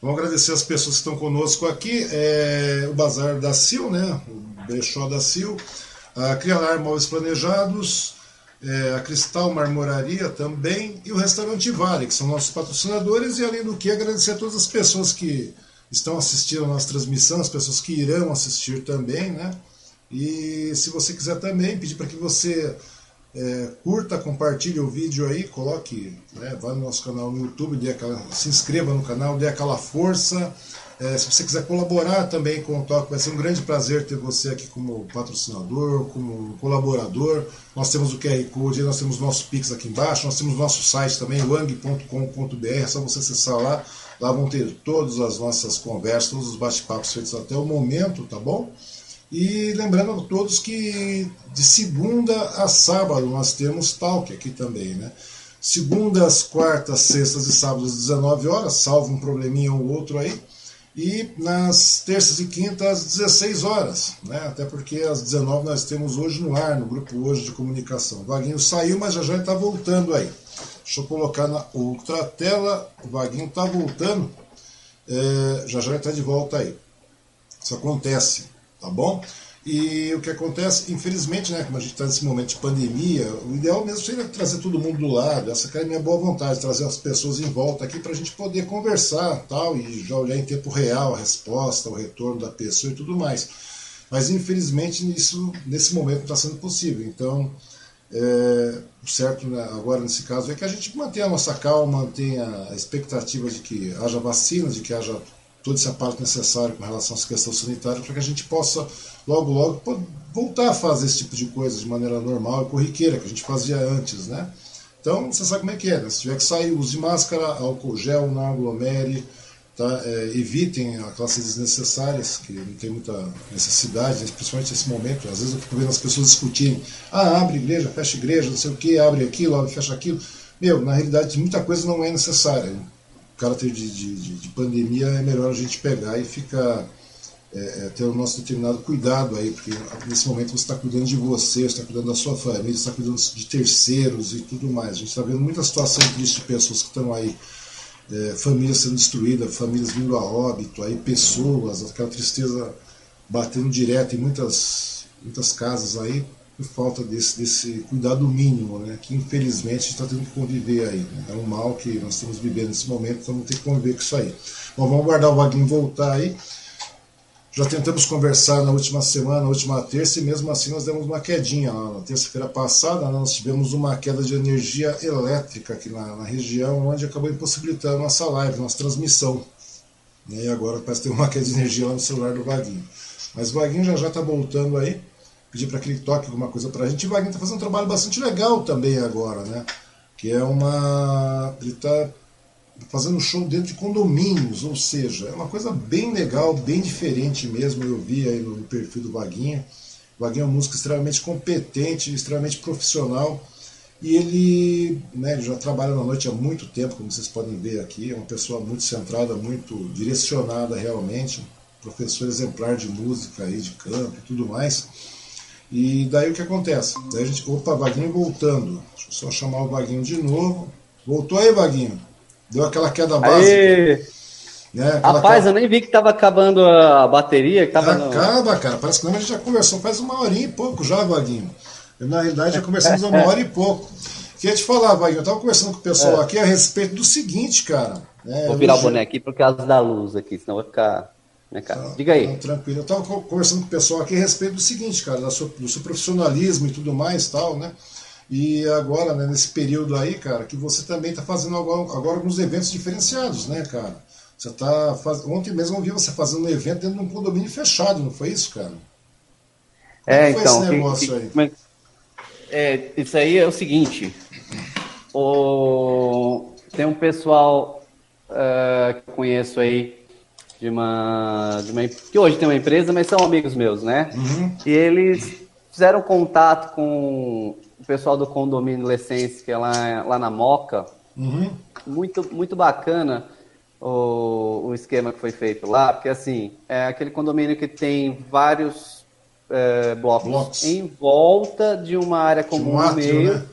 Vamos agradecer as pessoas que estão conosco aqui, é, o Bazar da Sil, né? O Brechó da Sil, a Crialar Móveis Planejados, é, a Cristal Marmoraria também e o Restaurante Vale, que são nossos patrocinadores, e além do que agradecer a todas as pessoas que estão assistindo a nossa transmissão, as pessoas que irão assistir também, né? E se você quiser também, pedir para que você É, curta, compartilhe o vídeo aí, coloque, né, vá no nosso canal no YouTube, dê aquela, se inscreva no canal, dê aquela força. É, se você quiser colaborar também com o Toque, vai ser um grande prazer ter você aqui como patrocinador, como colaborador. Nós temos o QR Code, nós temos nosso Pix aqui embaixo, nós temos nosso site também, wang.com.br, é só você acessar lá. Lá vão ter todas as nossas conversas, todos os bate-papos feitos até o momento, tá bom? E lembrando a todos que de segunda a sábado nós temos talk aqui também, né? Segundas, quartas, sextas e sábados às 19 horas, salvo um probleminha ou outro aí. E nas terças e quintas às 16 horas, né? Até porque às 19 nós temos hoje no ar, no grupo hoje de comunicação. O Vaguinho saiu, mas já já está voltando aí. Deixa eu colocar na outra tela. O Vaguinho está voltando. É, já já está de volta aí. Isso acontece tá bom? E o que acontece, infelizmente, né, como a gente está nesse momento de pandemia, o ideal mesmo seria trazer todo mundo do lado, essa é a minha boa vontade, trazer as pessoas em volta aqui para a gente poder conversar tal, e já olhar em tempo real a resposta, o retorno da pessoa e tudo mais. Mas infelizmente isso, nesse momento não está sendo possível. Então, é, o certo né, agora nesse caso é que a gente mantenha a nossa calma, mantenha a expectativa de que haja vacina, de que haja todo esse aparato necessário com relação essa questão sanitária para que a gente possa, logo, logo, voltar a fazer esse tipo de coisa de maneira normal e corriqueira, que a gente fazia antes, né? Então, você sabe como é que é, né? Se tiver que sair, use máscara, álcool gel, não aglomere, tá? É, evitem desnecessárias, que não tem muita necessidade, principalmente nesse momento. Às vezes eu fico vendo as pessoas discutirem, ah, abre igreja, fecha igreja, não sei o que, abre aquilo, abre, fecha aquilo. Meu, na realidade, muita coisa não é necessária caráter de, de, de, pandemia, é melhor a gente pegar e ficar, é, é, ter o nosso determinado cuidado aí, porque nesse momento você está cuidando de você, você está cuidando da sua família, você está cuidando de terceiros e tudo mais. A gente está vendo muita situação triste de pessoas que estão aí, é, famílias sendo destruídas, famílias vindo a óbito, aí pessoas, aquela tristeza batendo direto em muitas, muitas casas aí por falta desse, desse cuidado mínimo, né, que infelizmente está tendo que conviver aí. Né? É um mal que nós estamos vivendo nesse momento, então vamos ter que conviver com isso aí. Bom, vamos guardar o Vaguinho voltar aí. Já tentamos conversar na última semana, na última terça, e mesmo assim nós demos uma quedinha lá. Na terça-feira passada, nós tivemos uma queda de energia elétrica aqui na, na região, onde acabou impossibilitando nossa live, nossa transmissão. E agora parece ter uma queda de energia lá no celular do Vaguinho. Mas o Vaguinho já já está voltando aí pedir para que ele toque alguma coisa para a gente. O Wagner está fazendo um trabalho bastante legal também agora, né? Que é uma. Ele está fazendo show dentro de condomínios, ou seja, é uma coisa bem legal, bem diferente mesmo. Eu vi aí no perfil do Vaguinha. O Vaguinha é um músico extremamente competente, extremamente profissional. E ele, né, ele já trabalha na noite há muito tempo, como vocês podem ver aqui. É uma pessoa muito centrada, muito direcionada realmente. Professor exemplar de música aí, de canto e tudo mais. E daí o que acontece? Daí a gente, opa, Vaguinho voltando. Deixa eu só chamar o Vaguinho de novo. Voltou aí, Vaguinho? Deu aquela queda básica. Né? Rapaz, queda... eu nem vi que tava acabando a bateria. Que tava Acaba, no... cara. Parece que não, a gente já conversou faz uma horinha e pouco já, Vaguinho. Na realidade, já conversamos há uma hora e pouco. Queria te falar, Vaguinho, eu tava conversando com o pessoal é. aqui a respeito do seguinte, cara. Né? Vou virar o boneco aqui por causa da luz aqui, senão vai ficar né, cara? Tá, Diga aí. Tá, tranquilo. Eu estava conversando com o pessoal aqui a respeito do seguinte, cara, sua, do seu profissionalismo e tudo mais tal, né? E agora, né, nesse período aí, cara, que você também está fazendo agora, agora alguns eventos diferenciados, né, cara? Você tá faz... Ontem mesmo eu vi você fazendo um evento dentro de um condomínio fechado, não foi isso, cara? Como é, então. Esse negócio que, aí? Mas, é, isso aí é o seguinte. O... Tem um pessoal uh, que eu conheço aí de uma, de uma que hoje tem uma empresa, mas são amigos meus, né? Uhum. E eles fizeram contato com o pessoal do condomínio Lessense, que é lá, lá na Moca. Uhum. Muito, muito bacana o, o esquema que foi feito lá, porque assim, é aquele condomínio que tem vários é, blocos, blocos, em volta de uma área comum um no meio. Né?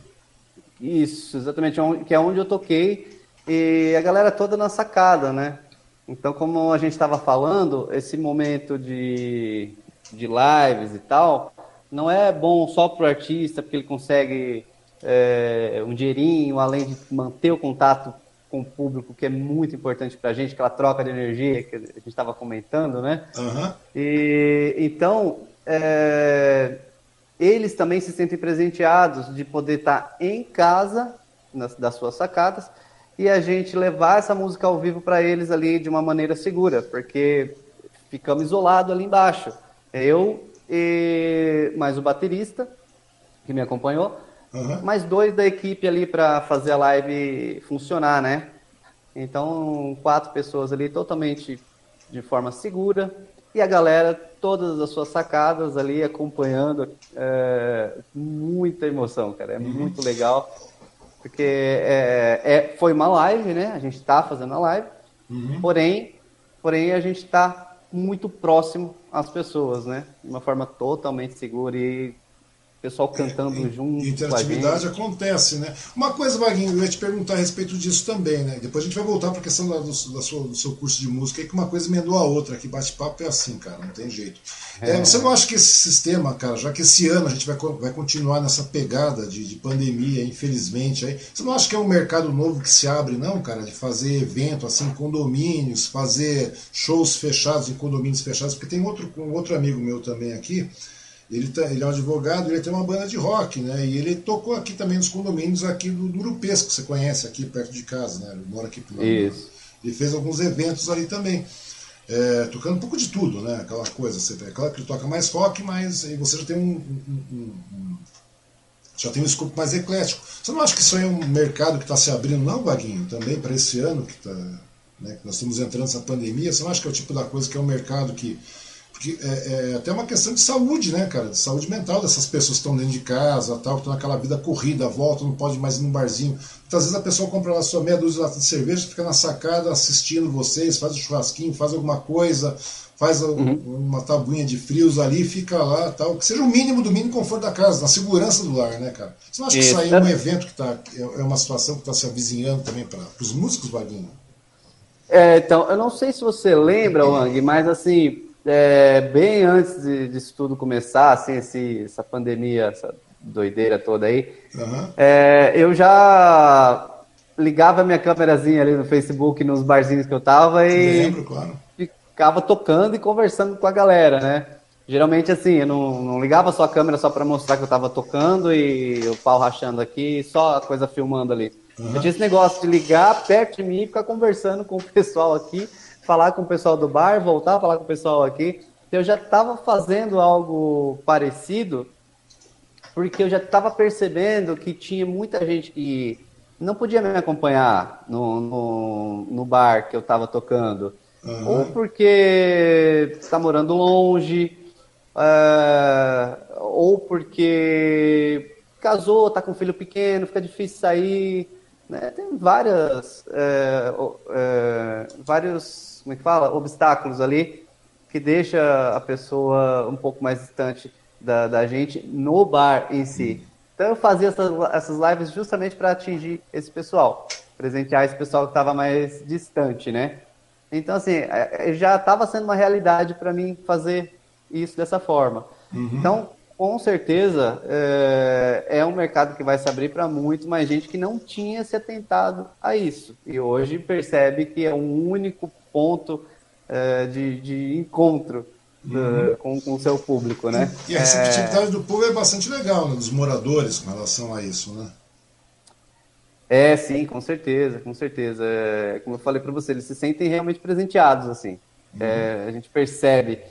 Isso, exatamente, que é onde eu toquei. E a galera toda na sacada, né? Então, como a gente estava falando, esse momento de, de lives e tal, não é bom só para o artista, porque ele consegue é, um dinheirinho, além de manter o contato com o público, que é muito importante para a gente, aquela troca de energia que a gente estava comentando, né? Uhum. E, então, é, eles também se sentem presenteados de poder estar em casa, nas, das suas sacadas, e a gente levar essa música ao vivo para eles ali de uma maneira segura, porque ficamos isolados ali embaixo. Eu e mais o baterista, que me acompanhou, uhum. mais dois da equipe ali para fazer a live funcionar, né? Então, quatro pessoas ali totalmente de forma segura e a galera, todas as suas sacadas ali acompanhando. É, muita emoção, cara, é uhum. muito legal. Porque é, é, foi uma live, né? A gente está fazendo a live, uhum. porém, porém a gente está muito próximo às pessoas, né? De uma forma totalmente segura e pessoal cantando é, junto. Interatividade acontece, né? Uma coisa, Vaguinho, eu ia te perguntar a respeito disso também, né? Depois a gente vai voltar para a questão da, do, da sua, do seu curso de música, que uma coisa emendou a outra, que bate-papo é assim, cara, não tem jeito. É. É, você não acha que esse sistema, cara, já que esse ano a gente vai, vai continuar nessa pegada de, de pandemia, infelizmente, aí, você não acha que é um mercado novo que se abre, não, cara, de fazer evento, assim, condomínios, fazer shows fechados em condomínios fechados? Porque tem outro, um outro amigo meu também aqui ele, tá, ele é um advogado, ele tem uma banda de rock, né? E ele tocou aqui também nos condomínios aqui do, do Urupesco, que você conhece aqui perto de casa, né? Ele mora aqui por Isso. Ele fez alguns eventos ali também. É, tocando um pouco de tudo, né? Aquela coisa, você vê, claro que ele toca mais rock, mas aí você já tem um, um, um, um já tem um escopo mais eclético. Você não acha que isso aí é um mercado que está se abrindo, não, Vaguinho? Também para esse ano que, tá, né, que nós estamos entrando nessa pandemia, você não acha que é o tipo da coisa que é um mercado que porque é, é, até uma questão de saúde, né, cara? De saúde mental dessas pessoas que estão dentro de casa, tal, que estão naquela vida corrida, volta, não pode mais ir num barzinho. Muitas vezes a pessoa compra lá sua meia dúzia de cerveja, fica na sacada assistindo vocês, faz o um churrasquinho, faz alguma coisa, faz uhum. uma tabuinha de frios ali, fica lá, tal. Que seja o mínimo do mínimo conforto da casa, na segurança do lar, né, cara? Você não acha que isso aí é um evento que tá, é, é uma situação que está se avizinhando também para os músicos, Vaguinho? É, então, eu não sei se você lembra, Wang, mas assim, é, bem antes de, disso tudo começar, assim, esse, essa pandemia, essa doideira toda aí, uhum. é, eu já ligava minha câmerazinha ali no Facebook, nos barzinhos que eu tava e Lembro, claro. ficava tocando e conversando com a galera, né? Geralmente assim, eu não, não ligava só a câmera só para mostrar que eu tava tocando e o pau rachando aqui, só a coisa filmando ali. Uhum. Eu tinha esse negócio de ligar perto de mim e ficar conversando com o pessoal aqui falar com o pessoal do bar, voltar a falar com o pessoal aqui. Eu já estava fazendo algo parecido, porque eu já estava percebendo que tinha muita gente que não podia me acompanhar no, no, no bar que eu estava tocando. Uhum. Ou porque está morando longe, uh, ou porque casou, está com filho pequeno, fica difícil sair. Né? Tem várias, é, é, vários como é que fala, obstáculos ali que deixa a pessoa um pouco mais distante da, da gente no bar em si. Então eu fazia essas, essas lives justamente para atingir esse pessoal, presentear esse pessoal que estava mais distante, né? Então assim, é, é, já estava sendo uma realidade para mim fazer isso dessa forma. Uhum. Então, com certeza, é, é, um mercado que vai se abrir para muito mais gente que não tinha se atentado a isso. E hoje percebe que é um único ponto é, de, de, encontro uhum. com o seu público, né? E a receptividade é... do povo é bastante legal, né, dos moradores com relação a isso, né? É, sim, com certeza, com certeza. É, como eu falei para você, eles se sentem realmente presenteados, assim. Uhum. É, a gente percebe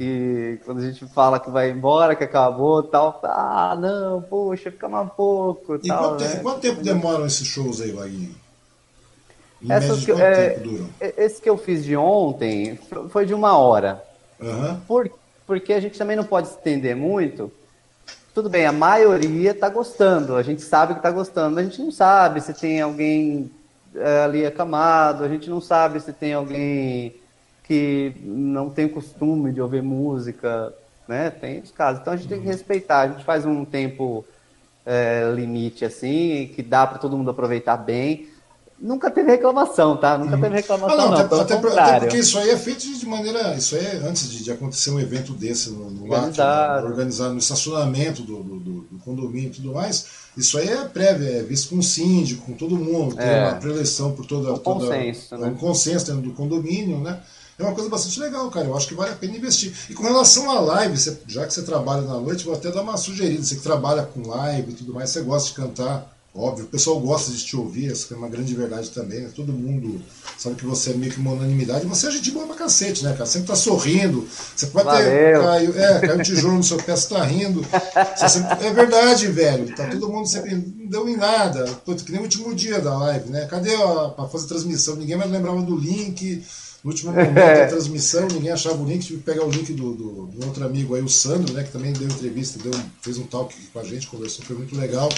que quando a gente fala que vai embora, que acabou, tal, ah, não, poxa, fica mais pouco, e tal. Quanto, né? quanto tempo demoram esses shows aí, Vaguinho? Essas que, é, esse que eu fiz de ontem foi de uma hora. Uhum. Por, porque a gente também não pode estender muito. Tudo bem, a maioria está gostando, a gente sabe que está gostando, mas a gente não sabe se tem alguém é, ali acamado, a gente não sabe se tem alguém que não tem costume de ouvir música, né? Tem os casos. Então a gente uhum. tem que uhum. respeitar, a gente faz um tempo é, limite assim, que dá para todo mundo aproveitar bem. Nunca teve reclamação, tá? Nunca teve reclamação, ah, não. não até, até, até, porque isso aí é feito de maneira. Isso aí é antes de, de acontecer um evento desse no, no organizado. Né, organizado no estacionamento do, do, do, condomínio e tudo mais. Isso aí é prévio, é visto com o síndico, com todo mundo, tem é. uma preleção por toda. Um toda, consenso, né? um consenso dentro do condomínio, né? é uma coisa bastante legal, cara. Eu acho que vale a pena investir. E com relação à live, você, já que você trabalha na noite, vou até dar uma sugerida. Você que trabalha com live e tudo mais, você gosta de cantar, óbvio. O pessoal gosta de te ouvir, essa é uma grande verdade também. Né? Todo mundo sabe que você é meio que uma unanimidade. Você é gente boa pra cacete, né, cara? Sempre tá sorrindo. Você pode ter. Caiu, é, caiu um tijolo no seu pé, você tá rindo. Você sempre, é verdade, velho. Tá todo mundo sempre. Não deu em nada. Que nem o último dia da live, né? Cadê a, pra fazer transmissão? Ninguém mais lembrava do link no último momento da transmissão, ninguém achava o link, tive que pegar o link do, do, do, outro amigo aí, o Sandro, né, que também deu entrevista, deu, fez um talk com a gente, conversou, foi muito legal.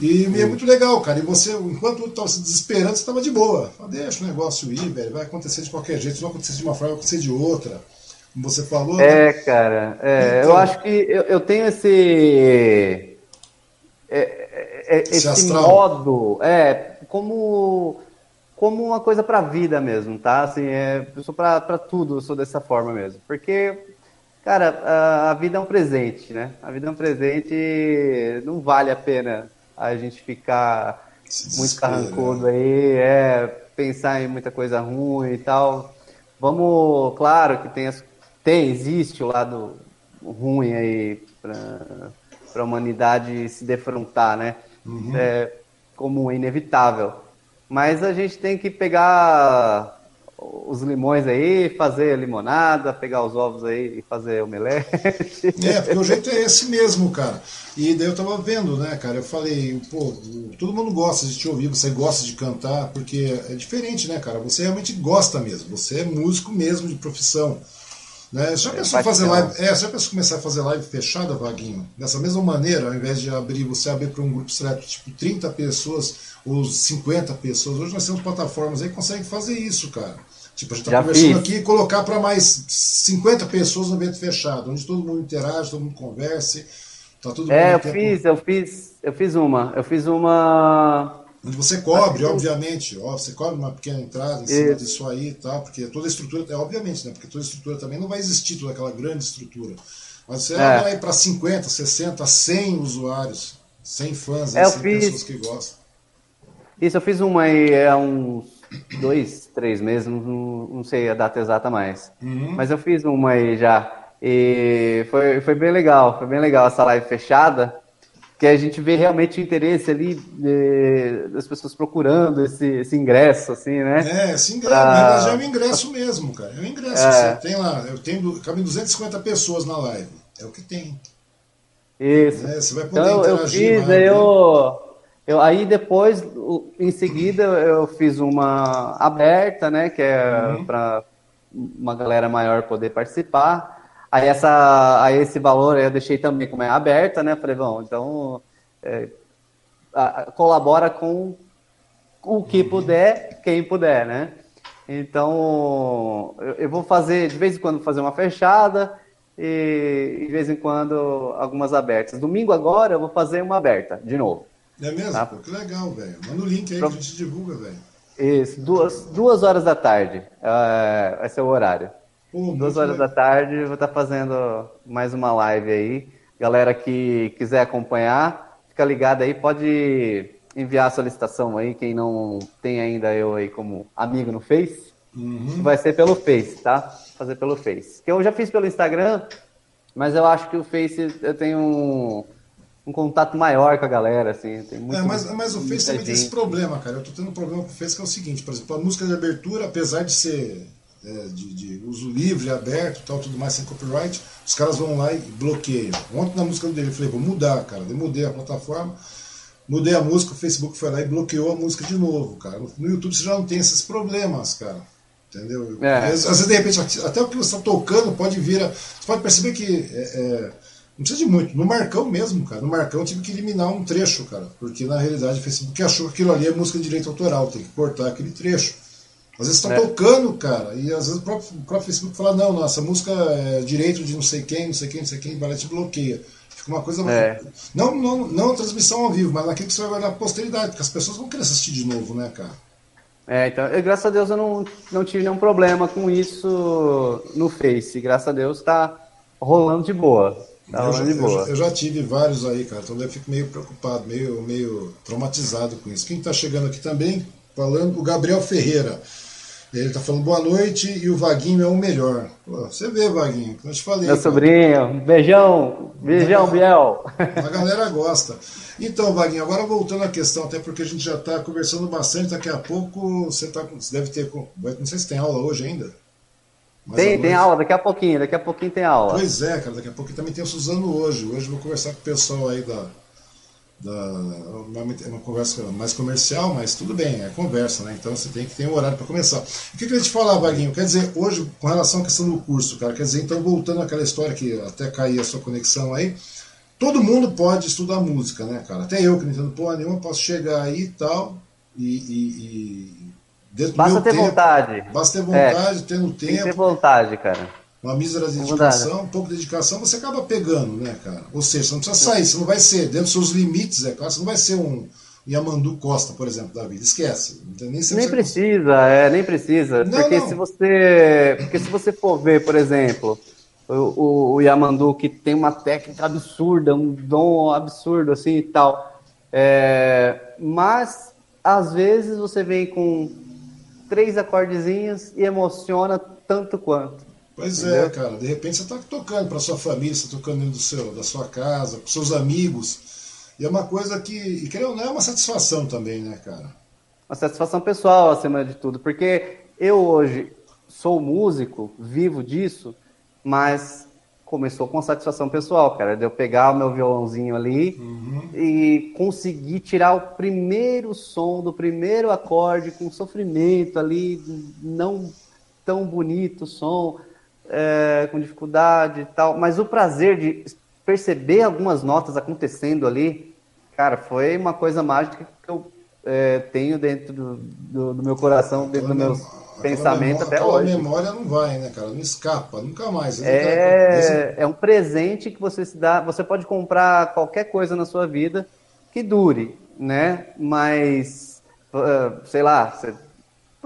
E é muito legal, cara. E você, enquanto estava se desesperando, você estava de boa. Fala, deixa o negócio ir, velho. Vai acontecer de qualquer jeito. Se não acontecer de uma forma, vai acontecer de outra. Como você falou. É, né? cara. É, então, eu acho que eu, eu tenho esse. É, é, é esse, esse modo. É, como como uma coisa para a vida mesmo, tá? Assim, é, eu sou para tudo, eu sou dessa forma mesmo. Porque, cara, a, a, vida é um presente, né? A vida é um presente, não vale a pena a gente ficar muito carrancudo né? aí, é, pensar em muita coisa ruim e tal. Vamos, claro que tem, as, tem existe o lado ruim aí para a humanidade se defrontar, né? Uhum. É como inevitável. Mas a gente tem que pegar os limões aí, fazer limonada, pegar os ovos aí e fazer omelete. É, porque o jeito é esse mesmo, cara. E daí eu tava vendo, né, cara? Eu falei, pô, todo mundo gosta de te ouvir, você gosta de cantar, porque é diferente, né, cara? Você realmente gosta mesmo, você é músico mesmo de profissão. Né? Já é, pensou fazer live? É, já pensou começar a fazer live fechada, Vaguinho? Dessa mesma maneira, ao invés de abrir, você abrir para um grupo seleto, tipo 30 pessoas ou 50 pessoas. Hoje nós temos plataformas aí que conseguem fazer isso, cara. Tipo, a gente está conversando fiz. aqui e colocar para mais 50 pessoas no evento fechado, onde todo mundo interage, todo mundo converse. Tá tudo é, eu tempo... fiz, eu fiz, eu fiz uma. Eu fiz uma Onde você cobre, obviamente, ó, você cobre uma pequena entrada em cima Isso. disso aí, tá? Porque toda a estrutura, é obviamente, né? Porque toda a estrutura também não vai existir toda aquela grande estrutura. Mas você é. vai para 50, 60, 100 usuários, 100 fãs, é, 100 fiz... pessoas que gostam. Isso, eu fiz uma aí há uns dois, três meses, não, não sei a data exata mais. Uhum. Mas eu fiz uma aí já. E foi, foi bem legal, foi bem legal essa live fechada que a gente vê realmente o interesse ali de, das pessoas procurando esse, esse ingresso, assim, né? É, esse ingresso, pra... é um ingresso mesmo, cara. É um ingresso. É. Você tem lá, eu tenho, cabem 250 pessoas na live. É o que tem. Isso. É, você vai poder então, interagir. Eu fiz, mais, eu, eu, aí depois, em seguida, eu fiz uma aberta, né? Que é uhum. para uma galera maior poder participar. Aí, essa, aí esse valor eu deixei também como é aberta, né? Falei, bom, então é, a, colabora com o que uhum. puder, quem puder, né? Então eu, eu, vou fazer de vez em quando fazer uma fechada e de vez em quando algumas abertas. Domingo agora eu vou fazer uma aberta de novo. É mesmo? Tá? Pô, que legal, velho. Manda o link aí Pro... que a gente divulga, velho. Isso, duas, duas horas da tarde. Uh, vai ser o horário. Pô, Duas horas legal. da tarde, vou estar fazendo mais uma live aí. Galera que quiser acompanhar, fica ligado aí, pode enviar a solicitação aí, quem não tem ainda eu aí como amigo no Face. Uhum. Vai ser pelo Face, tá? Fazer pelo Face. Que eu já fiz pelo Instagram, mas eu acho que o Face eu tenho um, um contato maior com a galera, assim. Tem muito, é, mas, mas o Face também gente. tem esse problema, cara. Eu tô tendo um problema com o Face que é o seguinte, por exemplo, a música de abertura, apesar de ser é, de, de, uso livre, aberto, tal, tudo mais, sem copyright, os caras vão lá e bloqueiam. Ontem na música dele eu falei, vou mudar, cara. Eu mudei a plataforma, mudei a música, o Facebook foi lá e bloqueou a música de novo, cara. No YouTube você já não tem esses problemas, cara. Entendeu? É. Às, vezes, de repente, até o que você está tocando pode vir a. Você pode perceber que. É, é, não precisa de muito. No Marcão mesmo, cara. No Marcão eu tive que eliminar um trecho, cara. Porque na realidade o Facebook achou que aquilo ali é música de direito autoral, tem que cortar aquele trecho. Às vezes está é. tocando, cara, e às vezes o próprio, o próprio Facebook fala, não, essa música é direito de não sei quem, não sei quem, não sei quem, vai lá te bloqueia. Fica uma coisa. É. Não, não, não a transmissão ao vivo, mas naquilo que você vai guardar a posteridade, porque as pessoas vão querer assistir de novo, né, cara? É, então, eu, graças a Deus eu não, não tive nenhum problema com isso no Face. Graças a Deus tá rolando de boa. Tá eu, já, de boa. Eu, eu, já tive vários aí, cara, então eu fico meio preocupado, meio, meio traumatizado com isso. Quem está chegando aqui também, falando, o Gabriel Ferreira. Ele tá falando boa noite e o Vaguinho é o melhor. Pô, você vê, Vaguinho, como eu te falei. Meu cara. sobrinho, beijão, beijão, a, Biel. A galera gosta. Então, Vaguinho, agora voltando à questão, até porque a gente já está conversando bastante, daqui a pouco você, tá, você deve ter. Não sei se tem aula hoje ainda. Tem, tem aula, daqui a pouquinho, daqui a pouquinho tem aula. Pois é, cara, daqui a pouquinho também tem o Suzano hoje. Hoje eu vou conversar com o pessoal aí da, da, é uma conversa mais comercial, mas tudo bem, é conversa, né? Então você tem que ter um horário para começar. O que eu queria te falar, Vaguinho? Quer dizer, hoje, com relação à questão do curso, cara, quer dizer, então voltando àquela história que até cair a sua conexão aí, todo mundo pode estudar música, né, cara? Até eu que não entendo porra nenhuma, posso chegar aí e tal, e. e, e basta ter tempo, vontade. Basta ter vontade, é, tendo tempo. Tem que ter vontade, cara uma mísera dedicação, um pouco de dedicação, você acaba pegando, né, cara? Ou seja, você não precisa sair, você não vai ser, dentro dos seus limites, é claro, você não vai ser um Yamandu Costa, por exemplo, da vida. Esquece. Nem, nem precisa, é, nem precisa. Não, porque não. se você. Porque se você for ver, por exemplo, o, o, o, Yamandu que tem uma técnica absurda, um dom absurdo assim e tal. É, mas às vezes você vem com três acordezinhos e emociona tanto quanto. Pois é, Entendeu? é, cara. De repente você está tocando para sua família, você está tocando dentro do seu, da sua casa, com seus amigos. E é uma coisa que, e creio não, é uma satisfação também, né, cara? Uma satisfação pessoal, acima de tudo. Porque eu hoje sou músico, vivo disso, mas começou com satisfação pessoal, cara. De eu pegar o meu violãozinho ali uhum. e conseguir tirar o primeiro som do primeiro acorde com sofrimento ali, não tão bonito o som é, com dificuldade e tal, mas o prazer de perceber algumas notas acontecendo ali, cara, foi uma coisa mágica que eu é, tenho dentro do, do, do, meu coração, dentro do meu pensamento até hoje. A memória não vai, né, cara? Não escapa, nunca mais. É, é um presente que você se dá. Você pode comprar qualquer coisa na sua vida que dure, né? Mas, uh, sei lá, você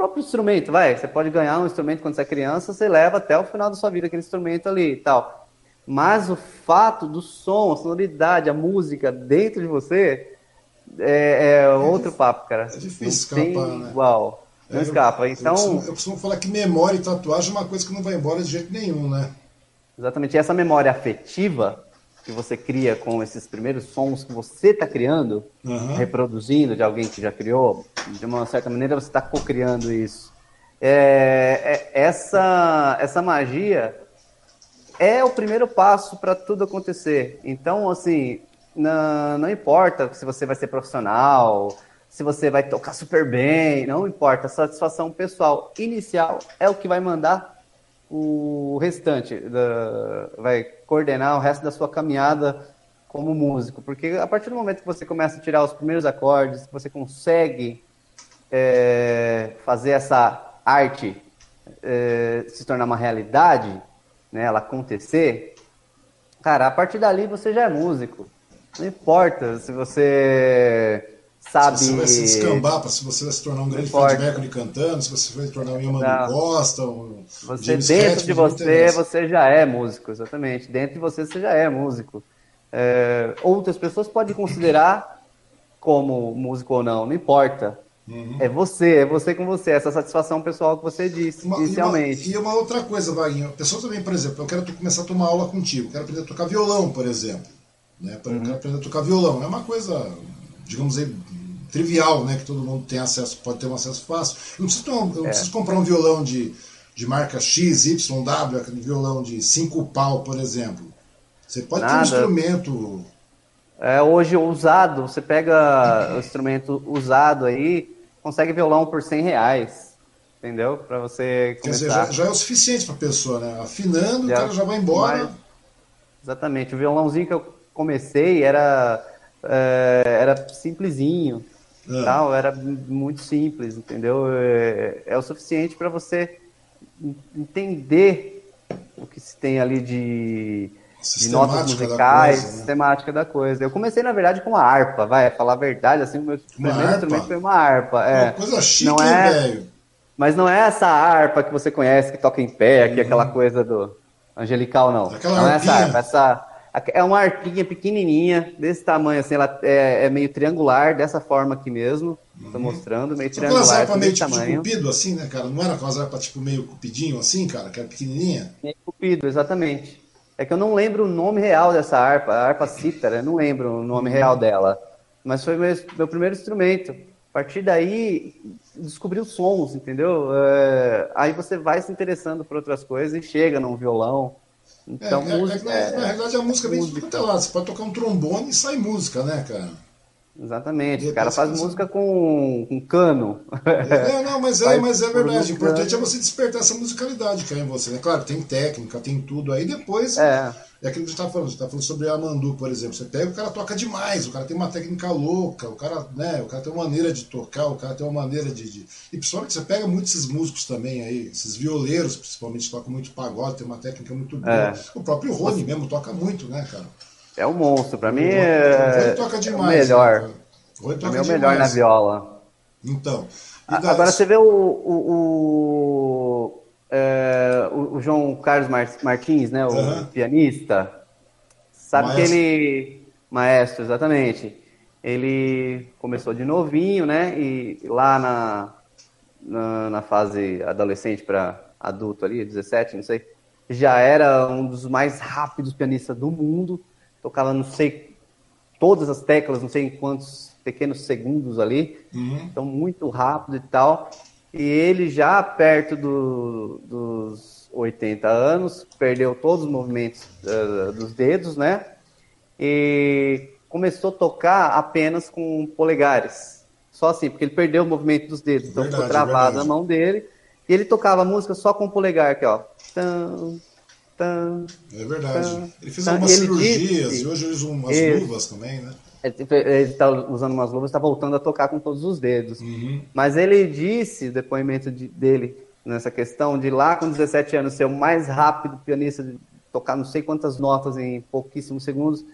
próprio instrumento, vai. Você pode ganhar um instrumento quando você é criança, você leva até o final da sua vida aquele instrumento ali e tal. Mas o fato do som, a sonoridade, a música dentro de você é, é, é outro difícil, papo, cara. É difícil escapar, né? Igual. Não é, escapa. Então, eu costumo, eu costumo falar que memória e tatuagem é uma coisa que não vai embora de jeito nenhum, né? Exatamente. E essa memória afetiva que você cria com esses primeiros sons que você está criando, uhum. reproduzindo de alguém que já criou, de uma certa maneira você está co-criando isso. É, é, essa, essa magia é o primeiro passo para tudo acontecer. Então, assim, não, não importa se você vai ser profissional, se você vai tocar super bem, não importa. A satisfação pessoal inicial é o que vai mandar o restante, da, vai coordenar o resto da sua caminhada como músico. Porque a partir do momento que você começa a tirar os primeiros acordes, você consegue é, fazer essa arte é, se tornar uma realidade, né, ela acontecer, cara, a partir dali você já é músico. Não importa se você sabe. Se você vai se descambar, se você vai se tornar um grande Fred Mercury cantando, se você vai se tornar um Yamano Costa, um Você James dentro de você, você já é músico, exatamente. Dentro de você, você já é músico. É, outras pessoas podem considerar como músico ou não, não importa. Uhum. É você, é você com você, essa satisfação pessoal que você disse uma, inicialmente. E uma, e uma, outra coisa, Vaguinho, a pessoa também, por exemplo, eu quero começar a tomar aula contigo, quero aprender a tocar violão, por exemplo. Né? Eu uhum. quero aprender a tocar violão. É uma coisa, digamos aí, trivial, né? Que todo mundo tem acesso, pode ter um acesso fácil. Eu não preciso, eu não é. preciso comprar um violão de, de marca X, Y, W, aquele violão de 5 pau, por exemplo. Você pode Nada. ter um instrumento. É, hoje usado, você pega o instrumento usado aí, consegue violão por 100 reais. Entendeu? Para você começar. Quer dizer, já, já é o suficiente para a pessoa, né? Afinando, já, o cara já vai embora. Mas, exatamente. O violãozinho que eu comecei era, é, era simplesinho. É. Tal, era muito simples, entendeu? É, é o suficiente para você entender o que se tem ali de, de notas musicais, da coisa, né? sistemática da coisa. Eu comecei, na verdade, com uma harpa, vai, falar a verdade, assim, o meu uma primeiro harpa? instrumento foi uma harpa. É. Uma coisa chique, não é, velho. Mas não é essa harpa que você conhece, que toca em pé, aqui, uhum. aquela coisa do angelical, não. Aquela não é essa harpa, essa É uma arquinha pequenininha, desse tamanho, assim, ela é, é meio triangular, dessa forma aqui mesmo. Estou uhum. mostrando, meio São triangular. Aquelas meio tipo tamanho. de cupido, assim, né, cara? Não era aquelas harpas tipo meio cupidinho, assim, cara? Que era pequenininha? Meio cupido, exatamente. É que eu não lembro o nome real dessa harpa, a harpa cítara, não lembro o nome uhum. real dela. Mas foi meu, meu primeiro instrumento. A partir daí, descobri os sons, entendeu? É, aí você vai se interessando por outras coisas e chega num violão. Então, é, música. É, na, na realidade, a música é lado. Você pode tocar um trombone e sai música, né, cara? Exatamente, o cara faz música com, com cano. É, não, mas é, mas é verdade. O importante é você despertar essa musicalidade que é em você. Né? Claro, tem técnica, tem tudo aí. Depois, é, é aquilo que você está falando. Você está falando sobre a Mandu, por exemplo. Você pega o cara toca demais, o cara tem uma técnica louca, o cara, né, o cara tem uma maneira de tocar, o cara tem uma maneira de. de... E principalmente você pega muitos esses músicos também aí, esses violeiros, principalmente, tocam muito pagode, tem uma técnica muito boa. É. O próprio Rony mesmo toca muito, né, cara? É um monstro, pra mim é. toca demais. É o melhor. Né, pra mim é o melhor na viola. Então. Agora você vê o, o, o, o, o João Carlos Martins, né? O uhum. pianista. Sabe maestro. que ele. Maestro, exatamente. Ele começou de novinho, né? E lá na, na, na fase adolescente para adulto ali, 17, não sei, já era um dos mais rápidos pianistas do mundo tocava não sei todas as teclas, não sei em quantos pequenos segundos ali, uhum. então muito rápido e tal. E ele já perto do, dos 80 anos, perdeu todos os movimentos uh, dos dedos, né? E começou a tocar apenas com polegares. Só assim, porque ele perdeu o movimento dos dedos, então verdade, ficou travada a mão dele. E ele tocava a música só com o polegar aqui, ó. Tum, é verdade. ele fez algumas cirurgias disse, e hoje usa umas ele, luvas também, né? Ele está usando umas luvas, está voltando a tocar com todos os dedos. Uhum. Mas ele disse, depoimento de, dele nessa questão, de lá com 17 anos ser o mais rápido pianista, de tocar não sei quantas notas em pouquíssimos segundos.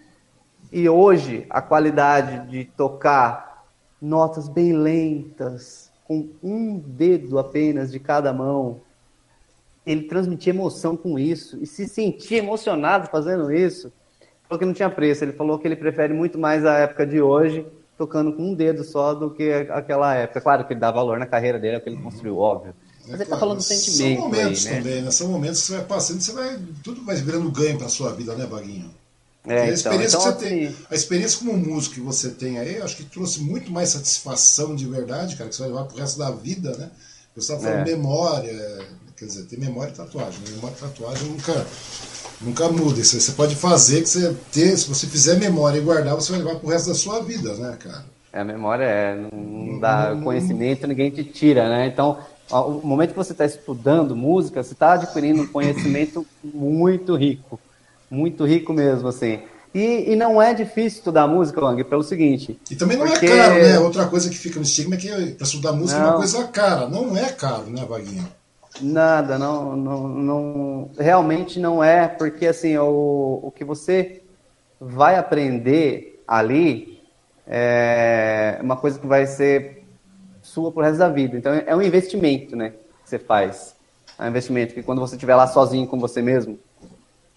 E hoje, a qualidade de tocar notas bem lentas, com um dedo apenas de cada mão, ele transmitia emoção com isso e se sentia emocionado fazendo isso. Falou que não tinha preço. Ele falou que ele prefere muito mais a época de hoje, tocando com um dedo só, do que aquela época. Claro que ele dá valor na carreira dele, é o que ele construiu, óbvio. Mas é, ele está falando do sentimento. São momentos aí, né? também, né? São momentos que você vai passando, você vai. Tudo vai virando ganho para sua vida, né, Baguinho? É, a, então, experiência então, então, assim... tem, a experiência como músico que você tem aí, acho que trouxe muito mais satisfação de verdade, cara, que você vai levar pro resto da vida, né? Você estava falando é. memória, Quer dizer, tem memória e tatuagem. Né? Memória e tatuagem nunca, nunca muda. Isso você pode fazer que você ter, se você fizer memória e guardar, você vai levar pro resto da sua vida, né, cara? É, a memória é, não, dá não, conhecimento, ninguém te tira, né? Então, o momento que você está estudando música, você está adquirindo um conhecimento muito rico, muito rico mesmo, assim. E, e, não é difícil estudar música, Lang, pelo seguinte. E também não é porque... é caro, né? Outra coisa que fica no estigma é que para estudar música não. é uma coisa cara. Não é caro, né, Vaguinho? Nada, não, não, não, realmente não é, porque assim, o, o que você vai aprender ali é uma coisa que vai ser sua pro resto da vida. Então é um investimento, né, que você faz. É um investimento que quando você estiver lá sozinho com você mesmo,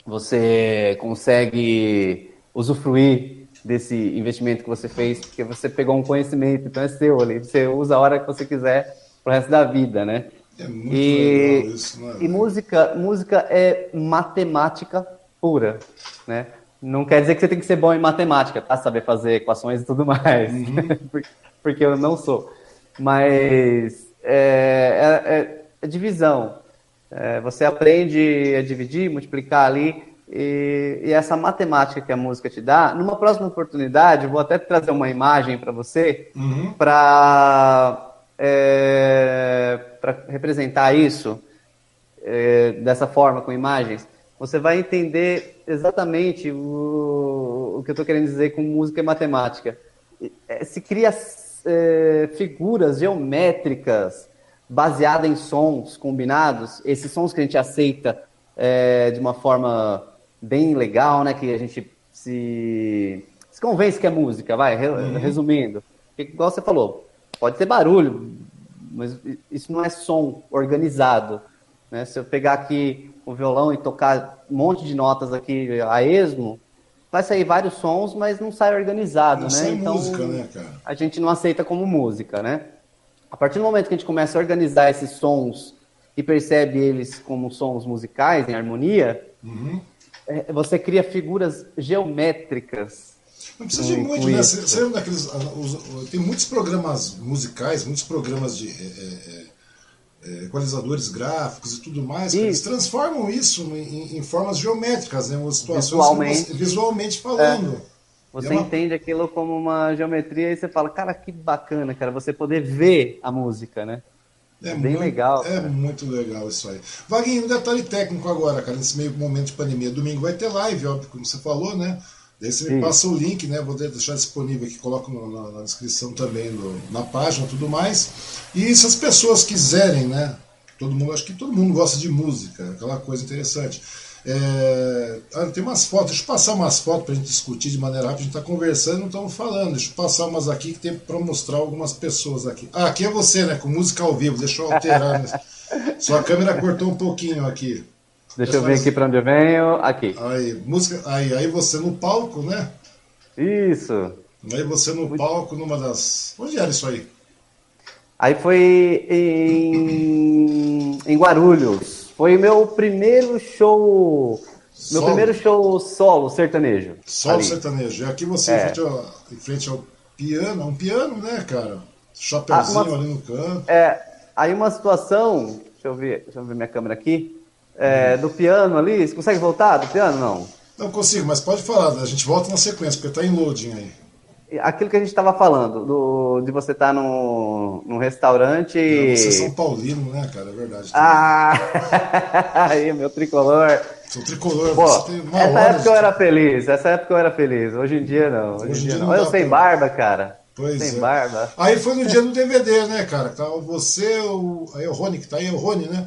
você consegue usufruir desse investimento que você fez, porque você pegou um conhecimento, então é seu ali, você usa a hora que você quiser pro resto da vida, né? É muito e, legal isso, né? E música, música é matemática pura, né? Não quer dizer que você tem que ser bom em matemática, tá? Saber fazer equações e tudo mais, uhum. porque eu não sou. Mas é, é, é, é divisão. É, você aprende a dividir, multiplicar ali, e, e, essa matemática que a música te dá, numa próxima oportunidade, vou até trazer uma imagem para você, uhum. para é, para representar isso é, dessa forma, com imagens, você vai entender exatamente o, o que eu estou querendo dizer com música e matemática. É, se cria é, figuras geométricas baseadas em sons combinados, esses sons que a gente aceita é, de uma forma bem legal, né, que a gente se, se convence que é música, vai, uhum. resumindo. Igual você falou, pode ter barulho, mas isso não é som organizado. Né? Se eu pegar aqui o violão e tocar um monte de notas aqui a esmo, vai sair vários sons, mas não sai organizado, não né? Sai então música, né, cara? a gente não aceita como música, né? A partir do momento que a gente começa a organizar esses sons e percebe eles como sons musicais em harmonia, uhum. é, você cria figuras geométricas. Não precisa de muito, né? Você, você daqueles, os, tem muitos programas musicais, muitos programas de é, é, é equalizadores gráficos e tudo mais, eles transformam isso em, em, formas geométricas, né? situações visualmente, visualmente falando. É. Você é uma... entende aquilo como uma geometria e você fala, cara, que bacana, cara, você poder ver a música, né? É, é bem muito, legal. É cara. muito legal isso aí. Vaguinho, um detalhe técnico agora, cara, nesse meio momento de pandemia. Domingo vai ter live, óbvio, como você falou, né? Daí você me Sim. passa o link, né? Vou deixar disponível aqui, coloco na, na descrição também, no, na página tudo mais. E se as pessoas quiserem, né? Todo mundo, acho que todo mundo gosta de música, aquela coisa interessante. É, ah, tem umas fotos, deixa eu passar umas fotos para a gente discutir de maneira rápida. A gente está conversando não estamos falando. Deixa eu passar umas aqui que tem para mostrar algumas pessoas aqui. Ah, aqui é você, né? Com música ao vivo. Deixa eu alterar. né? Sua câmera cortou um pouquinho aqui. Deixa eu ver aqui para onde eu venho. Aqui. Aí, música, aí, aí você no palco, né? Isso. Aí você no palco, numa das. Onde era isso aí? Aí foi em, em Guarulhos. Foi meu primeiro show. Solo. Meu primeiro show solo sertanejo. Solo ali. sertanejo. E aqui você é. em, frente ao, em, frente ao, piano, um piano, né, cara? Chapeuzinho ah, uma, ali no canto. É, aí uma situação. Deixa eu ver, deixa eu ver minha câmera aqui. É. Do piano ali, você consegue voltar do piano? Não. Não consigo, mas pode falar, a gente volta na sequência, porque tá em loading aí aquilo que a gente estava falando, do, de você estar tá num, num restaurante. Não, você é São Paulino, né, cara? É verdade. Ah! aí, meu tricolor. Sou tricolor, Pô, você tem uma Essa época de... eu era feliz, essa época eu era feliz. Hoje em dia não. Hoje, Hoje em dia, não. Eu sem pra... barba, cara. Pois sem é. barba. Aí foi no dia do DVD, né, cara? Tá você, o. Aí o Rony, que tá aí, é o Rony, né?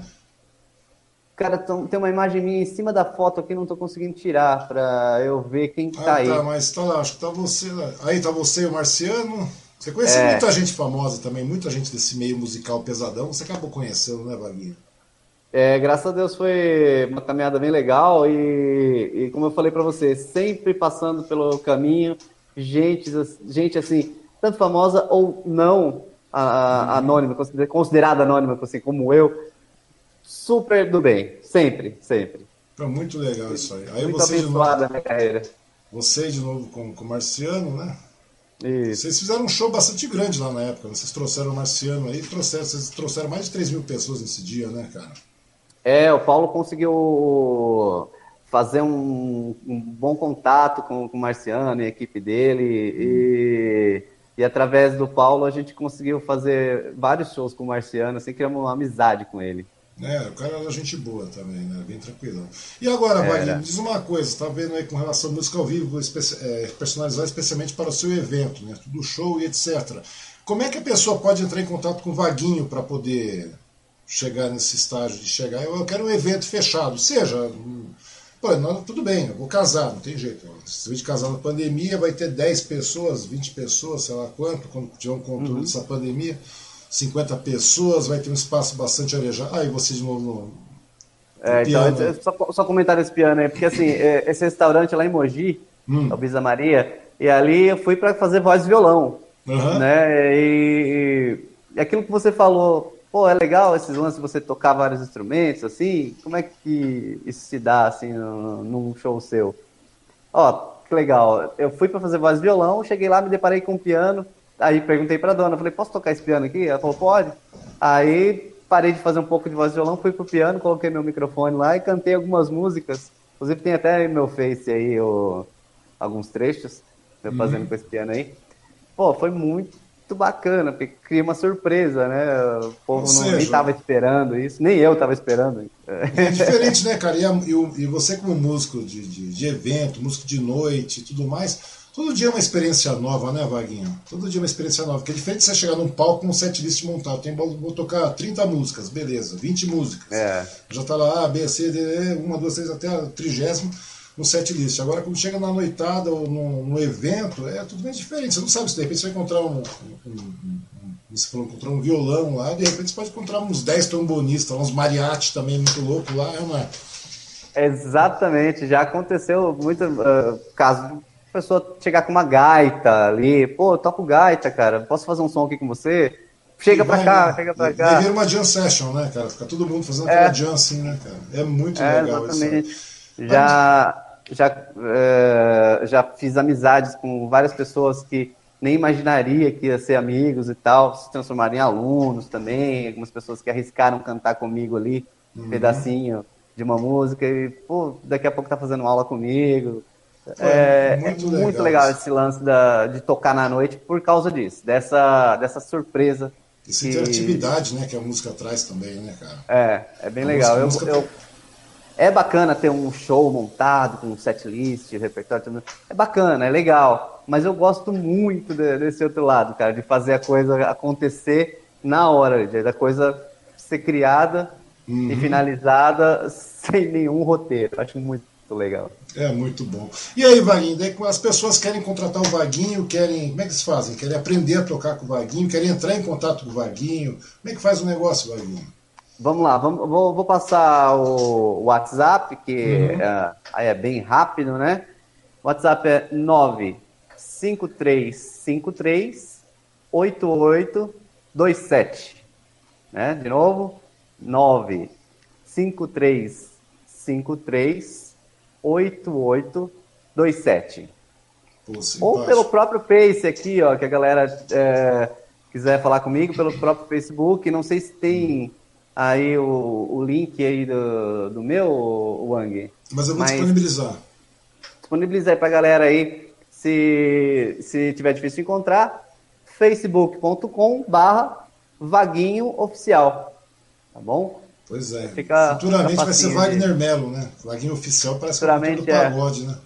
Cara, tem uma imagem minha em cima da foto aqui, não tô conseguindo tirar pra eu ver quem que ah, tá aí. Tá, mas tá lá, acho que tá você lá. Aí tá você e o Marciano. Você conhece é. muita gente famosa também, muita gente desse meio musical pesadão. Você acabou conhecendo, né, Vaguinho? É, graças a Deus foi uma caminhada bem legal e, e como eu falei para você, sempre passando pelo caminho, gente, gente assim, tanto famosa ou não a, a, uhum. anônima, considerada anônima assim, como eu, super do bem, sempre, sempre. É muito legal isso aí. aí muito você abençoada minha carreira. Você de novo com, com o Marciano, né? Isso. Vocês fizeram um show bastante grande lá na época. Né? Vocês trouxeram o Marciano aí, trouxeram, vocês trouxeram mais de 3 mil pessoas nesse dia, né, cara? É, o Paulo conseguiu fazer um, um bom contato com, com, o Marciano e a equipe dele. E, e através do Paulo a gente conseguiu fazer vários shows com o Marciano, assim, criamos uma amizade com ele. É, o cara era gente boa também, né? Bem tranquilão. E agora, Wagner, me diz uma coisa, tá vendo aí com relação à música ao vivo, é, personalizada especialmente para o seu evento, né? Tudo show e etc. Como é que a pessoa pode entrar em contato com o Vaguinho para poder chegar nesse estágio de chegar? Eu quero um evento fechado, seja. Pô, não, tudo bem, eu vou casar, não tem jeito. Se eu de casar na pandemia, vai ter 10 pessoas, 20 pessoas, sei lá quanto, quando tiver um controle uhum. dessa pandemia. 50 pessoas, vai ter um espaço bastante arejado. Ah, e você de novo no, é, então, só, só comentar esse piano aí, porque assim, é, esse restaurante lá em Mogi, hum. é o Bisa Maria, e ali eu fui para fazer voz e violão, uhum. né, e, e, aquilo que você falou, pô, é legal esses lances você tocar vários instrumentos, assim, como é que isso se dá, assim, num show seu? Ó, que legal, eu fui para fazer voz e violão, cheguei lá, me deparei com um piano, Aí perguntei pra dona, falei, posso tocar esse piano aqui? Ela falou, pode. Aí parei de fazer um pouco de voz de violão, fui pro piano, coloquei meu microfone lá e cantei algumas músicas. Inclusive tem até meu Face aí, o, alguns trechos, eu uhum. fazendo com esse piano aí. Pô, foi muito bacana, porque cria uma surpresa, né? O povo não, nem tava esperando isso, nem eu tava esperando. É diferente, né, cara? E, a, e, e você como músico de, de, de evento, músico de noite e tudo mais Todo dia é uma experiência nova, né, Vaguinho? Todo dia é uma experiência nova. Porque é diferente de você chegar num palco com um setlist montado. Tem, vou tocar 30 músicas, beleza, 20 músicas. É. Já tá lá A, B, C, D, E, 1, 2, 3, até a trigésima no setlist. Agora, quando chega na noitada ou no, no, evento, é tudo bem diferente. Você não sabe se de repente você vai encontrar um, um, um, um você falou, encontrar um violão lá, de repente você pode encontrar uns 10 trombonistas, uns mariachi também muito louco lá, é uma. Exatamente, já aconteceu muito uh, caso pessoa chegar com uma gaita ali, pô, toco gaita, cara, posso fazer um som aqui com você? Chega e pra vai, cá, né? chega pra cá. Vai vir uma jam session, né, cara? Fica todo mundo fazendo é. aquela jam assim, né, cara? É muito é, legal exatamente. isso. Já, já, uh, já fiz amizades com várias pessoas que nem imaginaria que ia ser amigos e tal, se transformaram em alunos também, algumas pessoas que arriscaram cantar comigo ali, um uhum. pedacinho de uma música e, pô, daqui a pouco tá fazendo aula comigo. É, muito, é legal, muito legal esse lance da, de tocar na noite por causa disso, dessa, dessa surpresa. Essa que... interatividade, né, que a música traz também, né, cara? É, é bem a legal. Música, eu, música... eu, é bacana ter um show montado com set list, repertório, é bacana, é legal. Mas eu gosto muito de, desse outro lado, cara, de fazer a coisa acontecer na hora, da coisa ser criada uhum. e finalizada sem nenhum roteiro. Acho muito legal. É muito bom. E aí, Vaguinho, daí as pessoas querem contratar o Vaguinho, querem. Como é que eles fazem? Querem aprender a tocar com o Vaguinho, querem entrar em contato com o Vaguinho. Como é que faz o negócio, Vaguinho? Vamos lá, vamos, vou, vou passar o WhatsApp, que uhum. é, é bem rápido, né? O WhatsApp é 95353 8827. Né? De novo, 95353 8827. Ou pelo próprio Face aqui, ó, que a galera é, quiser falar comigo, pelo próprio Facebook. Não sei se tem aí o, o link aí do, do meu, Wang. Mas eu vou Mas disponibilizar. Disponibilizar aí pra galera aí, se, se tiver difícil encontrar, facebook.com barra vaguinho oficial, tá bom? Pois é. Fica, Futuramente fica vai ser Wagner Melo, né? Vaguinho oficial parece que é do pagode, é. né?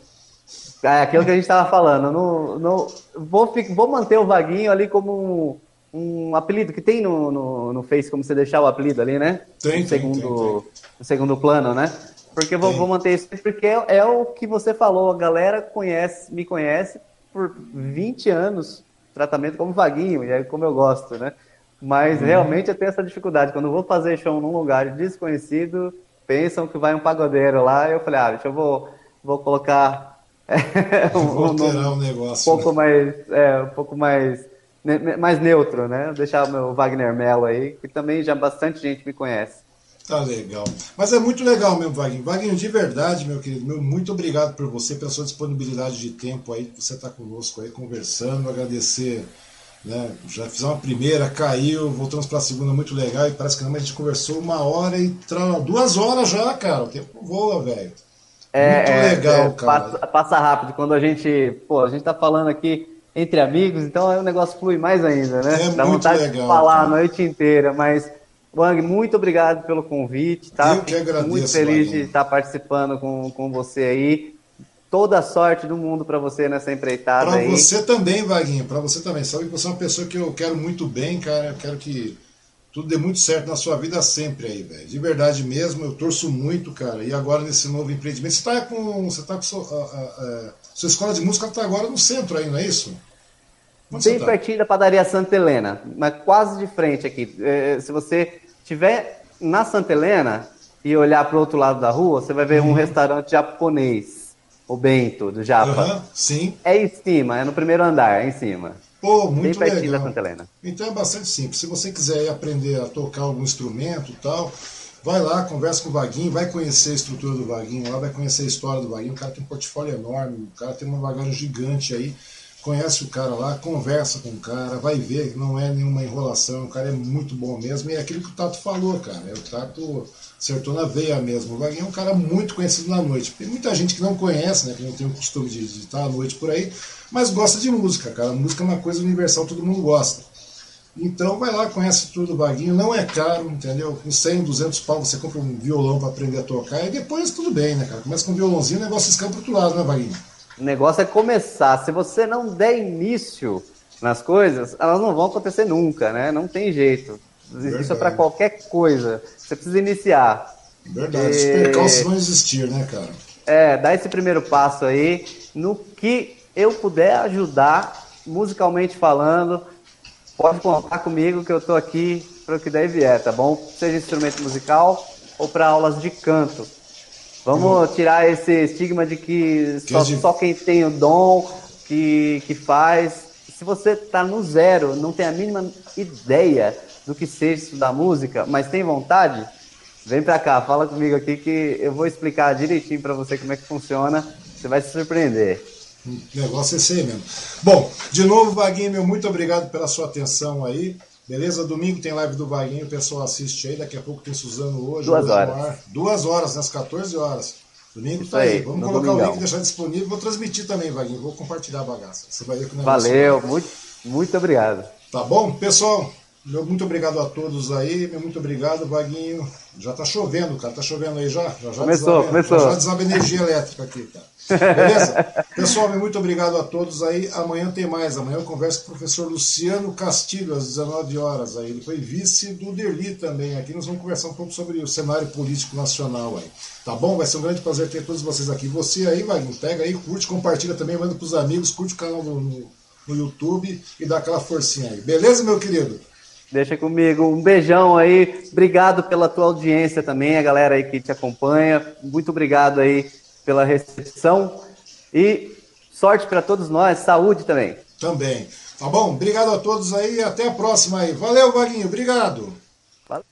É aquilo que a gente estava falando. No, no, vou, vou manter o Vaguinho ali como um apelido que tem no, no, no Face, como você deixar o apelido ali, né? Tem, no segundo, tem, tem, tem. No segundo plano, né? Porque vou, vou, manter isso, porque é, é, o que você falou, a galera conhece, me conhece por 20 anos, tratamento como vaguinho, e é como eu gosto, né? Mas realmente eu tenho essa dificuldade. Quando eu vou fazer show num lugar desconhecido, pensam que vai um pagodeiro lá, eu falei, ah, deixa eu vou, vou colocar um, um, um, negócio, um pouco né? mais, é, um pouco mais mais neutro, né? Deixar o meu Wagner Mello aí, que também já bastante gente me conhece. Tá legal. Mas é muito legal mesmo, Wagner. Wagner, de verdade, meu querido, meu, muito obrigado por você, pela sua disponibilidade de tempo aí, você está conosco aí conversando, agradecer. Né? Já fizemos uma primeira, caiu, voltamos para a segunda, muito legal, e parece que não, a gente conversou uma hora e tra... duas horas já, cara. O tempo voa, velho. É, muito é, legal, é, cara. Passa, passa rápido. Quando a gente, pô, a gente tá falando aqui entre amigos, então o negócio flui mais ainda, né? É Dá vontade legal, de falar cara. a noite inteira, mas Wang, muito obrigado pelo convite, tá? Eu que agradeço, muito feliz de estar participando com, com você aí. Toda a sorte do mundo para você nessa empreitada Para você também, Vaguinho, para você também. Sabe que você é uma pessoa que eu quero muito bem, cara. Eu quero que tudo dê muito certo na sua vida sempre aí, velho. De verdade mesmo, eu torço muito, cara. E agora nesse novo empreendimento, você tá com, você tá com sua, a, a, sua escola de música tá agora no centro aí, não é isso? Onde Bem tá? pertinho da padaria Santa Helena, mas quase de frente aqui. É, se você estiver na Santa Helena e olhar para o outro lado da rua, você vai ver uhum. um restaurante japonês, o Bento, do Japa. Uhum, sim. É em cima, é no primeiro andar, é em cima. Pô, muito Bem pertinho legal. da Santa Helena. Então é bastante simples. Se você quiser aprender a tocar algum instrumento e tal, vai lá, conversa com o Vaguinho, vai conhecer a estrutura do Vaguinho lá, vai conhecer a história do Vaguinho. O cara tem um portfólio enorme, o cara tem uma bagagem gigante aí conhece o cara lá, conversa com o cara, vai ver não é nenhuma enrolação, o cara é muito bom mesmo, e é aquilo que o Tato falou, cara, é o Tato acertou na veia mesmo. O Vaguinho é um cara muito conhecido na noite. Tem muita gente que não conhece, né, que não tem o costume de, de estar à noite por aí, mas gosta de música, cara. música é uma coisa universal, todo mundo gosta. Então vai lá, conhece tudo do Vaguinho, não é caro, entendeu? Com 100, 200 pau você compra um violão para aprender a tocar e depois tudo bem, né, cara? Começa com um violãozinho, o negócio escampa pro outro lado, né, Vaguinho? O negócio é começar. Se você não der início nas coisas, elas não vão acontecer nunca, né? Não tem jeito. Verdade. Isso é para qualquer coisa. Você precisa iniciar. Verdade. Os percalços vão existir, né, cara? É, dá esse primeiro passo aí. No que eu puder ajudar, musicalmente falando, pode contar comigo que eu tô aqui para o que der e vier, tá bom? Seja instrumento musical ou para aulas de canto. Vamos tirar esse estigma de que, só, de... só quem tem o dom que, que faz. Se você está no zero, não tem a mínima ideia do que seja estudar música, mas tem vontade, vem para cá, fala comigo aqui que eu vou explicar direitinho para você como é que funciona. Você vai se surpreender. O negócio é esse aí mesmo. Bom, de novo, Vaguinho, meu muito obrigado pela sua atenção aí. Beleza? Domingo tem live do Vaguinho, o pessoal assiste aí. Daqui a pouco tem Suzano hoje. Duas horas. Duas horas, nas 14 horas. Domingo Isso tá aí. Vamos colocar domingão. o link e deixar disponível. Vou transmitir também, Vaguinho. Vou compartilhar a bagaça. Você vai ver que o negócio Valeu, é muito, muito obrigado. Tá bom? Pessoal, meu muito obrigado a todos aí. Meu muito obrigado, Vaguinho. Já tá chovendo, cara. Tá chovendo aí já? Já, já começou, desaba, começou. Já, já desaba energia elétrica aqui, cara. Beleza? Pessoal, muito obrigado a todos aí. Amanhã tem mais. Amanhã eu converso com o professor Luciano Castilho, às 19 horas. Aí. Ele foi vice do Derli também. Aqui nós vamos conversar um pouco sobre o cenário político nacional aí. Tá bom? Vai ser um grande prazer ter todos vocês aqui. Você aí, Wagner, pega aí, curte, compartilha também, manda pros amigos, curte o canal no, no, no YouTube e dá aquela forcinha aí. Beleza, meu querido? Deixa comigo. Um beijão aí. Obrigado pela tua audiência também, a galera aí que te acompanha. Muito obrigado aí pela recepção e sorte para todos nós, saúde também. Também. Tá bom? Obrigado a todos aí e até a próxima aí. Valeu, Vaguinho. Obrigado. Valeu.